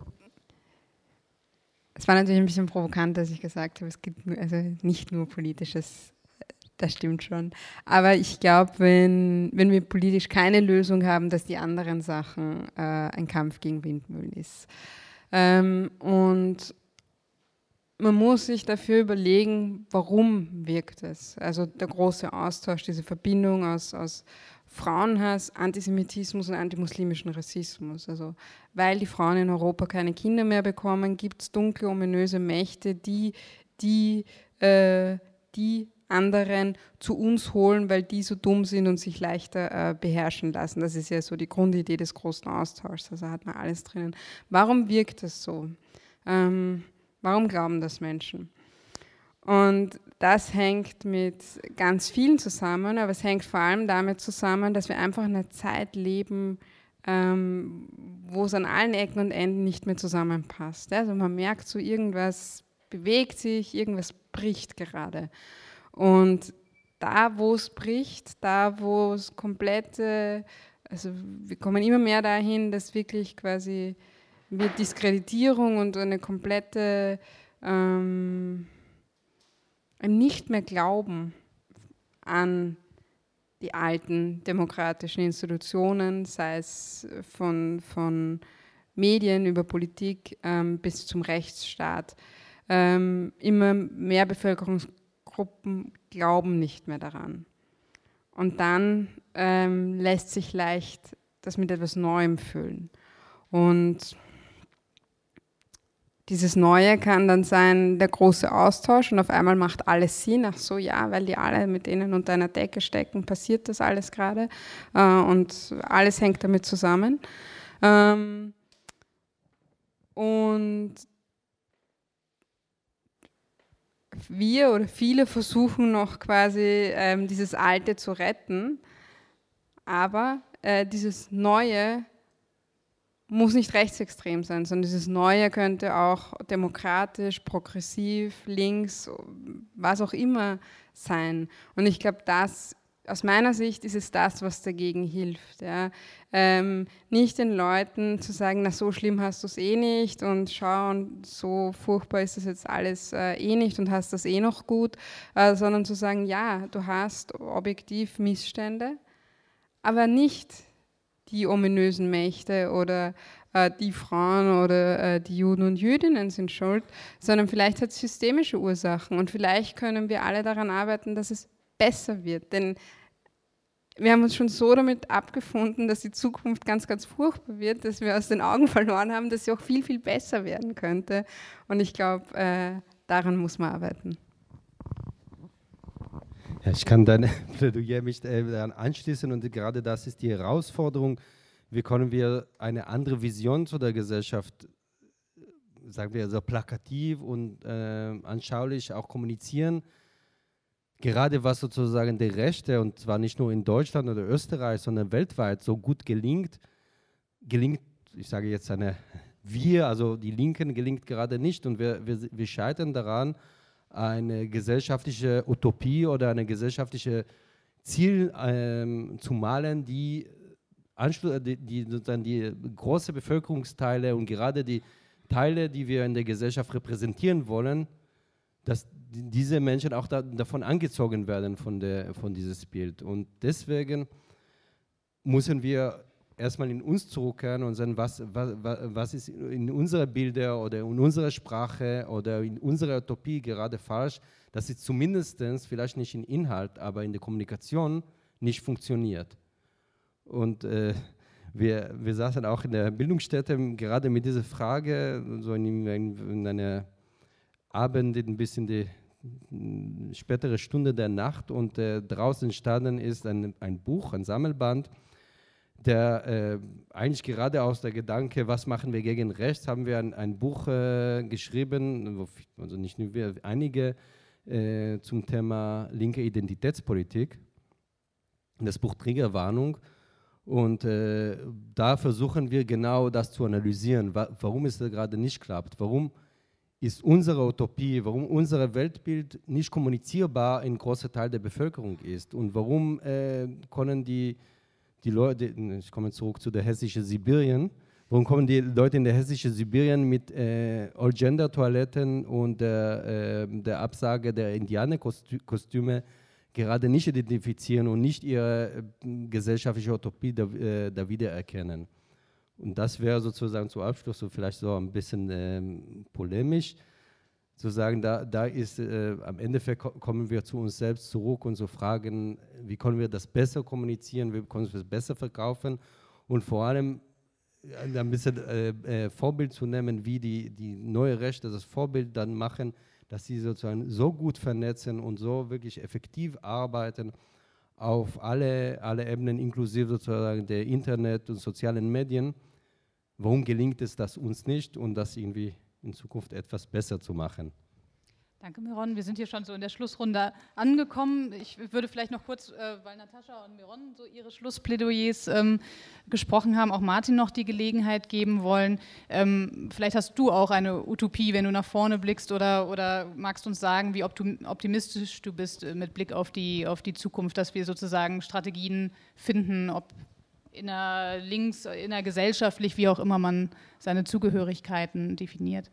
es war natürlich ein bisschen provokant, dass ich gesagt habe, es gibt also nicht nur politisches, das stimmt schon. Aber ich glaube, wenn, wenn wir politisch keine Lösung haben, dass die anderen Sachen äh, ein Kampf gegen Windmühlen ist. Ähm, und man muss sich dafür überlegen, warum wirkt es. Also der große Austausch, diese Verbindung aus, aus Frauenhass, Antisemitismus und antimuslimischen Rassismus. Also weil die Frauen in Europa keine Kinder mehr bekommen, gibt es dunkle, ominöse Mächte, die die, äh, die anderen zu uns holen, weil die so dumm sind und sich leichter äh, beherrschen lassen. Das ist ja so die Grundidee des großen Austauschs. Also hat man alles drinnen. Warum wirkt das so? Ähm, warum glauben das Menschen? Und das hängt mit ganz vielen zusammen, aber es hängt vor allem damit zusammen, dass wir einfach in einer Zeit leben, ähm, wo es an allen Ecken und Enden nicht mehr zusammenpasst. Also man merkt so, irgendwas bewegt sich, irgendwas bricht gerade. Und da, wo es bricht, da, wo es komplette, also wir kommen immer mehr dahin, dass wirklich quasi wir Diskreditierung und eine komplette ähm, ein nicht mehr Glauben an die alten demokratischen Institutionen, sei es von, von Medien über Politik ähm, bis zum Rechtsstaat. Ähm, immer mehr Bevölkerungsgruppen glauben nicht mehr daran. Und dann ähm, lässt sich leicht das mit etwas Neuem füllen. Und dieses Neue kann dann sein der große Austausch und auf einmal macht alles Sinn. Ach so, ja, weil die alle mit denen unter einer Decke stecken, passiert das alles gerade äh, und alles hängt damit zusammen. Ähm, und wir oder viele versuchen noch quasi ähm, dieses Alte zu retten, aber äh, dieses Neue muss nicht rechtsextrem sein, sondern dieses Neue könnte auch demokratisch, progressiv, links, was auch immer sein. Und ich glaube, das aus meiner Sicht ist es das, was dagegen hilft. Ja. Ähm, nicht den Leuten zu sagen, na so schlimm hast du es eh nicht und schau, und so furchtbar ist das jetzt alles äh, eh nicht und hast das eh noch gut, äh, sondern zu sagen, ja, du hast objektiv Missstände, aber nicht die ominösen Mächte oder äh, die Frauen oder äh, die Juden und Jüdinnen sind schuld, sondern vielleicht hat es systemische Ursachen und vielleicht können wir alle daran arbeiten, dass es besser wird. Denn wir haben uns schon so damit abgefunden, dass die Zukunft ganz, ganz furchtbar wird, dass wir aus den Augen verloren haben, dass sie auch viel, viel besser werden könnte. Und ich glaube, äh, daran muss man arbeiten. Ich kann dein Plädoyer mich äh, anschließen und gerade das ist die Herausforderung. Wie können wir eine andere Vision zu der Gesellschaft, sagen wir so plakativ und äh, anschaulich auch kommunizieren? Gerade was sozusagen der Rechte, und zwar nicht nur in Deutschland oder Österreich, sondern weltweit so gut gelingt, gelingt, ich sage jetzt eine wir, also die Linken, gelingt gerade nicht und wir, wir, wir scheitern daran, eine gesellschaftliche Utopie oder eine gesellschaftliche Ziel ähm, zu malen, die, die, die, sozusagen die große Bevölkerungsteile und gerade die Teile, die wir in der Gesellschaft repräsentieren wollen, dass diese Menschen auch da, davon angezogen werden von, der, von dieses Bild. Und deswegen müssen wir erstmal in uns zurückkehren und sagen, was, was, was ist in unserer Bilder oder in unserer Sprache oder in unserer Utopie gerade falsch, dass es zumindest, vielleicht nicht in Inhalt, aber in der Kommunikation nicht funktioniert. Und äh, wir, wir saßen auch in der Bildungsstätte gerade mit dieser Frage, so in, in, in einer Abend, ein bisschen die spätere Stunde der Nacht und äh, draußen standen ist ein, ein Buch, ein Sammelband, der äh, eigentlich gerade aus der Gedanke, was machen wir gegen rechts, haben wir ein, ein Buch äh, geschrieben, also nicht nur wir, einige äh, zum Thema linke Identitätspolitik. Das Buch Triggerwarnung. Und äh, da versuchen wir genau das zu analysieren, wa warum es gerade nicht klappt, warum ist unsere Utopie, warum unser Weltbild nicht kommunizierbar in großer Teil der Bevölkerung ist und warum äh, können die die Leute, ich komme zurück zu der hessischen Sibirien, warum kommen die Leute in der hessischen Sibirien mit äh, All-Gender-Toiletten und der, äh, der Absage der Indianerkostüme gerade nicht identifizieren und nicht ihre äh, gesellschaftliche Utopie da, äh, da wiedererkennen? Und das wäre sozusagen zum Abschluss so vielleicht so ein bisschen ähm, polemisch zu sagen, da, da ist äh, am Ende kommen wir zu uns selbst zurück und so fragen, wie können wir das besser kommunizieren, wie können wir es besser verkaufen und vor allem äh, ein bisschen äh, äh, Vorbild zu nehmen, wie die, die neue Rechte das Vorbild dann machen, dass sie sozusagen so gut vernetzen und so wirklich effektiv arbeiten auf alle, alle Ebenen, inklusive sozusagen der Internet und sozialen Medien. Warum gelingt es das uns nicht und das irgendwie in Zukunft etwas besser zu machen. Danke, Miron. Wir sind hier schon so in der Schlussrunde angekommen. Ich würde vielleicht noch kurz, äh, weil Natascha und Miron so ihre Schlussplädoyers ähm, gesprochen haben, auch Martin noch die Gelegenheit geben wollen. Ähm, vielleicht hast du auch eine Utopie, wenn du nach vorne blickst oder, oder magst uns sagen, wie optimistisch du bist äh, mit Blick auf die, auf die Zukunft, dass wir sozusagen Strategien finden, ob innerlinks, innergesellschaftlich, wie auch immer man seine Zugehörigkeiten definiert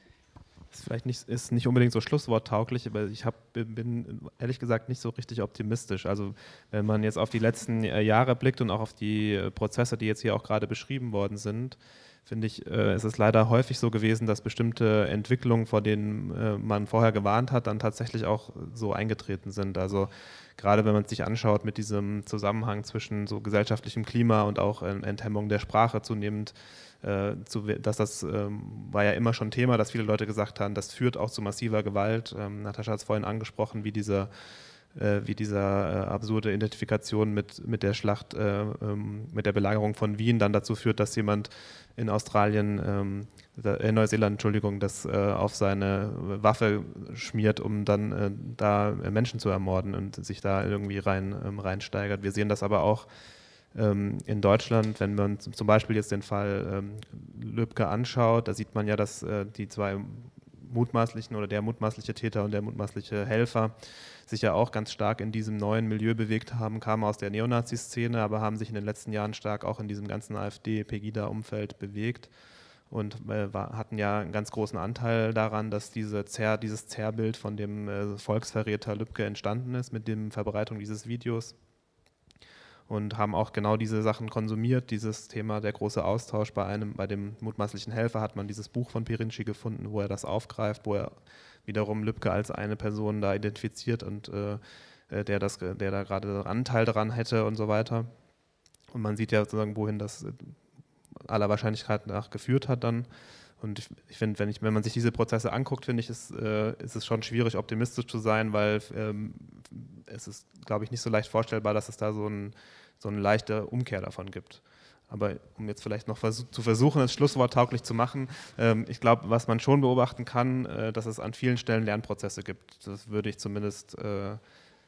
ist vielleicht nicht, ist nicht unbedingt so schlussworttauglich, aber ich hab, bin ehrlich gesagt nicht so richtig optimistisch. Also wenn man jetzt auf die letzten äh, Jahre blickt und auch auf die äh, Prozesse, die jetzt hier auch gerade beschrieben worden sind, finde ich, äh, es ist leider häufig so gewesen, dass bestimmte Entwicklungen, vor denen äh, man vorher gewarnt hat, dann tatsächlich auch so eingetreten sind. Also gerade wenn man sich anschaut mit diesem Zusammenhang zwischen so gesellschaftlichem Klima und auch Enthemmung der Sprache zunehmend äh, zu, dass das ähm, war ja immer schon Thema, dass viele Leute gesagt haben, das führt auch zu massiver Gewalt. Ähm, Natascha hat es vorhin angesprochen, wie dieser äh, wie dieser äh, absurde Identifikation mit, mit der Schlacht, äh, ähm, mit der Belagerung von Wien dann dazu führt, dass jemand in Australien, ähm, in Neuseeland, Entschuldigung, das äh, auf seine Waffe schmiert, um dann äh, da Menschen zu ermorden und sich da irgendwie rein, ähm, reinsteigert. Wir sehen das aber auch ähm, in Deutschland, wenn man zum Beispiel jetzt den Fall ähm, Lübcke anschaut, da sieht man ja, dass äh, die zwei mutmaßlichen oder der mutmaßliche Täter und der mutmaßliche Helfer sich ja auch ganz stark in diesem neuen Milieu bewegt haben, kamen aus der Neonazi-Szene, aber haben sich in den letzten Jahren stark auch in diesem ganzen AfD-Pegida-Umfeld bewegt und äh, hatten ja einen ganz großen Anteil daran, dass diese Zer, dieses Zerrbild von dem äh, Volksverräter Lübcke entstanden ist mit der Verbreitung dieses Videos und haben auch genau diese Sachen konsumiert. Dieses Thema, der große Austausch bei einem, bei dem mutmaßlichen Helfer hat man dieses Buch von Pirinci gefunden, wo er das aufgreift, wo er wiederum Lübcke als eine Person da identifiziert und äh, äh der, das, der da gerade Anteil daran hätte und so weiter. Und man sieht ja sozusagen, wohin das äh, aller Wahrscheinlichkeit nach geführt hat dann. Und ich, ich finde, wenn, wenn man sich diese Prozesse anguckt, finde ich, ist, äh, ist es schon schwierig, optimistisch zu sein, weil ähm, es ist, glaube ich, nicht so leicht vorstellbar, dass es da so, ein, so eine leichte Umkehr davon gibt. Aber um jetzt vielleicht noch zu versuchen, das Schlusswort tauglich zu machen, ähm, ich glaube, was man schon beobachten kann, äh, dass es an vielen Stellen Lernprozesse gibt. Das würde ich zumindest äh,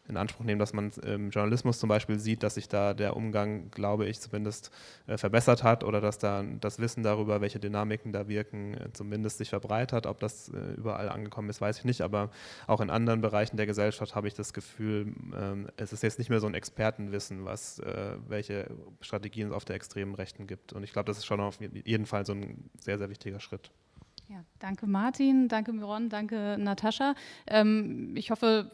in Anspruch nehmen, dass man im Journalismus zum Beispiel sieht, dass sich da der Umgang, glaube ich, zumindest äh, verbessert hat oder dass da das Wissen darüber, welche Dynamiken da wirken, äh, zumindest sich verbreitert. Ob das äh, überall angekommen ist, weiß ich nicht, aber auch in anderen Bereichen der Gesellschaft habe ich das Gefühl, ähm, es ist jetzt nicht mehr so ein Expertenwissen, was welche Strategien es auf der extremen Rechten gibt. Und ich glaube, das ist schon auf jeden Fall so ein sehr, sehr wichtiger Schritt. Ja, danke Martin, danke Miron, danke Natascha. Ähm, ich hoffe,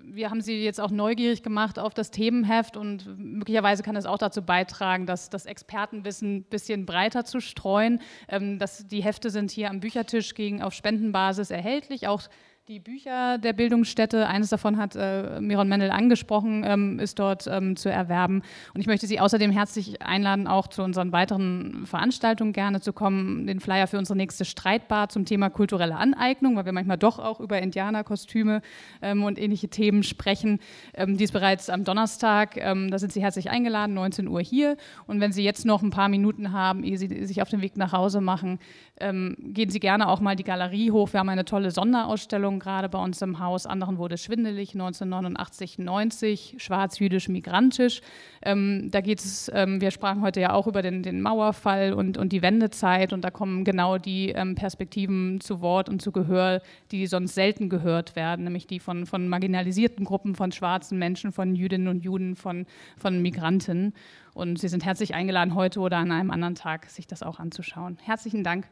wir haben Sie jetzt auch neugierig gemacht auf das Themenheft und möglicherweise kann es auch dazu beitragen, dass das Expertenwissen ein bisschen breiter zu streuen. Ähm, dass die Hefte sind hier am Büchertisch gegen auf Spendenbasis erhältlich, auch die Bücher der Bildungsstätte. Eines davon hat äh, Miron Mendel angesprochen, ähm, ist dort ähm, zu erwerben. Und ich möchte Sie außerdem herzlich einladen, auch zu unseren weiteren Veranstaltungen gerne zu kommen. Den Flyer für unsere nächste Streitbar zum Thema kulturelle Aneignung, weil wir manchmal doch auch über Indianerkostüme ähm, und ähnliche Themen sprechen. Ähm, die ist bereits am Donnerstag. Ähm, da sind Sie herzlich eingeladen, 19 Uhr hier. Und wenn Sie jetzt noch ein paar Minuten haben, ehe Sie sich auf den Weg nach Hause machen, ähm, gehen Sie gerne auch mal die Galerie hoch. Wir haben eine tolle Sonderausstellung Ausstellung gerade bei uns im Haus. Anderen wurde schwindelig 1989, 90, schwarz-jüdisch, migrantisch. Ähm, da geht es, ähm, wir sprachen heute ja auch über den, den Mauerfall und, und die Wendezeit und da kommen genau die ähm, Perspektiven zu Wort und zu Gehör, die sonst selten gehört werden, nämlich die von, von marginalisierten Gruppen, von schwarzen Menschen, von Jüdinnen und Juden, von, von Migranten. Und Sie sind herzlich eingeladen, heute oder an einem anderen Tag sich das auch anzuschauen. Herzlichen Dank.